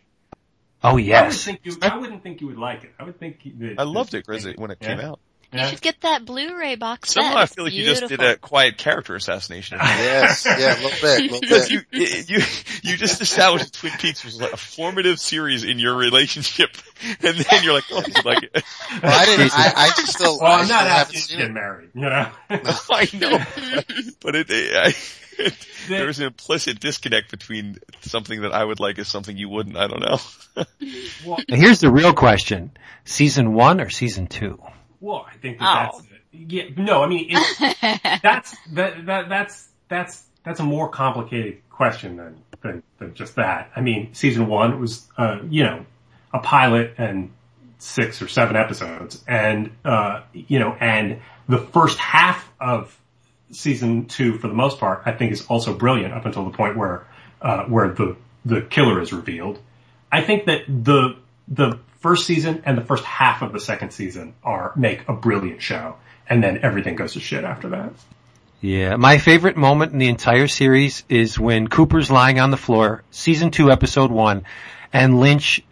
Oh I wouldn't yes. think you. I wouldn't think you would like it. I would think that. I loved it Grizzly, when it came out. You Yeah. should get that Blu-ray box set. Somehow I feel like you just did a quiet character assassination. *laughs* Yes, yeah, a little bit, a little Because bit. you, you, you just established Twin Peaks was like a formative series in your relationship, *laughs* and then you're like, oh, you like it. Well, I didn't. I, I just still. Well, I I'm still not haven't asking you to seen get married. You know. *laughs* I know, but it, I, there's an implicit disconnect between something that I would like and something you wouldn't. I don't know. well, Now, here's the real question. Season one or season two? Well, I think that Oh. that's. Yeah. No, I mean *laughs* that's that that that's that's that's a more complicated question than than than just that. I mean, season one was uh you know a pilot and six or seven episodes, and uh you know and the first half of season two, for the most part, I think is also brilliant up until the point where uh where the the killer is revealed. I think that the the first season and the first half of the second season are make a brilliant show, and then everything goes to shit after that. Yeah, my favorite moment in the entire series is when Cooper's lying on the floor, season two, episode one, and Lynch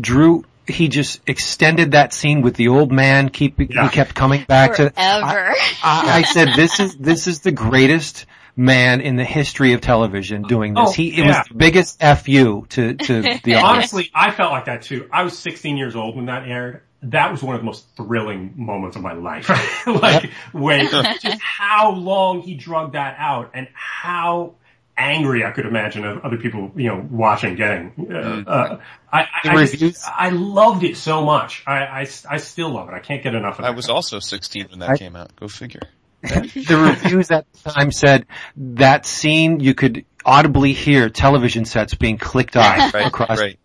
drew, he just extended that scene with the old man, keep, Yeah. he kept coming back to, Forever. I, I said, this is, this is the greatest man in the history of television doing this. Oh, he, it yeah. was the biggest FU to, to *laughs* the audience. Honestly, I felt like that too. I was 16 years old when that aired. That was one of the most thrilling moments of my life. *laughs* like when just how long he drug that out and how angry I could imagine of other people, you know, watching, getting. Uh, uh, I, I, I, just- I loved it so much. I, I, I still love it. I can't get enough of it. I was also 16 when that I- came out. Go figure. The reviews at the time said that scene you could audibly hear television sets being clicked off Right, across. right.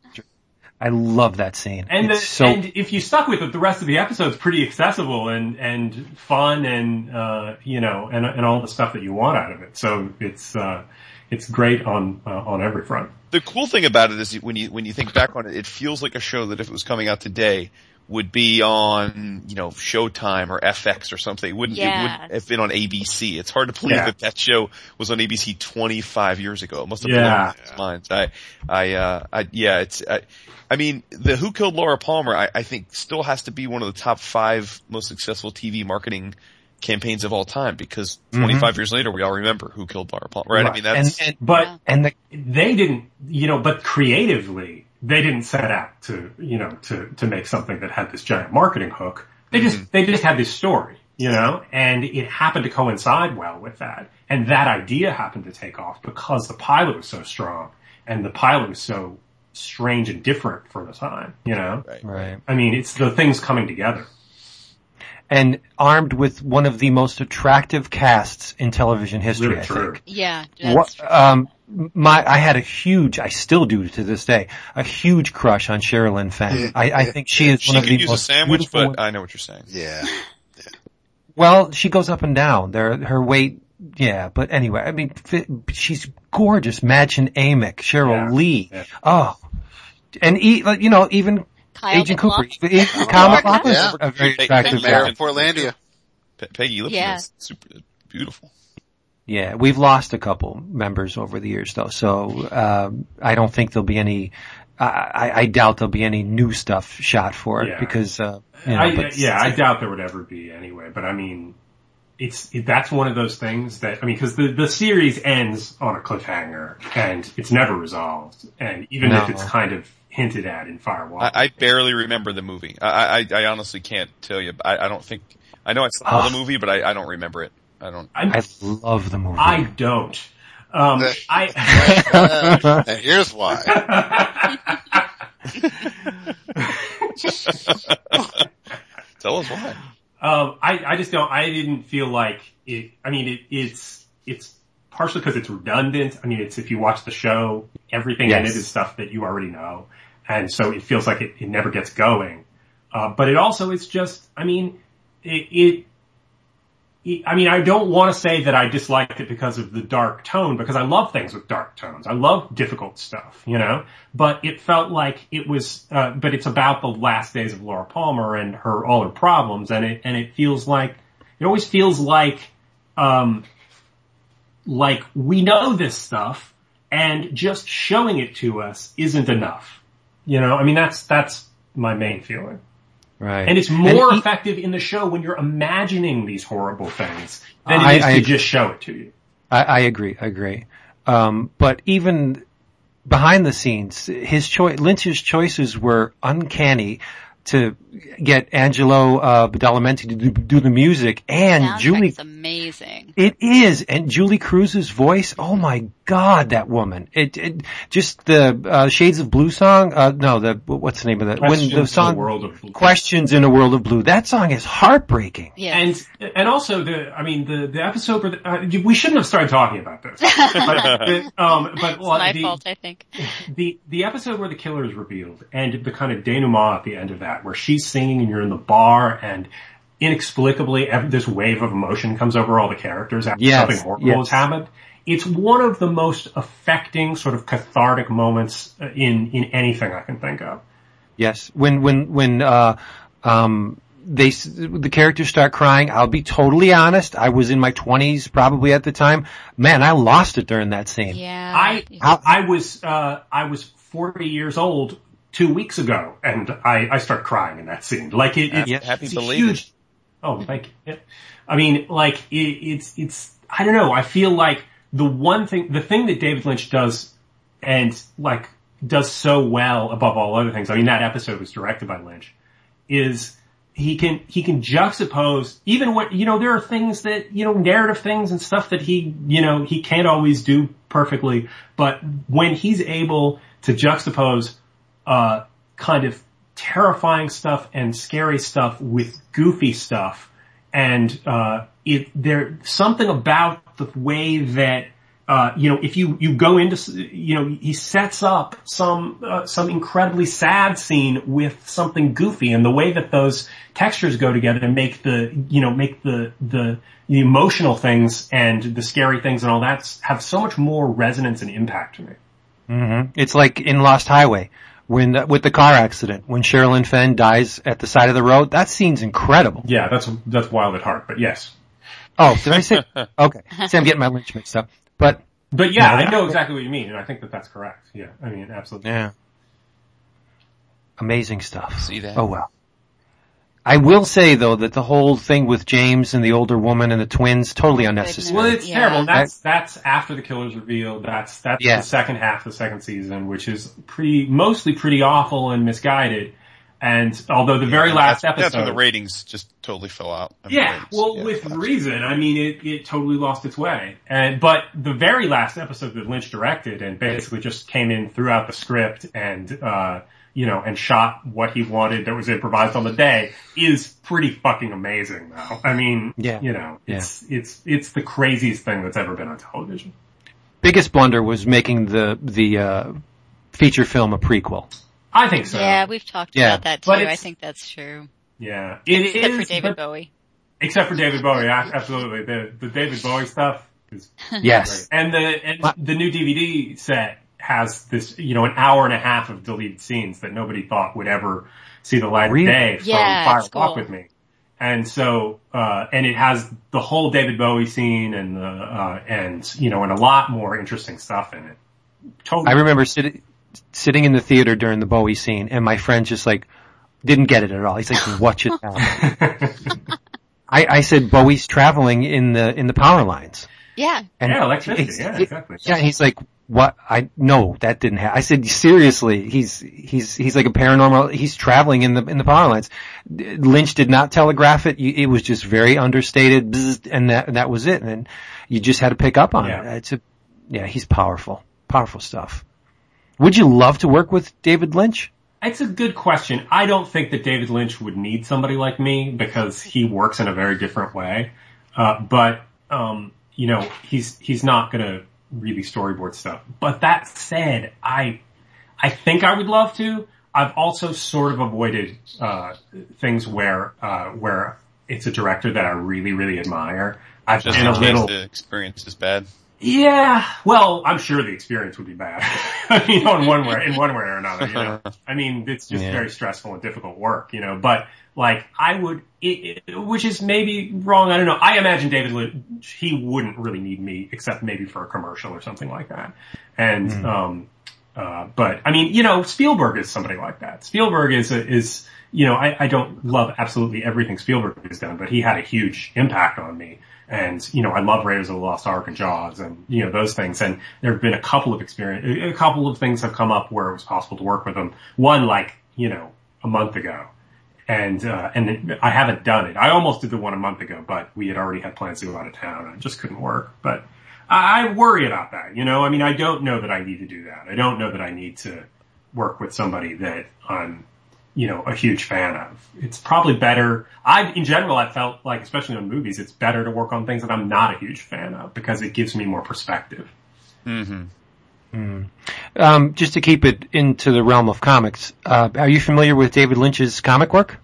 I love that scene. And, the, so and if you stuck with it, the rest of the episode's pretty accessible and, and fun and, uh, you know, and, and all the stuff that you want out of it. So it's, uh, it's great on, uh, on every front. The cool thing about it is when you when you think back on it, it feels like a show that if it was coming out today would be on you know Showtime or FX or something. It wouldn't it wouldn't have been on ABC. It's hard to believe Yeah. that that show was on ABC 25 years ago. It must have Yeah. blown people's minds. I I uh I yeah it's I, I mean the Who Killed Laura Palmer I, I think still has to be one of the top five most successful TV marketing campaigns of all time because 25 years later we all remember Who Killed Laura Palmer right? I mean that's and and But Yeah. and the they didn't, you know, but creatively, they didn't set out to, you know, to, to make something that had this giant marketing hook. They just, they just had this story, you know, and it happened to coincide well with that. And that idea happened to take off because the pilot was so strong and the pilot was so strange and different for the time, you know? right. right I mean, it's the things coming together. And armed with one of the most attractive casts in television history. Really I think. Yeah. that's What, true. um, my, I had a huge, I still do to this day, a huge crush on Sherilyn Fenn. I, I think she is She one of the use a most sandwich, but women- I know what you're saying. Yeah. *laughs* Well, she goes up and down. There, her weight, yeah. But anyway, I mean, she's gorgeous. Madchen Amick, Sheryl Yeah. Lee. Yeah. Oh, and e, you know, even Kyle Agent MacLachlan. Cooper, even *laughs* Kyle MacLachlan Yeah. is a very Hey, attractive hey, Mayor guy. of Portlandia. Pe- Peggy Lipton Yeah. is super beautiful. Yeah, we've lost a couple members over the years though, so um, I don't think there'll be any. I, I, I doubt there'll be any new stuff shot for it Yeah. because, uh, you know, I, but- yeah, I doubt there would ever be anyway. But I mean, it's it, that's one of those things that I mean, because the the series ends on a cliffhanger and it's never resolved, and even if it's kind of hinted at in Fire Walk, I, I barely remember the movie. I, I, I honestly can't tell you. I, I don't think, I know I saw Ah. the movie, but I, I don't remember it. I don't. I love the movie. I don't. Um, I *laughs* *laughs* and here's why. *laughs* Tell us why. Um, I, I just don't, I didn't feel like it, I mean, it, it's, it's partially because it's redundant. I mean, it's, if you watch the show, everything in it is stuff that you already know. And so it feels like it, it never gets going. Uh, but it also it's just, I mean, it, it, I mean, I don't want to say that I disliked it because of the dark tone, because I love things with dark tones. I love difficult stuff, you know. But it felt like it was, uh, but it's about the last days of Laura Palmer and her all her problems, and it and it feels like it always feels like, um, like we know this stuff, and just showing it to us isn't enough. You know, I mean, that's that's my main feeling. Right. And it's more he- effective in the show when you're imagining these horrible things than I- it is I to agree. just show it to you. I, I agree. I agree. Um, but even behind the scenes, his choice, Lynch's choices were uncanny to get Angelo uh, Badalamenti to do, do the music and Soundtrack's Julee. amazing. It is, and Julee Cruise's voice. Oh my God, that woman! It, it just the uh, Shades of Blue song. Uh, no, the what's the name of that? Questions in the the song World of Blue. Questions in a World of Blue. That song is heartbreaking. Yes. And and also the I mean the the episode where the, uh, we shouldn't have started talking about this. *laughs* but, the, um, but it's my the, fault, I think. the the episode where the killer is revealed and the kind of denouement at the end of that, where she's singing and you're in the bar and inexplicably this wave of emotion comes over all the characters after Yes, something horrible yes. has happened. It's one of the most affecting, sort of cathartic moments uh, in in anything I can think of. Yes, when when when uh, um, they the characters start crying, I'll be totally honest. I was in my twenties probably at the time. Man, I lost it during that scene. Yeah. I How- I was uh, I was 40 years old two weeks ago, and I I start crying in that scene. Like it, it's, Yeah. Happy it's a huge. Oh, thank you. I mean, like it, it's it's I don't know. I feel like the one thing, the thing that David Lynch does, and like does so well above all other things. I mean, that episode was directed by Lynch. Is he can he can juxtapose even what you know there are things that you know narrative things and stuff that he you know he can't always do perfectly but when he's able to juxtapose uh kind of terrifying stuff and scary stuff with goofy stuff and uh it there something about the way that uh, you know, if you, you go into, you know, he sets up some, uh, some incredibly sad scene with something goofy and the way that those textures go together and make the, you know, make the, the, the emotional things and the scary things and all that have so much more resonance and impact to me. hmm It's like in Lost Highway when the, with the car accident when Sherilyn Fenn dies at the side of the road. That scene's incredible. Yeah, that's, that's wild at heart, but yes. Oh, did I say? *laughs* Okay, see, I'm getting my Lynch mixed up. But But yeah, Yeah. I know exactly what you mean and I think that that's correct. Yeah, I mean, absolutely. yeah, amazing stuff. See that? Oh well. I will say though that the whole thing with James and the older woman and the twins totally unnecessary. Well, it's Yeah. terrible. That's that's after the killer's revealed. That's that's Yeah. the second half of the second season, which is pretty mostly pretty awful and misguided. And although the very last that's, episode, That's when the ratings just totally fell out. I mean, yeah, ratings, well, yeah, with that's- reason. I mean, it it totally lost its way. And but the very last episode that Lynch directed and basically just came in throughout the script and uh you know and shot what he wanted that was improvised on the day is pretty fucking amazing though. I mean, Yeah. you know, it's it's it's the craziest thing that's ever been on television. Biggest blunder was making the the uh, feature film a prequel. I think so. yeah, we've talked Yeah. about that too. I think that's true. Yeah, it Except for David but- Bowie. Except for David Bowie, absolutely. The the David Bowie stuff is *laughs* Yes. great. And the and What? the new DVD set has this, you know, an hour and a half of deleted scenes that nobody thought would ever see the light Really? of day from Yeah, Fire Walk cool. with Me. And so, uh, and it has the whole David Bowie scene and the, uh, and, you know, and a lot more interesting stuff in it. Totally. I remember sitting sitting in the theater during the Bowie scene, and my friend just like didn't get it at all. He's like, "Watch it now." *laughs* I, I said Bowie's traveling in the in the power lines. Yeah. And Yeah, electricity. it's- Yeah, exactly. Yeah, he's like, what? I no, that didn't happen. I said, seriously, he's he's he's like a paranormal. He's traveling in the in the power lines. Lynch did not telegraph it. It was just very understated, and that and that was it. And then you just had to pick up on Yeah. it. It's a yeah, he's powerful, powerful stuff. Would you love to work with David Lynch? It's a good question. I don't think that David Lynch would need somebody like me because he works in a very different way. Uh, but, um, you know, he's, he's not gonna really storyboard stuff. But that said, I, I think I would love to. I've also sort of avoided, uh, things where, uh, where it's a director that I really, really admire. I've Just been in a little, the experience is bad. Yeah, well, I'm sure the experience would be bad. I mean, on one way, in one way or another, you know. I mean, it's just Yeah. very stressful and difficult work, you know, but like I would, it, it, which is maybe wrong, I don't know. I imagine David Lynch, he wouldn't really need me except maybe for a commercial or something like that. And, um, uh, but I mean, you know, Spielberg is somebody like that. Spielberg is, a, is, you know, I, I don't love absolutely everything Spielberg has done, but he had a huge impact on me. And, you know, I love Raiders of the Lost Ark and Jaws and, you know, those things. And there have been a couple of experience, a couple of things have come up where it was possible to work with them. One, like, you know, a month ago. And, uh, and I haven't done it. I almost did the one a month ago, but we had already had plans to go out of town it just couldn't work. But I, I worry about that, you know? I mean, I don't know that I need to do that. I don't know that I need to work with somebody that I'm, you know, a huge fan of. It's probably better. I, in general, I felt like, especially on movies, it's better to work on things that I'm not a huge fan of because it gives me more perspective. Um, just to keep it into the realm of comics, uh, are you familiar with David Lynch's comic work?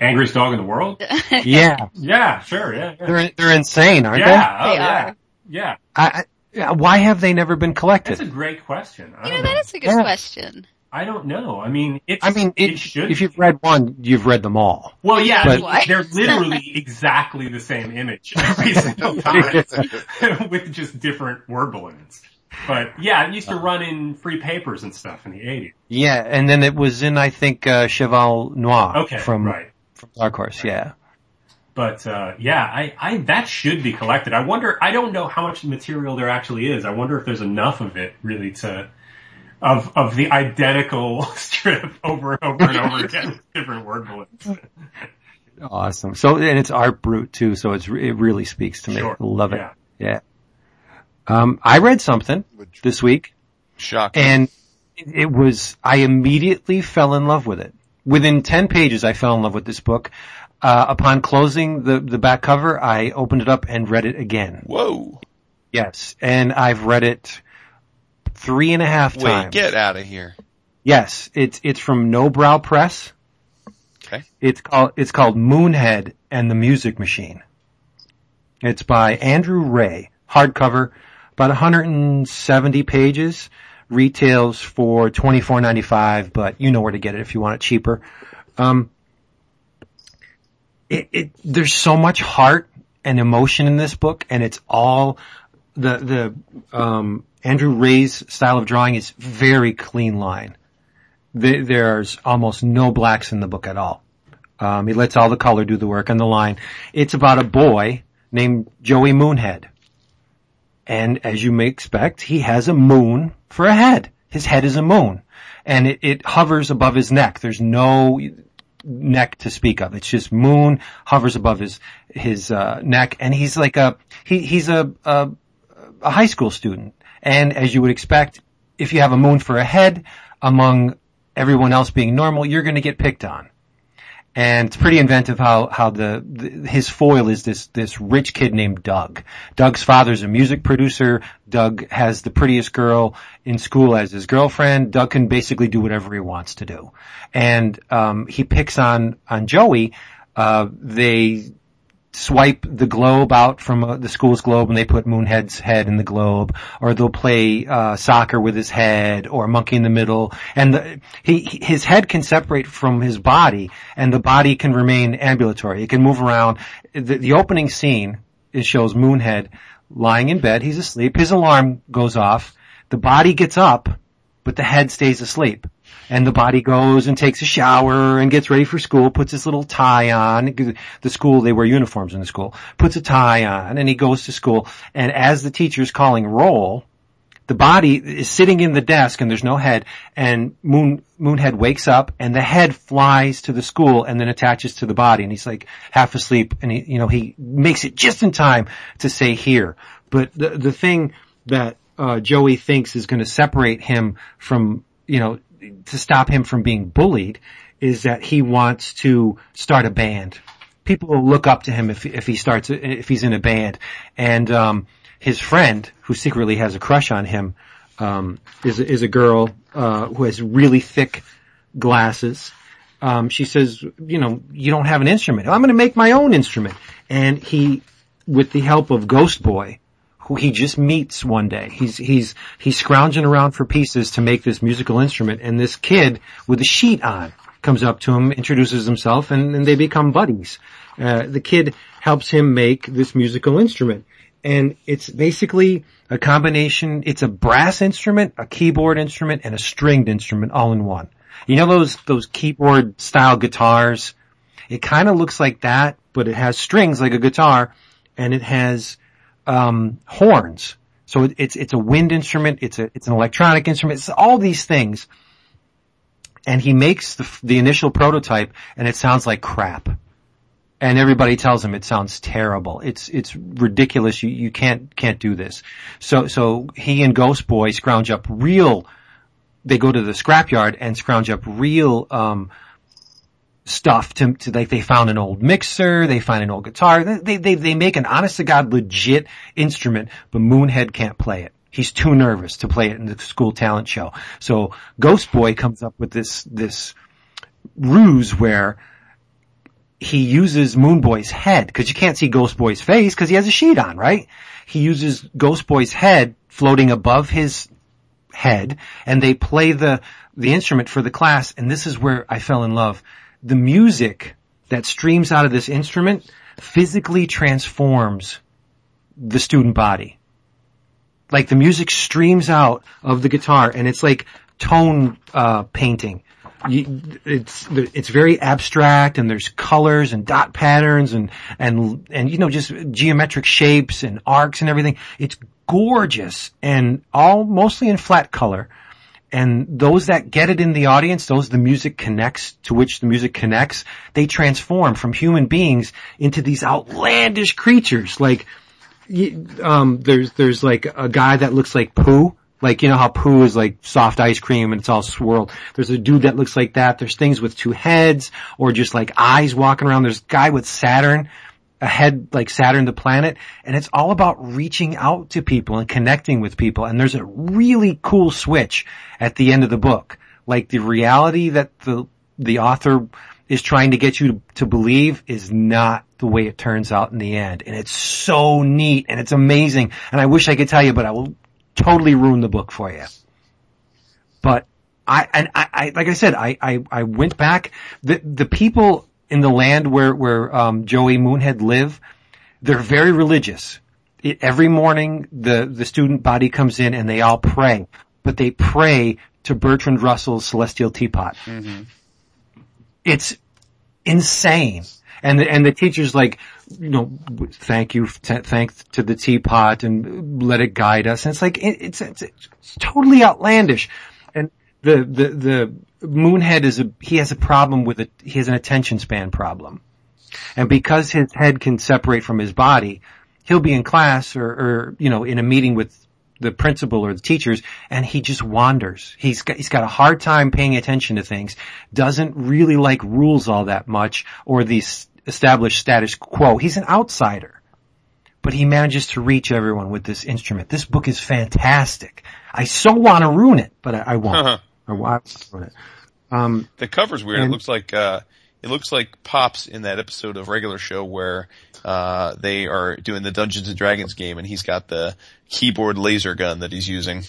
Angriest dog in the world? *laughs* Yeah, Yeah, sure, yeah, yeah. they're they're insane, aren't Yeah, oh They yeah, are. yeah. I, I, yeah, why have they never been collected? That's a great question. I You know, know. that is a good Yeah. question. I don't know. I mean, it's, I mean, it, it, should. if you've read one, you've read them all. well, yeah, but- they're literally *laughs* exactly the same image every *laughs* single time *laughs* with just different word balloons. But yeah, it used to run in free papers and stuff in the 80s. Yeah, and then it was in, I think, uh, Cheval Noir Okay, from, right. from Dark Horse, yeah. But uh, yeah, I, I that should be collected. I wonder. I don't know how much material there actually is. I wonder if there's enough of it really to of of the identical *laughs* strip over and over and over again with different word bullets. Awesome. So, and it's art brute too, so it's, it really speaks to me. Sure. Love it. Yeah. Yeah. Um, I read something Which- this week Shocking. and it was, I immediately fell in love with it. Within 10 pages, I fell in love with this book. Uh, upon closing the, the back cover, I opened it up and read it again. Whoa. Yes. And I've read it three and a half Wait, times. get out of here. Yes. It's, it's from Nobrow Press. Okay. It's called, it's called Moonhead and the Music Machine. It's by Andrew Rae, hardcover, about 170 pages, retails for 24.95, but you know where to get it if you want it cheaper. Um, it, it, there's so much heart and emotion in this book, and it's all the the um, Andrew Rae's style of drawing is very clean line. There, there's almost no blacks in the book at all. Um, he lets all the color do the work on the line. It's about a boy named Joey Moonhead. And as you may expect, he has a moon for a head. His head is a moon. And it, it hovers above his neck. There's no neck to speak of. It's just moon hovers above his, his, uh, neck. And he's like a, he, he's a, a, a high school student. And as you would expect, if you have a moon for a head among everyone else being normal, you're going to get picked on. And it's pretty inventive how, how the, the, his foil is this, this rich kid named Doug. Doug's father's a music producer. Doug has the prettiest girl in school as his girlfriend. Doug can basically do whatever he wants to do. And, um, he picks on, on Joey. Uh, they swipe the globe out from uh, the school's globe and they put Moonhead's head in the globe, or they'll play uh, soccer with his head, or Monkey in the Middle, and the, he his head can separate from his body, and the body can remain ambulatory. It can move around. The, the opening scene it shows Moonhead lying in bed. He's asleep. His alarm goes off. The body gets up, but the head stays asleep. And the body goes and takes a shower and gets ready for school, puts his little tie on. The school, they wear uniforms in the school. Puts a tie on and he goes to school. And as the teacher's calling roll, the body is sitting in the desk and there's no head and Moon, Moonhead wakes up and the head flies to the school and then attaches to the body and he's like half asleep and he, you know, he makes it just in time to say here. But the, the thing that, uh, Joey thinks is going to separate him from, you know, to stop him from being bullied is that he wants to start a band. People will look up to him if, if he starts, if he's in a band. And, um, his friend, who secretly has a crush on him, um, is is a girl uh, who has really thick glasses, um, she says, you know, you don't have an instrument. I'm going to make my own instrument. And he, with the help of Ghost Boy, who he just meets one day, he's, he's, he's scrounging around for pieces to make this musical instrument. And this kid with a sheet on comes up to him, introduces himself, and, and they become buddies. Uh, the kid helps him make this musical instrument. And it's basically a combination, it's a brass instrument, a keyboard instrument, and a stringed instrument all in one. You know those, those keyboard style guitars? It kind of looks like that, but it has strings like a guitar, and it has, um, horns. So it, it's, it's a wind instrument, it's a, it's an electronic instrument, it's all these things. And he makes the, the initial prototype, and it sounds like crap and everybody tells him it sounds terrible. It's it's ridiculous. You you can't can't do this. So so he and Ghost Boy scrounge up real. They go to the scrapyard and scrounge up real um, stuff to, to like they found an old mixer, they find an old guitar. They they they make an honest to god legit instrument, but Moonhead can't play it. He's too nervous to play it in the school talent show. So Ghost Boy comes up with this this ruse where he uses Moon Boy's head because you can't see Ghost Boy's face because he has a sheet on, right? He uses Ghost Boy's head floating above his head and they play the, the instrument for the class. And this is where I fell in love. The music that streams out of this instrument physically transforms the student body. Like the music streams out of the guitar and it's like tone, uh, painting you, it's it's very abstract and there's colors and dot patterns and and and you know just geometric shapes and arcs and everything. It's gorgeous and all mostly in flat color. And those that get it in the audience, those the music connects to which the music connects, they transform from human beings into these outlandish creatures. Like, um, there's there's like a guy that looks like Pooh like, you know how poo is like soft ice cream and it's all swirled. There's a dude that looks like that. There's things with two heads or just like eyes walking around. There's a guy with Saturn, a head like Saturn the planet. And it's all about reaching out to people and connecting with people. And there's a really cool switch at the end of the book. Like the reality that the, the author is trying to get you to, to believe is not the way it turns out in the end. And it's so neat and it's amazing. And I wish I could tell you, but I will totally ruin the book for you. But I, and I, I like I said, I, I, I went back, the, the people in the land where, where, um, Joey Moonhead live, they're very religious. It, every morning the, the student body comes in and they all pray, but they pray to Bertrand Russell's Celestial Teapot. Mm-hmm. It's insane. And the, and the teacher's like, you know, thank you, thanks to the teapot and let it guide us. And it's like, it, it's, it's, it's totally outlandish. The, the, the Moonhead is a, he has a problem with it. He has an attention span problem. And because his head can separate from his body, he'll be in class or, or, you know, in a meeting with the principal or the teachers and he just wanders. He's got, he's got a hard time paying attention to things, doesn't really like rules all that much or these established status quo. He's an outsider, but he manages to reach everyone with this instrument. This book is fantastic. I so want to ruin it, but I, I won't. Uh-huh. I won't ruin it. Um, the cover's weird. And, it looks like, uh, it looks like Pops in that episode of Regular Show where, uh, they are doing the Dungeons and Dragons game and he's got the keyboard laser gun that he's using.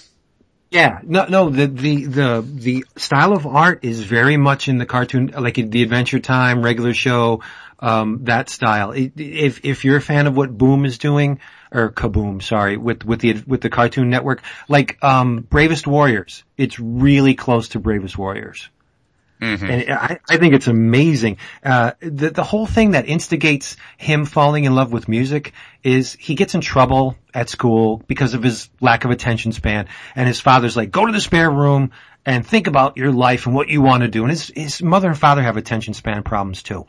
Yeah, no, no, the, the, the, the style of art is very much in the cartoon, like the Adventure Time, regular show, um, that style. If, if you're a fan of what Boom is doing, or Kaboom, sorry, with, with the, with the Cartoon Network, like, um, Bravest Warriors, it's really close to Bravest Warriors. Mm-hmm. And I, I, think it's amazing. Uh, the, the whole thing that instigates him falling in love with music is he gets in trouble at school because of his lack of attention span. And his father's like, go to the spare room and think about your life and what you want to do. And his, his mother and father have attention span problems too.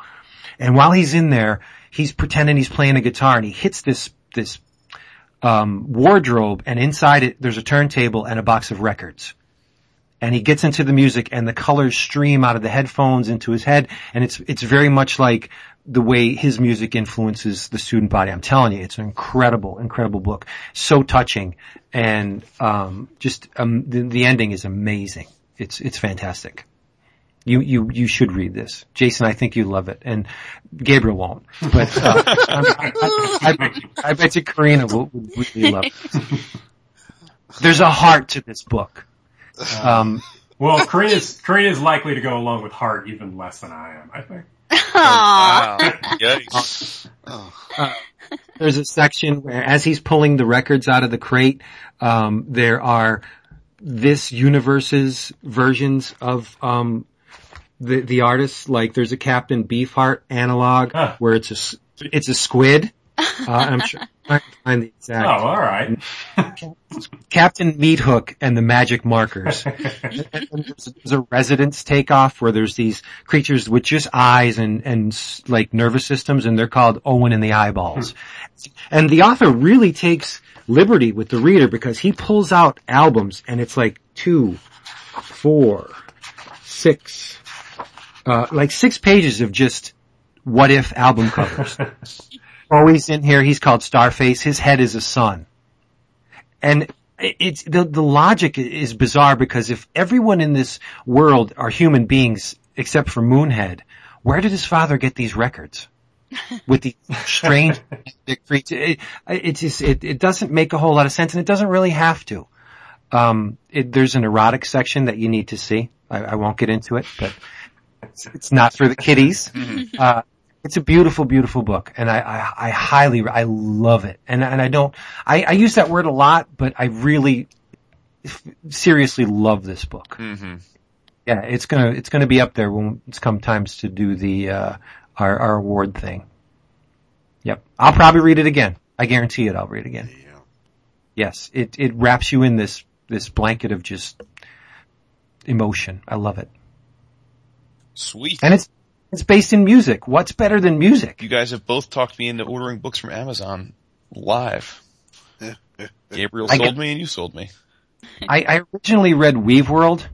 And while he's in there, he's pretending he's playing a guitar and he hits this, this, um, wardrobe and inside it there's a turntable and a box of records and he gets into the music and the colors stream out of the headphones into his head and it's it's very much like the way his music influences the student body. I'm telling you, it's an incredible, incredible book. So touching and um, just um, the, the ending is amazing. It's it's fantastic. You, you, you should read this. Jason, I think you love it. And Gabriel won't. But, uh, *laughs* I, I, I, bet you, I bet you Corinna will, would really love it. There's a heart to this book. Um, Well, Corinna's Corinna's likely to go along with Heart even less than I am. I think. Aww. Wow. Yikes. *laughs* there's a section where as he's pulling the records out of the crate, um, there are this universe's versions of, um, the, the artists, like there's a Captain Beefheart analog Huh. where it's a, s- it's a squid. *laughs* Uh, I'm sure, I can find the exact. Oh, all right. *laughs* Captain Meathook and the Magic Markers. and *laughs* and there's, there's a Residents takeoff where there's these creatures with just eyes and, and like nervous systems and they're called Owen and the Eyeballs. And the author really takes liberty with the reader because he pulls out albums and it's like two, four, six, uh, like six pages of just what if album covers. *laughs* Always in here, he's called Starface. His head is a sun. And it's, the, the logic is bizarre because if everyone in this world are human beings except for Moonhead, where did his father get these records? *laughs* With the strange *laughs* creatures. It, it just, it, it doesn't make a whole lot of sense and it doesn't really have to. Um, it, there's an erotic section that you need to see. I, I won't get into it, but it's, it's not for the kiddies. *laughs* Uh, it's a beautiful, beautiful book, and I, I, I highly, I love it, and and I don't, I, I use that word a lot, but I really, seriously love this book. hmm Yeah, it's gonna, it's gonna be up there when it's come times to do the uh, our our award thing. Yep, I'll probably read it again. I guarantee it. I'll read it again. Yeah. Yes, it it wraps you in this this blanket of just emotion. I love it, Sweet. and it's it's based in music. What's better than music? You guys have both talked me into ordering books from Amazon live. Yeah, *laughs* yeah. Gabriel sold get- me and you sold me. I, I originally read Weaveworld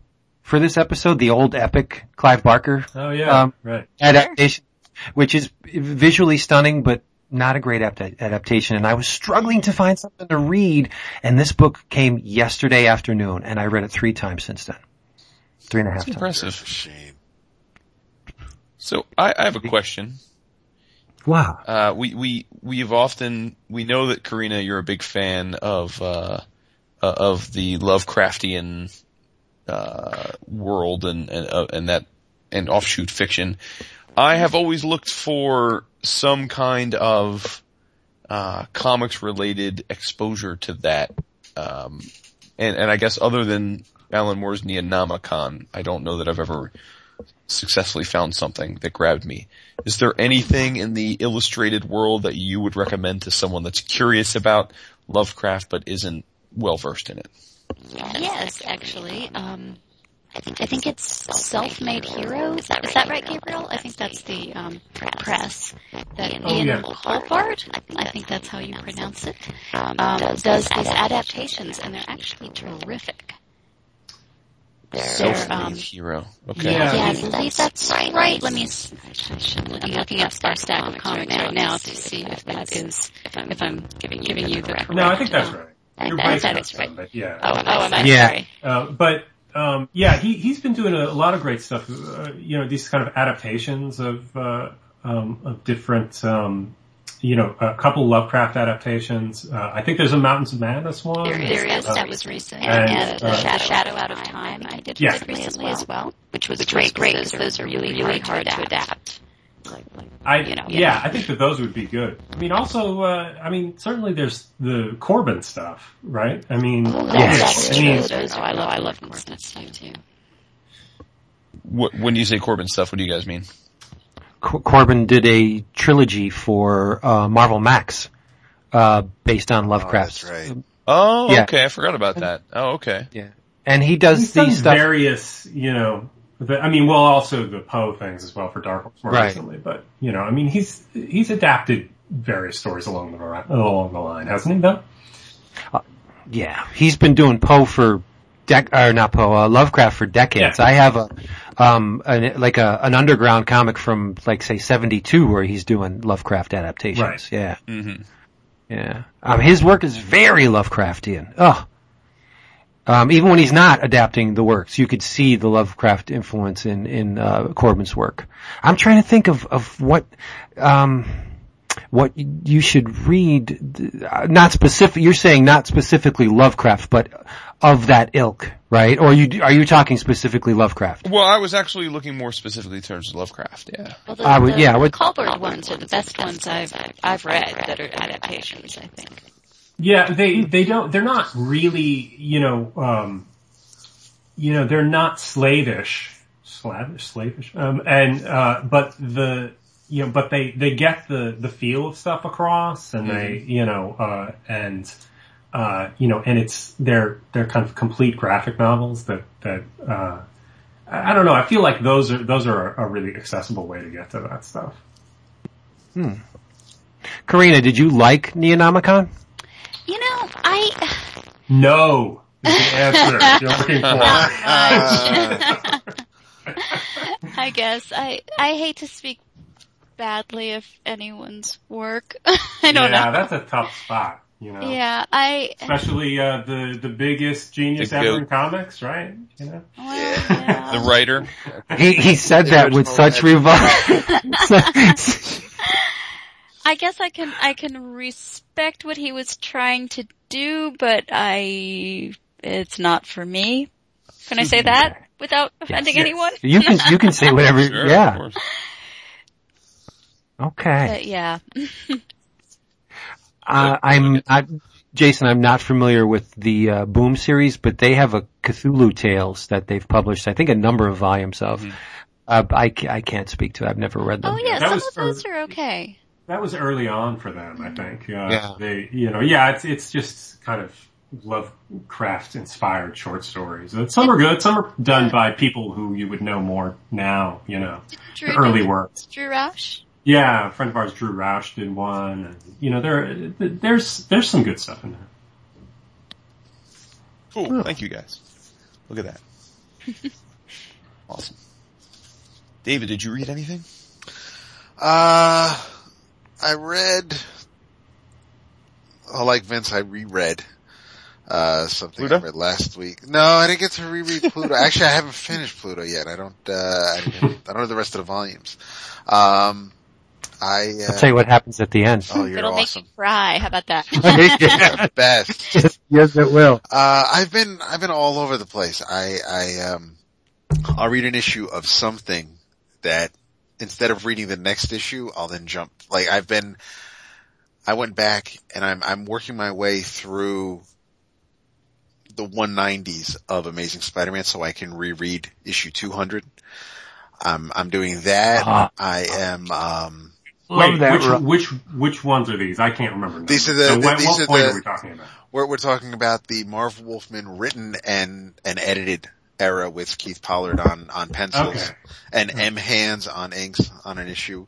for this episode, the old epic Clive Barker Oh yeah. Um, right. adaptation, which is visually stunning, but not a great apt- adaptation. And I was struggling to find something to read, and this book came yesterday afternoon, and I read it three times since then. Three and a half times. Impressive. Shame. So I, I have a question. Wow. Uh, we, we, we've often, we know that Corinna, you're a big fan of, uh, uh, of the Lovecraftian, uh, world and, and, uh, and that, and offshoot fiction. I have always looked for some kind of, uh, comics related exposure to that. Um, and, and I guess other than Alan Moore's Neonomicon, I don't know that I've ever successfully found something that grabbed me. Is there anything in the illustrated world that you would recommend to someone that's curious about Lovecraft but isn't well versed in it? Yes, actually. Um, I think it's Self-Made Hero. Is that, is that right, Gabriel? I think that's the um, press that Oh, Ian yeah. Culbard, I think that's how you pronounce it, um, does these adaptations, and they're actually terrific. They're, Self-made um, hero. Okay. Yeah. yeah, I believe that's right. Let me. s- I'm looking up Star Stack of Comic right now to see if that is if I'm giving giving you the correct. No, I think that's right. I- You're right that about right. but yeah. Oh, oh, am I Yeah. sorry? Uh, but um, yeah, he he's been doing a, lot of great stuff. Uh, you know, these kind of adaptations of uh, um, of different. Um, you know, a couple Lovecraft adaptations. Uh, I think there's a Mountains of Madness one. There, there is. Uh, That was recent. and, And, uh, Shadow, Shadow Out of Time. I did Yeah. recently as well, as well, which was great. Great. Those, those are really, really hard to adapt. I, you know, yeah, yeah. I think that those would be good. I mean, also, uh, I mean, certainly there's the Corben stuff, right? I mean, That's, Yes. that's I mean, true. Those, I love, I love Corben stuff too. What, when you say Corben stuff, what do you guys mean? Cor- Corben did a trilogy for uh, Marvel Max, uh, based on Oh, Lovecraft. that's right. Oh, Yeah. okay. I forgot about that. Oh, okay. Yeah. And he does he's done these stuff. various, you know, the, I mean, well, also the Poe things as well for Dark Horse more Right. recently, but you know, I mean, he's he's adapted various stories along the along the line, hasn't he? Though. Yeah, he's been doing Poe for dec or not Poe, uh, Lovecraft for decades. Yeah. I have a um an, like a an underground comic from like say seventy two where he's doing Lovecraft adaptations. Right. Yeah, hmm yeah. Um, his work is very Lovecraftian. Oh, Um, even when he's not adapting the works, you could see the Lovecraft influence in in uh, Corben's work. I'm trying to think of of what um, what you should read. uh, Not specific. You're saying not specifically Lovecraft, but of that ilk, right? Or you are you talking specifically Lovecraft? Well, I was actually looking more specifically in terms of Lovecraft. Yeah. Well, the, I would- the, yeah, I the would- Culbard ones are the best ones I've I've read that are adaptations. I think. Yeah, they they don't. They're not really. You know. Um, you know, they're not slavish, slavish, slavish. Um, and uh, but the you know, but they they get the the feel of stuff across, and they you know, uh, and uh, you know, and it's they're they're kind of complete graphic novels that that. Uh, I I don't know. I feel like those are those are a really accessible way to get to that stuff. Corinna, did you like Neonomicon? You know, I No, is the answer *laughs* you're looking for. *laughs* I guess I I hate to speak badly if anyone's work. *laughs* I don't yeah, know. that's a tough spot. You know. Yeah, I especially uh, the the biggest genius The ever goat. in comics, right? You know, well, yeah. *laughs* The writer. He he said that with such legend. revolt. *laughs* I guess I can I can respect what he was trying to do, but I it's not for me. Can I say that without offending Yes. anyone? you can you can say whatever. Sure, of yeah. Course. Okay. But yeah, *laughs* Uh, I'm I, Jason. I'm not familiar with the uh, Boom series, but they have a Cthulhu Tales that they've published. I think a number of volumes of. Uh, I, I can't speak to. it. I've never read them. oh yeah, That some of for- those are okay. that was early on for them, I think. Uh, Yeah. They, you know, yeah, it's it's just kind of Lovecraft inspired short stories. Uh, Some are good, some are done by people who you would know more now. You know, Drew, the early works. Drew Rausch. Yeah, a friend of ours, Drew Rausch, did one. And, you know, there there's there's some good stuff in there. Cool. Thank you guys. Look at that. *laughs* awesome. David, did you read anything? Uh, I read, oh, like Vince, I reread, uh, something I read last week. No, I didn't get to reread *laughs* Pluto. Actually, I haven't finished Pluto yet. I don't, uh, I, I don't know the rest of the volumes. Um, I, uh, I'll tell you what happens at the end. oh, you're It'll awesome. make you cry. How about that? *laughs* *laughs* yes, Best. yes, it will. Uh, I've been, I've been all over the place. I, I, um, I'll read an issue of something that instead of reading the next issue, I'll then jump. Like I've been, I went back and I'm, I'm working my way through the 190s of Amazing Spider-Man so I can reread issue 200. I'm, I'm doing that. Ah. I am, um, Love Wait, that, which Ro- which which ones are these? I can't remember. Numbers. These are the- So what, these what are point the- are we talking about? We're, we're talking about the Marv Wolfman written and, and edited era with Keith Pollard on, on pencils Okay. and M Hands on inks on an issue.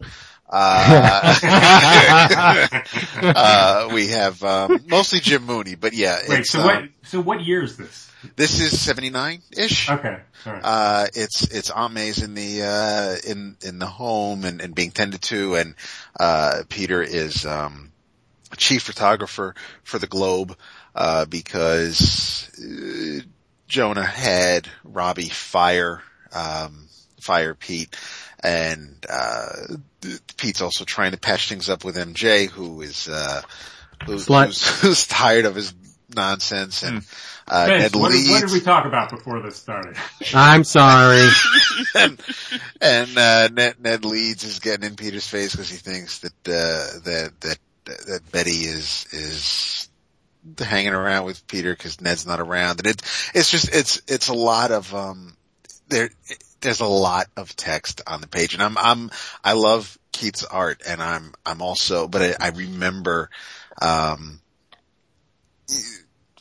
Uh, *laughs* uh, we have, um, mostly Jim Mooney, but yeah, Wait, so um, what? So what year is this? This is 79-ish. Okay, all right. Uh, it's, it's Aunt May's in the, uh, in, in the home and, and being tended to and, uh, Peter is, um, chief photographer for the Globe, uh, because, uh, Jonah had Robbie fire, um, fire Pete and, uh, Pete's also trying to patch things up with MJ who is, uh, who's, who's, *laughs* who's tired of his nonsense and, uh, Vince, Ned what, did- what did we talk about before this started? *laughs* I'm sorry. *laughs* and, and uh, Ned, Ned Leeds is getting in Peter's face because he thinks that uh, that that that Betty is is hanging around with Peter because Ned's not around, and it it's just it's it's a lot of um there there's a lot of text on the page, and I'm I'm I love Keith's art, and I'm I'm also but I, I remember um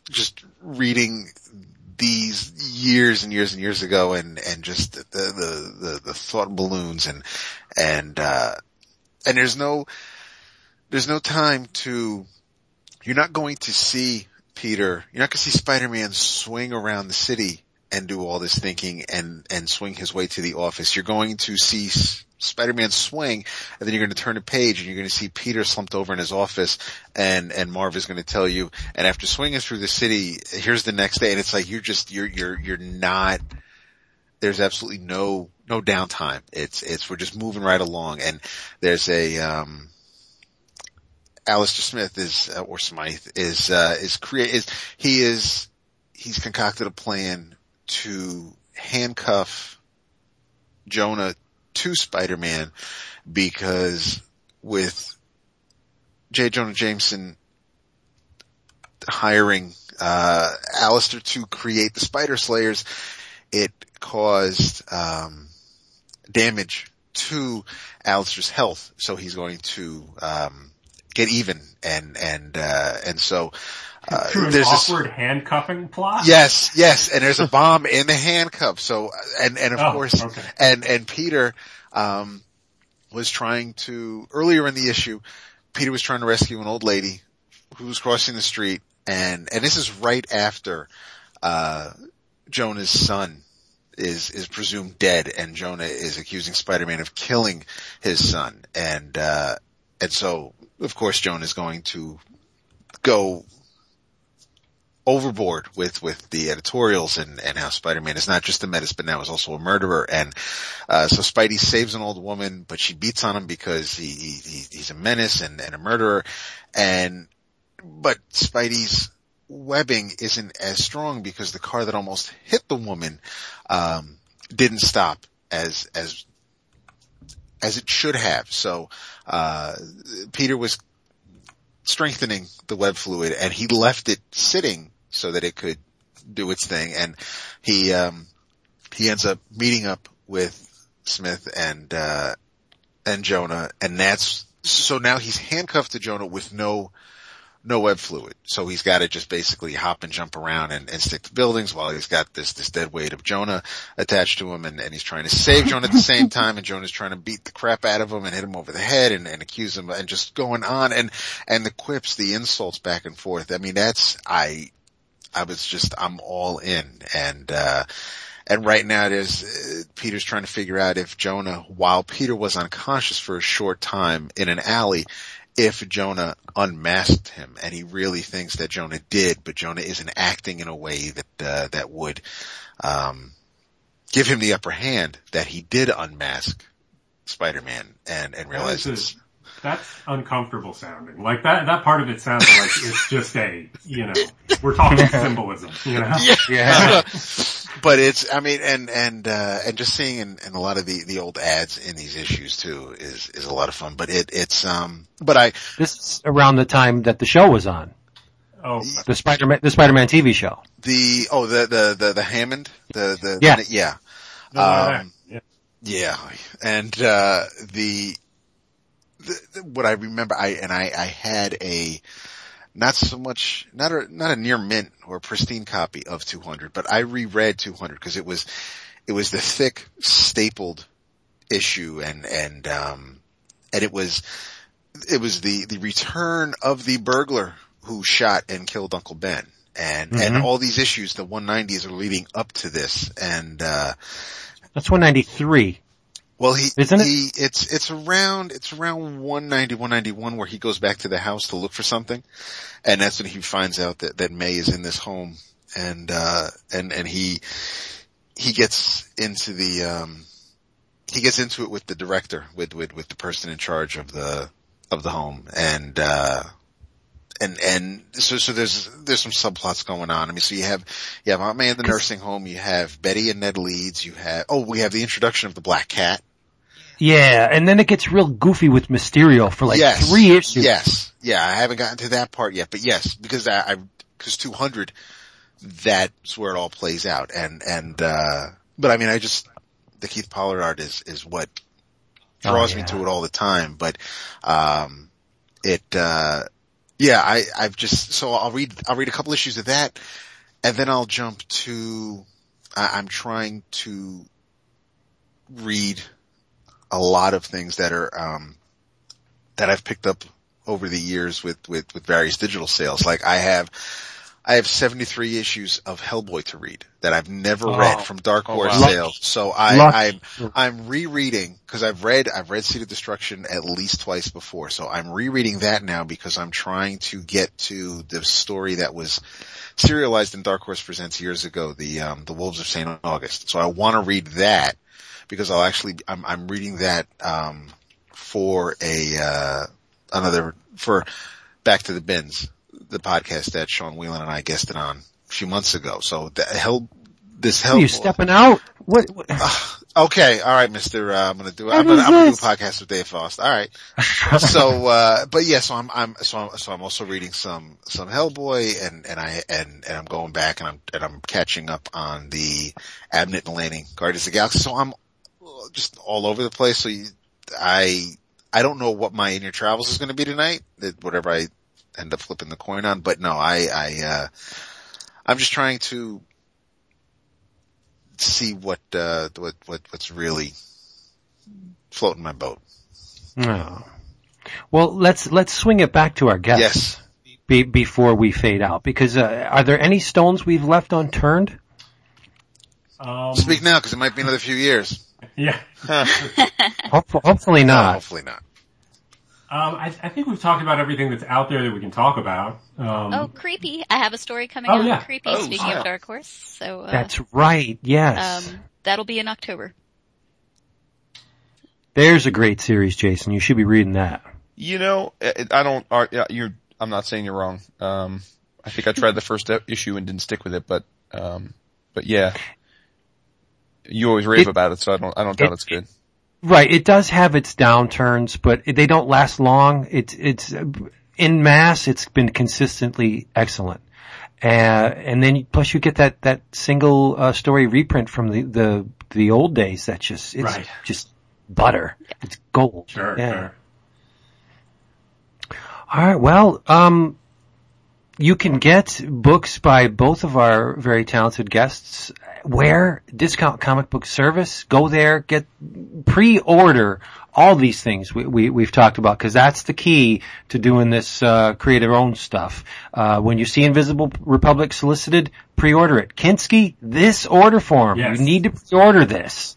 just reading these years and years and years ago and, and just the, the, the, the thought balloons and, and, uh, and there's no, there's no time to, you're not going to see Peter, you're not going to see Spider-Man swing around the city and do all this thinking and, and swing his way to the office. You're going to see Spider-Man swing, and then you're going to turn a page and you're going to see Peter slumped over in his office and, and Marv is going to tell you, and after swinging through the city, here's the next day and it's like you're just, you're, you're, you're not, there's absolutely no, no downtime. It's, it's, we're just moving right along and there's a, um, Alistair Smith is, uh, or Smythe is, uh, is create, is, he is, he's concocted a plan to handcuff Jonah to Spider-Man because with J. Jonah Jameson hiring, uh, Alistair to create the Spider Slayers, it caused, um, damage to Alistair's health. So he's going to, um, get even and, and, uh, and so, uh, Through an there's this- awkward handcuffing plot? Yes, yes, and there's a bomb in the handcuff. So, and and of Oh, course, okay. and and Peter um, was trying to earlier in the issue. Peter was trying to rescue an old lady who was crossing the street, and and this is right after uh, Jonah's son is is presumed dead, and Jonah is accusing Spider-Man of killing his son, and uh, and so of course Jonah is going to go overboard with with the editorials and and how Spider-Man is not just a menace but now is also a murderer. And uh so Spidey saves an old woman but she beats on him because he, he he- he's a menace and and a murderer. And but Spidey's webbing isn't as strong because the car that almost hit the woman um didn't stop as as as it should have. So uh Peter was strengthening the web fluid and he left it sitting so that it could do its thing. And he um he ends up meeting up with Smith and uh and Jonah. And that's so now he's handcuffed to Jonah with no no web fluid. So he's got to just basically hop and jump around and, and stick to buildings while he's got this, this dead weight of Jonah attached to him. And, and he's trying to save Jonah at the same *laughs* time. And Jonah's trying to beat the crap out of him and hit him over the head and, and accuse him and just going on. And, and the quips, the insults back and forth. I mean, that's, I, I was just, I'm all in. And, uh, and right now there's, uh, Peter's trying to figure out if Jonah, while Peter was unconscious for a short time in an alley, if Jonah unmasked him. And he really thinks that Jonah did, but Jonah isn't acting in a way that, uh, that would, um, give him the upper hand that he did unmask Spider-Man and, and realize That is it's, a- that's uncomfortable sounding. Like that, that part of it sounds like it's just a, you know, we're talking symbolism, you know? Yeah. yeah. *laughs* but it's, I mean, and, and, uh, and just seeing in, in a lot of the, the old ads in these issues too is, is a lot of fun, but it, it's, um, but I, This is around the time that the show was on. Oh, The Spider-Man, the Spider-Man TV show. the, oh, the, the, the, the Hammond, the, the, Yeah. yeah. no, no, no. Um, Yeah. Yeah, and uh, the, the what I remember, I and I I had a not so much not a not a near mint or pristine copy of 200, but I reread 200 because it was it was the thick stapled issue and and um and it was it was the the return of the burglar who shot and killed Uncle Ben. And, and Mhm. all these issues, the 190s are leading up to this. And, uh, That's 193. Well, he, Isn't it? he, it's, it's around, it's around 190, 191 where he goes back to the house to look for something. And that's when he finds out that, that May is in this home and, uh, and, and he, he gets into the, um, he gets into it with the director, with, with, with the person in charge of the, of the home and, uh, and, and so, so there's, there's some subplots going on. I mean, so you have, you have Aunt May in the nursing home, you have Betty and Ned Leeds, you have, oh, we have the introduction of the Black Cat. Yeah, and then it gets real goofy with Mysterio for like yes. three issues. Yes. Yeah, I haven't gotten to that part yet, but yes, because I, I cause 200, that's where it all plays out. And, and, uh, but I mean, I just, the Keith Pollard art is, is what Oh, draws me to it all the time, but, um, it, uh, yeah, I, I've just, so I'll read, I'll read a couple issues of that and then I'll jump to, I, I'm trying to read a lot of things that are, um, that I've picked up over the years with, with, with various digital sales. Like I have, I have 73 issues of Hellboy to read that I've never Oh. read from Dark Oh, Horse wow. sales. So I, Lucky. I'm, I'm rereading because I've read, I've read Seed of Destruction at least twice before. So I'm rereading that now because I'm trying to get to the story that was serialized in Dark Horse Presents years ago, the, um, the Wolves of St. August. So I want to read that because I'll actually, I'm, I'm reading that, um, for a, uh, another, for Back to the Bins, the podcast that Sean Whelan and I guested on a few months ago. So the hell, this Are hell, you stepping out? What? what *sighs* okay, all right, Mister. Uh, I'm gonna do. I'm gonna, I'm gonna do a podcast with Dave Faust. All right. *laughs* so, uh, but yeah, so I'm, I'm, so I'm, so I'm also reading some, some Hellboy and, and I, and, and I'm going back and I'm, and I'm catching up on the Abnett and Lanning Guardians of the Galaxy. So I'm uh, just all over the place. So you, I, I don't know what my in your travels is going to be tonight, whatever I end up flipping the coin on, but no, I, I, uh, I'm just trying to see what, uh, what, what, what's really floating my boat. No. Well, let's let's swing it back to our guests Yes. be, before we fade out. Because uh, are there any stones we've left unturned? Um, Speak now because it might be another few years. Yeah. *laughs* Hopefully, hopefully No, not. hopefully not. Um, I, I think we've talked about everything that's out there that we can talk about. Um, Oh, creepy! I have a story coming Oh, out. yeah. Creepy. Oh, speaking wow. of Dark Horse, so uh, That's right. Yes. um, that'll be in October. There's a great series, Jason. You should be reading that. You know, I I don't, are- yeah, you're, I'm not saying you're wrong. Um, I think I tried the first issue and didn't stick with it, but, um, but yeah. You always rave It- about it, so I don't, I don't doubt it- it's good. Right. It does have its downturns, but they don't last long. It's, it's, in mass, it's been consistently excellent. Uh, and then plus you get that, that single, uh, story reprint from the, the, the old days That's just, it's Right. just butter. It's gold. Sure, Yeah. sure. All right. Well, um, you can get books by both of our very talented guests. Where discount comic book service? Go there, get pre-order all these things we, we we've talked about because that's the key to doing this uh, creative own stuff. Uh, when you see Invisible Republic solicited, pre-order it. Kinski, this order form. Yes. You need to pre-order this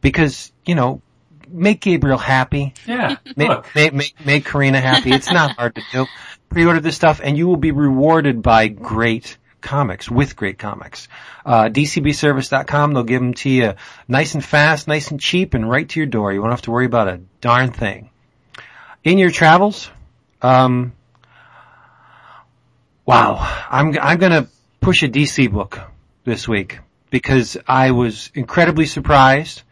because you know make Gabriel happy. Yeah. Make, *laughs* make, make, make Corinna happy. It's not hard to do. Pre-order this stuff and you will be rewarded by great comics, with great comics. Uh, DCBService.com, they'll give them to you nice and fast, nice and cheap, and right to your door. You won't have to worry about a darn thing. In your travels, um, wow, I'm, I'm gonna push a DC book this week because I was incredibly surprised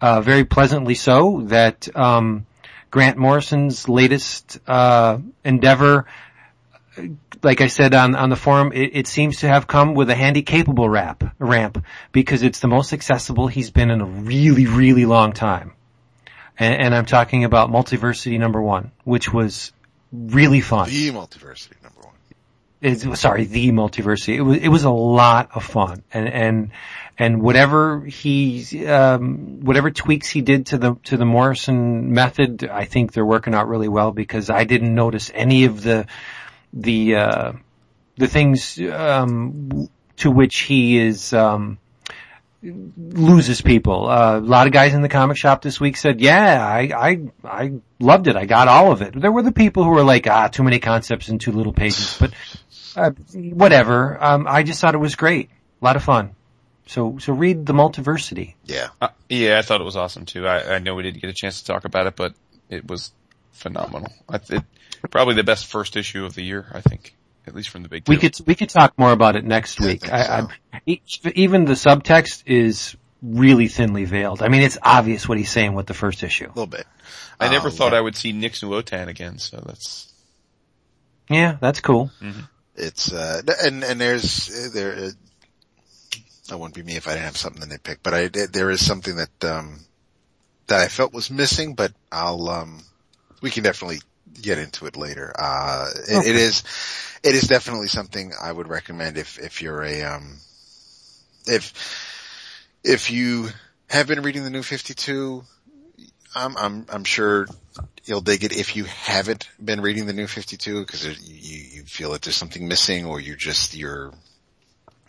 uh, very pleasantly so that um, Grant Morrison's latest uh, endeavor, like I said on on the forum, it, it seems to have come with a handy capable rap ramp because it's the most accessible he's been in a really really long time, and, and I'm talking about Multiversity number one, which was really fun. The multiversity number one. It's, sorry, the multiversity. It was it was a lot of fun, and and and whatever he um, whatever tweaks he did to the to the Morrison method, I think they're working out really well because I didn't notice any of the the uh, the things um, to which he is. Um, loses people. Uh, a lot of guys in the comic shop this week said, "Yeah, I, I, I loved it. I got all of it." There were the people who were like, "Ah, too many concepts in too little pages," but uh, whatever. Um, I just thought it was great, a lot of fun. So, so read the multiversity. Yeah. Uh, yeah, I thought it was awesome too. I, I know we didn't get a chance to talk about it, but it was phenomenal. I, it, probably the best first issue of the year, I think, at least from the big. We could we could talk more about it next Yeah, I week. I, so. I, each, even the subtext is really thinly veiled. I mean, it's obvious what he's saying with the first issue. A little bit. I never Um, thought I would see Nix Uotan again, so that's Yeah, that's cool. It's uh and and there's uh, there. That wouldn't be me if I didn't have something to nitpick, but I there is something that um that I felt was missing, but I'll um we can definitely get into it later. Uh, it, Okay. it is it is definitely something I would recommend if if you're a um if if you have been reading the new 52 I'm, I'm, I'm sure you'll dig it if you haven't been reading the new 52 because you, you feel that there's something missing or you just, you're,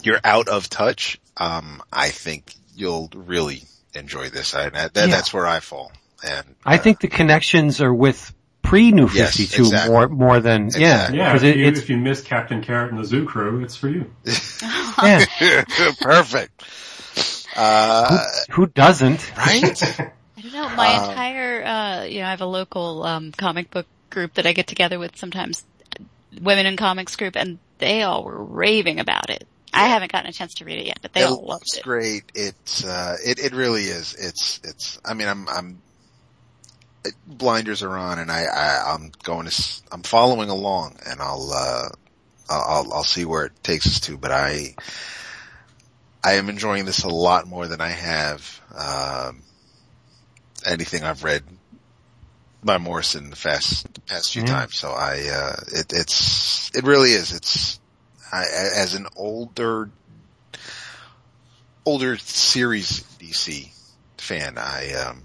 you're out of touch. Um, I think you'll really enjoy this. I, that, Yeah. that's where I fall. And I think the connections are with pre New Yes, 52 exactly. more, more than, Exactly. yeah. Yeah, 'cause if it, you, it's, if you miss Captain Carrot and the Zoo Crew, it's for you. *laughs* yeah. *laughs* perfect. Uh, Who doesn't? right? *laughs* I don't know. My Um, entire, uh, you know, I have a local um, comic book group that I get together with sometimes, women in comics group, and they all were raving about it. I haven't gotten a chance to read it yet, but they it all loved looks it. great. It's, uh, it, it really is. It's, it's, I mean, I'm, I'm, it, blinders are on and I, I, I'm going to, s- I'm following along and I'll, uh, I'll, I'll- I'll see where it takes us to, but I, I am enjoying this a lot more than I have, um, anything I've read by Morrison the past, the past few Yeah. times. So I, uh, it, it's, it really is. It's, I, as an older older series DC fan, I um,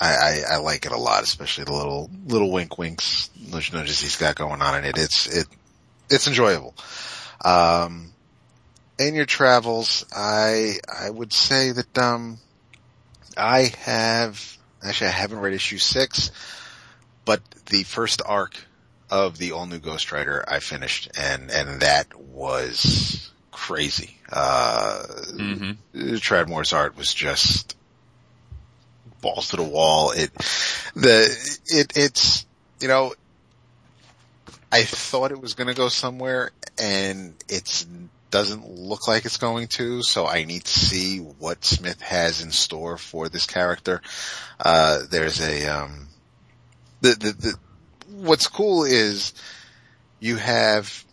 I, I, I like it a lot, especially the little little wink winks, nudge nudges he's got going on in it. It's it it's enjoyable. Um, in your travels, I I would say that um, I have actually I haven't read issue six, but the first arc of the all new Ghost Rider I finished, and and that was crazy. Uh, Mm-hmm. Tradd Moore's art was just balls to the wall. It, the, it, it's, you know, I thought it was going to go somewhere and it's doesn't look like it's going to, so I need to see what Smith has in store for this character. Uh, there's a, um, the, the, the, what's cool is you have,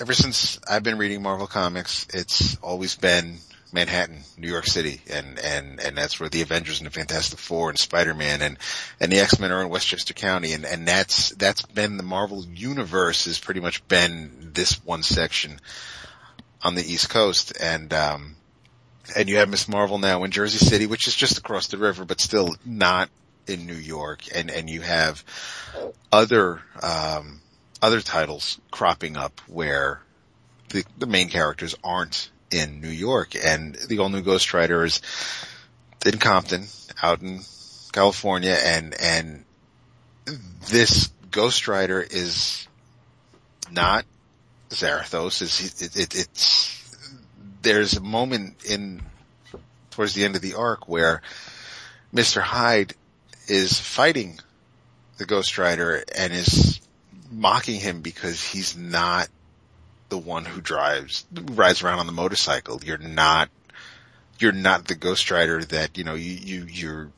ever since I've been reading Marvel comics, it's always been Manhattan, New York City, and and and that's where the Avengers and the Fantastic Four and Spider-Man and and the X-Men are in Westchester County, and and that's that's been the Marvel universe has pretty much been this one section on the East Coast, and um and you have Miss Marvel now in Jersey City, which is just across the river, but still not in New York, and and you have other um other titles cropping up where the, the main characters aren't in New York and the all new Ghost Rider is in Compton out in California and, and this Ghost Rider is not Zarathos. Is it, it, it's, there's a moment in towards the end of the arc where Mr. Hyde is fighting the Ghost Rider and is mocking him because he's not the one who drives, rides around on the motorcycle. You're not, you're not the Ghost Rider that, you know, you, you, you're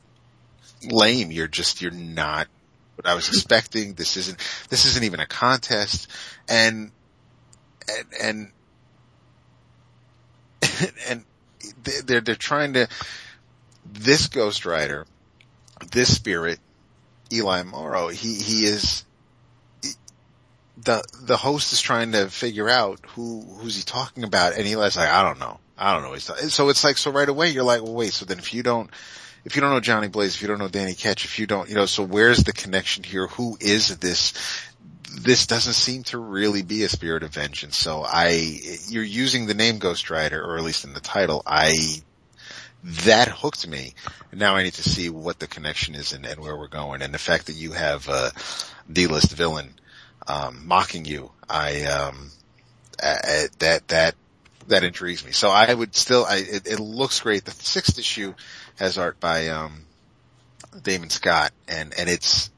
lame. You're just, you're not what I was expecting. This isn't, this isn't even a contest. And, and, and, *laughs* and they're, they're trying to, this Ghost Rider, this spirit, Eli Morrow, he, he is, the the host is trying to figure out who who's he talking about, and Eli's like, I don't know, I don't know. So it's like, so right away you're like, well, wait. So then if you don't, if you don't know Johnny Blaze, if you don't know Danny Ketch, if you don't, you know, so where's the connection here? Who is this? This doesn't seem to really be a spirit of vengeance. So I, you're using the name Ghost Rider, or at least in the title. I that hooked me. Now I need to see what the connection is and, and where we're going. And the fact that you have a D-list villain um, mocking you, I um, uh, that that that intrigues me. So I would still, I, it, it looks great. The sixth issue has art by um, Damion Scott, and and it's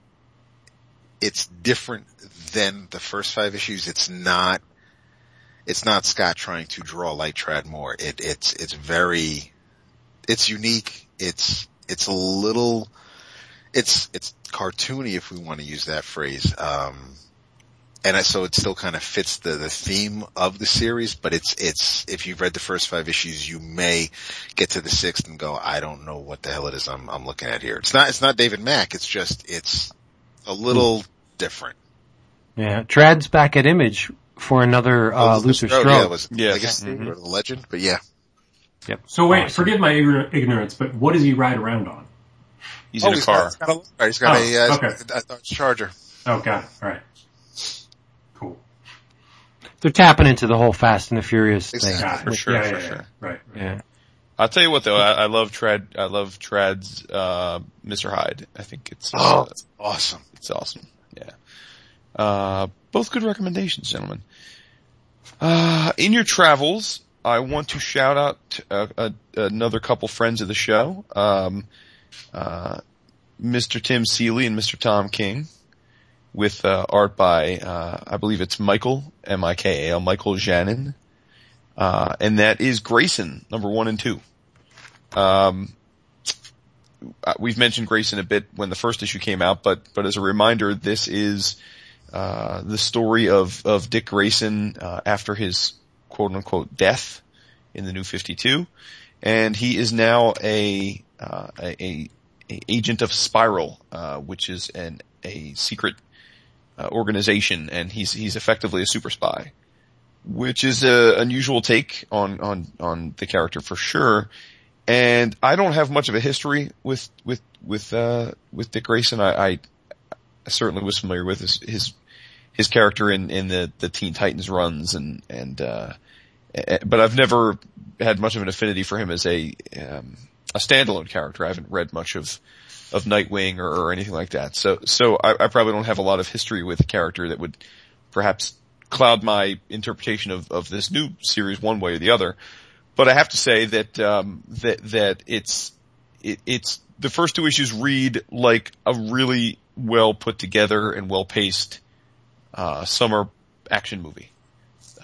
it's different than the first five issues. It's not it's not Scott trying to draw like Moore. It it's it's very it's unique. It's it's a little it's it's cartoony if we want to use that phrase. Um, and so it still kind of fits the, the theme of the series, but it's, it's, if you've read the first five issues, you may get to the sixth and go, I don't know what the hell it is I'm, I'm looking at here. It's not, it's not David Mack. It's just, it's a little different. Yeah, Tradd's back at Image for another uh, Oh, Luther Strode, Strode. Yeah, it was, Yes. I guess Mhm. the legend, but yeah. Yep. So wait, Awesome. forgive my ignorance, but what does he ride around on? He's oh, in a he's car. Got, he's got a, he's got Oh, a, uh, okay. a Dodge Charger. Oh, got it. All right. Cool. They're tapping into the whole Fast and the Furious thing. Exactly. Got it. For sure, Yeah, for yeah, yeah. sure. Right. right. Yeah. I'll tell you what though, I, I love Tradd, I love Tradd's, uh, Mr. Hyde. I think it's, *gasps* Oh, uh, that's awesome. it's awesome. Yeah. Uh, both good recommendations, gentlemen. Uh, in your travels, I want to shout out uh, uh, another couple friends of the show, um, uh, Mr. Tim Seeley and Mr. Tom King, with uh, art by uh, I believe it's Michael M I K A L Michael Janin, uh, and that is Grayson number one and two. Um, we've mentioned Grayson a bit when the first issue came out, but but as a reminder, this is uh, the story of of Dick Grayson uh, after his quote unquote death in the New Fifty Two, and he is now a uh, a, a, agent of Spyral, uh, which is an a secret uh, organization, and he's he's effectively a super spy, which is a unusual take on on on the character for sure. And I don't have much of a history with with with uh, with Dick Grayson. I, I, I certainly was familiar with his his, his character in, in the, the Teen Titans runs and and uh, but I've never had much of an affinity for him as a um, a standalone character. I haven't read much of of Nightwing or, or anything like that. So so I, I probably don't have a lot of history with a character that would perhaps cloud my interpretation of, of this new series one way or the other. But I have to say that um, that that it's it, it's the first two issues read like a really well put together and well paced uh, summer action movie,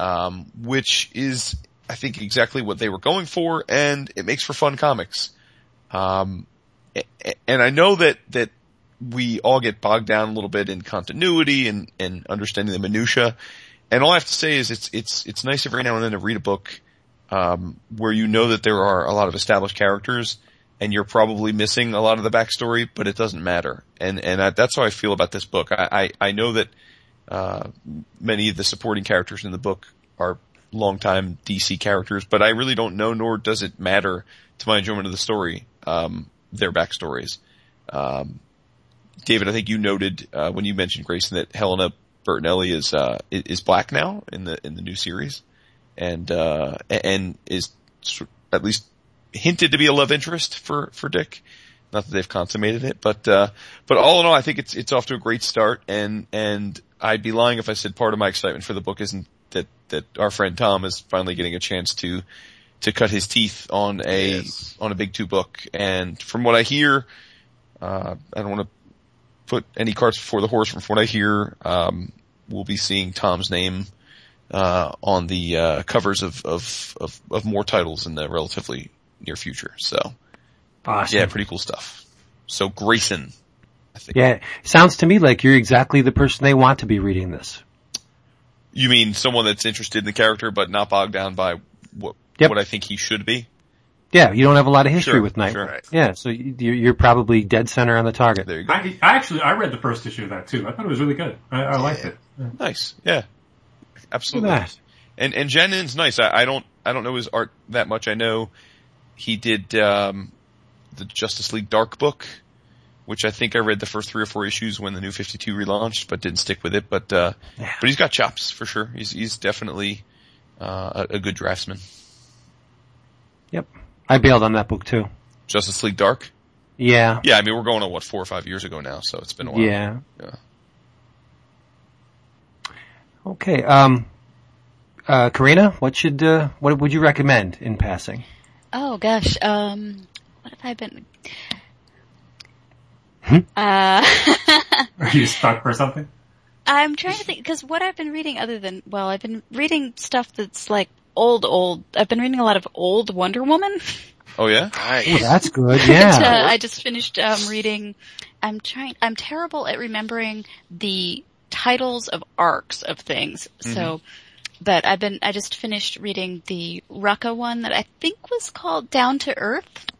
um, which is I think exactly what they were going for, and it makes for fun comics. Um, and I know that that we all get bogged down a little bit in continuity and and understanding the minutia. And all I have to say is it's it's it's nice every now and then to read a book um, where you know that there are a lot of established characters and you're probably missing a lot of the backstory, but it doesn't matter. And and I, that's how I feel about this book. I I, I know that uh, many of the supporting characters in the book are longtime DC characters, but I really don't know, nor does it matter to my enjoyment of the story, um, their backstories. Um, David, I think you noted uh, when you mentioned Grayson that Helena Bertinelli is uh, is black now in the in the new series, and uh, and is at least hinted to be a love interest for for Dick. Not that they've consummated it, but uh, but all in all, I think it's it's off to a great start, and and I'd be lying if I said part of my excitement for the book isn't that that our friend Tom is finally getting a chance to to cut his teeth on a Yes. on a big two book, and from what I hear, uh, I don't want to put any carts before the horse. From what I hear, um, we'll be seeing Tom's name uh, on the uh, covers of, of of of more titles in the relatively near future. So Awesome. yeah, pretty cool stuff. So Grayson, I think. Yeah, sounds to me like you're exactly the person they want to be reading this. You mean someone that's interested in the character but not bogged down by what Yep. what I think he should be? Yeah, you don't have a lot of history Sure, with Night. sure. Yeah, so you- you're, you're probably dead center on the target. There you go. I, I actually I read the first issue of that too. I thought it was really good. I, I liked it. Nice. Yeah. Absolutely. at that. And and Janin's nice. I, I don't I don't know his art that much. I know he did um the Justice League Dark book, which I think I read the first three or four issues when the new fifty two relaunched, but didn't stick with it. But uh Yeah. but he's got chops for sure. He's he's definitely uh a, a good draftsman. Yep. I bailed on that book too. Justice League Dark? Yeah. Yeah, I mean we're going on what, four or five years ago now, so it's been a while. Yeah. Yeah. Okay. Um, uh, Corinna, what should, uh, what would you recommend in passing? Oh gosh, um, what have I been? Hmm? Uh, *laughs* Are you stuck for something? I'm trying to think because what I've been reading, other than well, I've been reading stuff that's like old, old. I've been reading a lot of old Wonder Woman. Oh yeah? Nice. Oh, that's good. *laughs* But, Yeah. uh, I just finished um, reading. I'm trying. I'm terrible at remembering the titles of arcs of things. So, but I've been. I just finished reading the Rucka one that I think was called Down to Earth.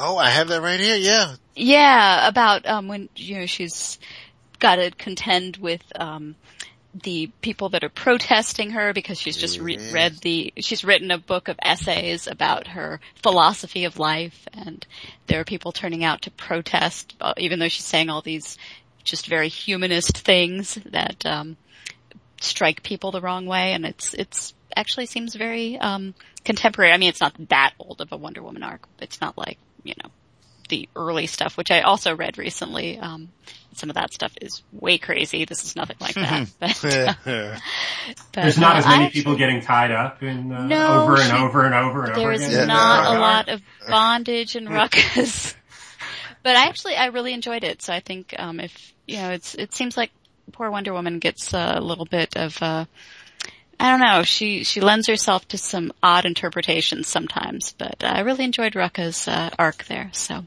Oh, I have that right here. Yeah. Yeah, about um when you know she's got to contend with um the people that are protesting her because she's just re- Yes. read the, she's written a book of essays about her philosophy of life and there are people turning out to protest, uh, even though she's saying all these just very humanist things that, um, strike people the wrong way and it's, it's actually seems very, um, contemporary. I mean, it's not that old of a Wonder Woman arc. It's not like, you know, the early stuff, which I also read recently. Um, some of that stuff is way crazy. This is nothing like that. *laughs* But, uh, but, There's not uh, as many I actually- people getting tied up in uh, No, over and over and over and over There is again. Yeah. not Yeah. a lot of bondage and ruckus. *laughs* but I actually, I really enjoyed it. So I think, um, if, you know, it's, it seems like poor Wonder Woman gets a little bit of, uh, I don't know, she, she lends herself to some odd interpretations sometimes, but I really enjoyed Rucka's, uh, arc there, so.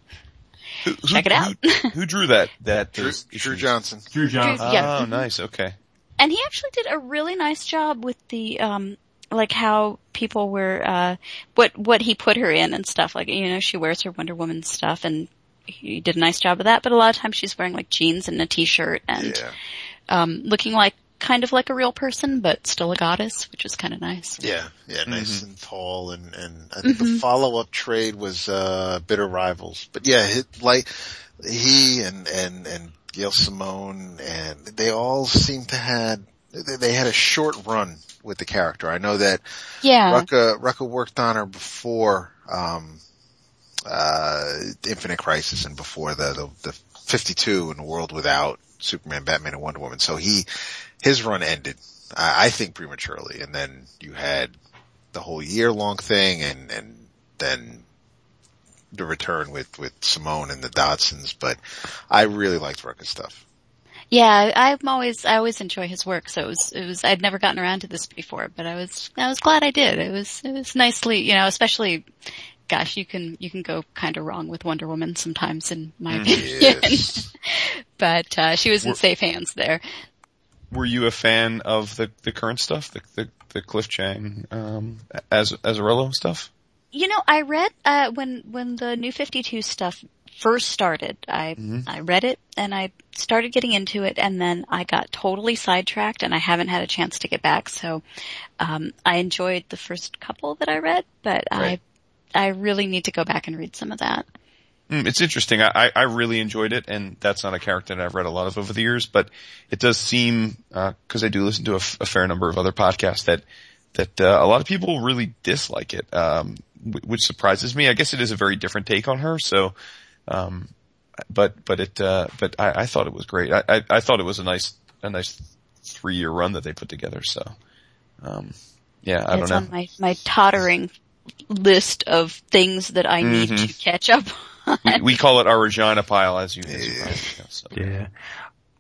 Who, who- Check it out. Who, who drew that? That Drew, Drew? Johnson. Drew Johnson. Yeah. Oh, nice. Okay. And he actually did a really nice job with the, um, like how people were, uh, what, what he put her in and stuff. Like, you know, she wears her Wonder Woman stuff and he did a nice job of that, but a lot of times she's wearing like jeans and a t-shirt and, Yeah. um, looking like, kind of like a real person, but still a goddess, which is kind of nice. Yeah, yeah, nice Mm-hmm. and tall, and and I think the follow up trade was uh Bitter Rivals, but yeah, it, like he and and and Gail Simone and they all seem to had they, they had a short run with the character. I know that Yeah. Rucka Rucka worked on her before um uh Infinite Crisis and before the the, the 52 and the world without Superman, Batman, and Wonder Woman. So he his run ended, I I think prematurely, and then you had the whole year long thing, and and then the return with with Simone and the Dodsons. But I really liked Rucka's stuff. Yeah, I'm always, I always enjoy his work, so it was, it was, I'd never gotten around to this before, but I was, I was glad I did. It was, it was nicely, you know, especially, gosh, you can, you can go kind of wrong with Wonder Woman sometimes in my opinion. Yes. *laughs* but, uh, she was in We're- safe hands there. Were you a fan of the the current stuff, the the, the Cliff Chiang um, as Azzarello stuff? You know, I read, uh, when, when the new 52 stuff first started, I, I read it and I started getting into it and then I got totally sidetracked and I haven't had a chance to get back. So, um, I enjoyed the first couple that I read, but Right. I, I really need to go back and read some of that. Mm, it's interesting. I, I- I really enjoyed it, and that's not a character that I've read a lot of over the years. But it does seem, because I do listen to a, f- a fair number of other podcasts, that that uh, a lot of people really dislike it, um, w- which surprises me. I guess it is a very different take on her. So, um, but but it uh, but I, I thought it was great. I, I, I thought it was a nice a nice three year run that they put together. So, um, yeah, I it's don't know. on my, my tottering list of things that I need Mm-hmm. to catch up on. We, *laughs* we call it our Regina pile, as you. As you probably know, so. Yeah.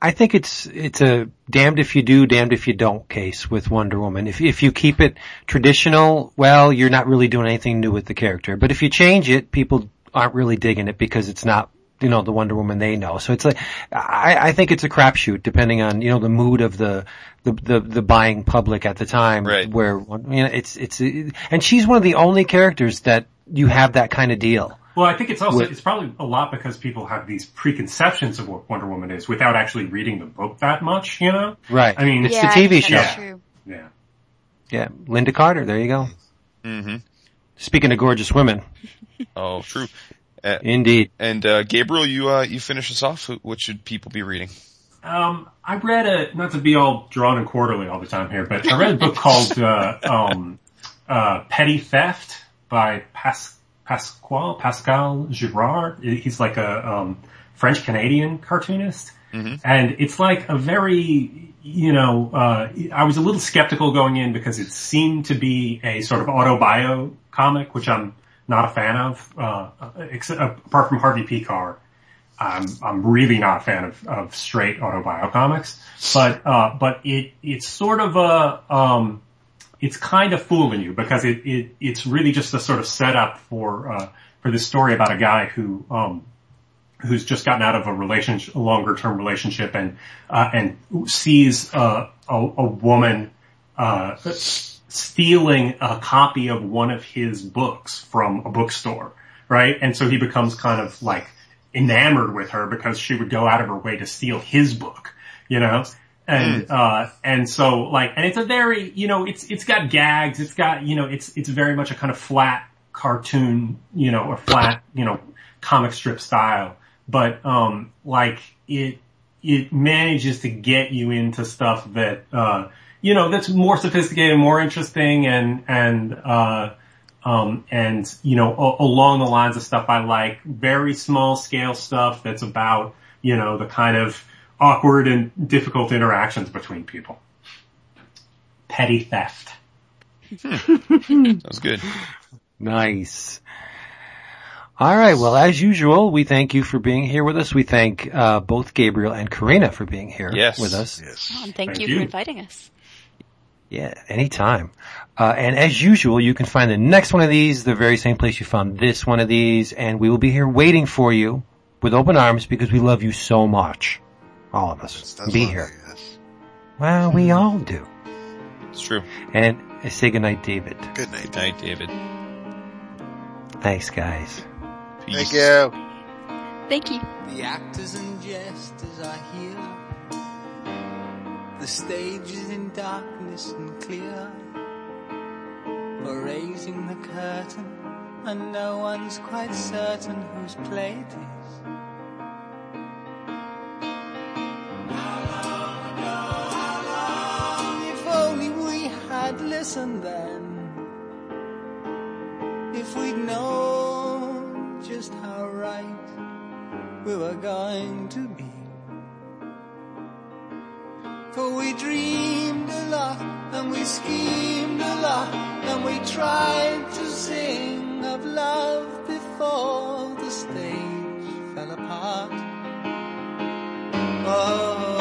I think it's it's a damned if you do, damned if you don't case with Wonder Woman. If if you keep it traditional, well, you're not really doing anything new with the character. But if you change it, people aren't really digging it because it's not you know the Wonder Woman they know. So it's like I, I think it's a crapshoot depending on you know the mood of the the the, the buying public at the time. Right. Where you know it's it's and she's one of the only characters that you have that kind of deal. Well, I think it's also, With- it's probably a lot because people have these preconceptions of what Wonder Woman is without actually reading the book that much, you know? Right. I mean, it's yeah, the TV show. Yeah. Yeah. Yeah, Lynda Carter. There you go. hmm Speaking of gorgeous women, *laughs* Oh, true. Uh, indeed. And uh, Gabriel, you uh, you finish us off. What should people be reading? Um, I read a, not to be all drawn and quarterly all the time here, but I read a book called, uh, *laughs* um, uh, Petty Theft by Pas- Pasquale, Pascal Girard. He's like a, um, French Canadian cartoonist. And it's like a very, you know, uh, I was a little skeptical going in because it seemed to be a sort of autobio comic, which I'm not a fan of, uh, except, apart from Harvey Pekar. I'm I'm really not a fan of, of straight autobio comics, but uh, but it it's sort of a um, it's kind of fooling you because it, it it's really just a sort of setup for uh, for this story about a guy who um, who's just gotten out of a relationship, a longer term relationship, and uh, and sees a, a woman uh, stealing a copy of one of his books from a bookstore, right? And so he becomes kind of like enamored with her because she would go out of her way to steal his book, you know? And, uh, and so like, and it's a very, you know, it's, it's got gags, it's got, you know, it's, it's very much a kind of flat cartoon, you know, or flat, you know, comic strip style. But, um, like it, it manages to get you into stuff that, uh, you know, that's more sophisticated, more interesting and, and, uh, um, and, you know, a- along the lines of stuff I like, very small scale stuff that's about, you know, the kind of awkward and difficult interactions between people. Petty theft. That was good. Nice. All right. Well, as usual, we thank you for being here with us. We thank uh, both Gabriel and Corinna for being here Yes. with us. Yes. Oh, and thank, Thank you, you. for inviting us. Yeah, anytime. Uh, and as usual, you can find the next one of these the very same place you found this one of these, and we will be here waiting for you with open arms because we love you so much. All of us. That's be here. yes. Well, we all do. It's true. And uh, say goodnight, David. Good night. Good night, David. Thanks, guys. Peace. Thank you. Thank you. The actors and jesters are here. The stage is in darkness and clear. We're raising the curtain, and no one's quite certain whose play it If only we had listened then. If we'd known just how right we were going to be. For we dreamed a lot and we schemed a lot and we tried to sing of love before the stage fell apart. Oh,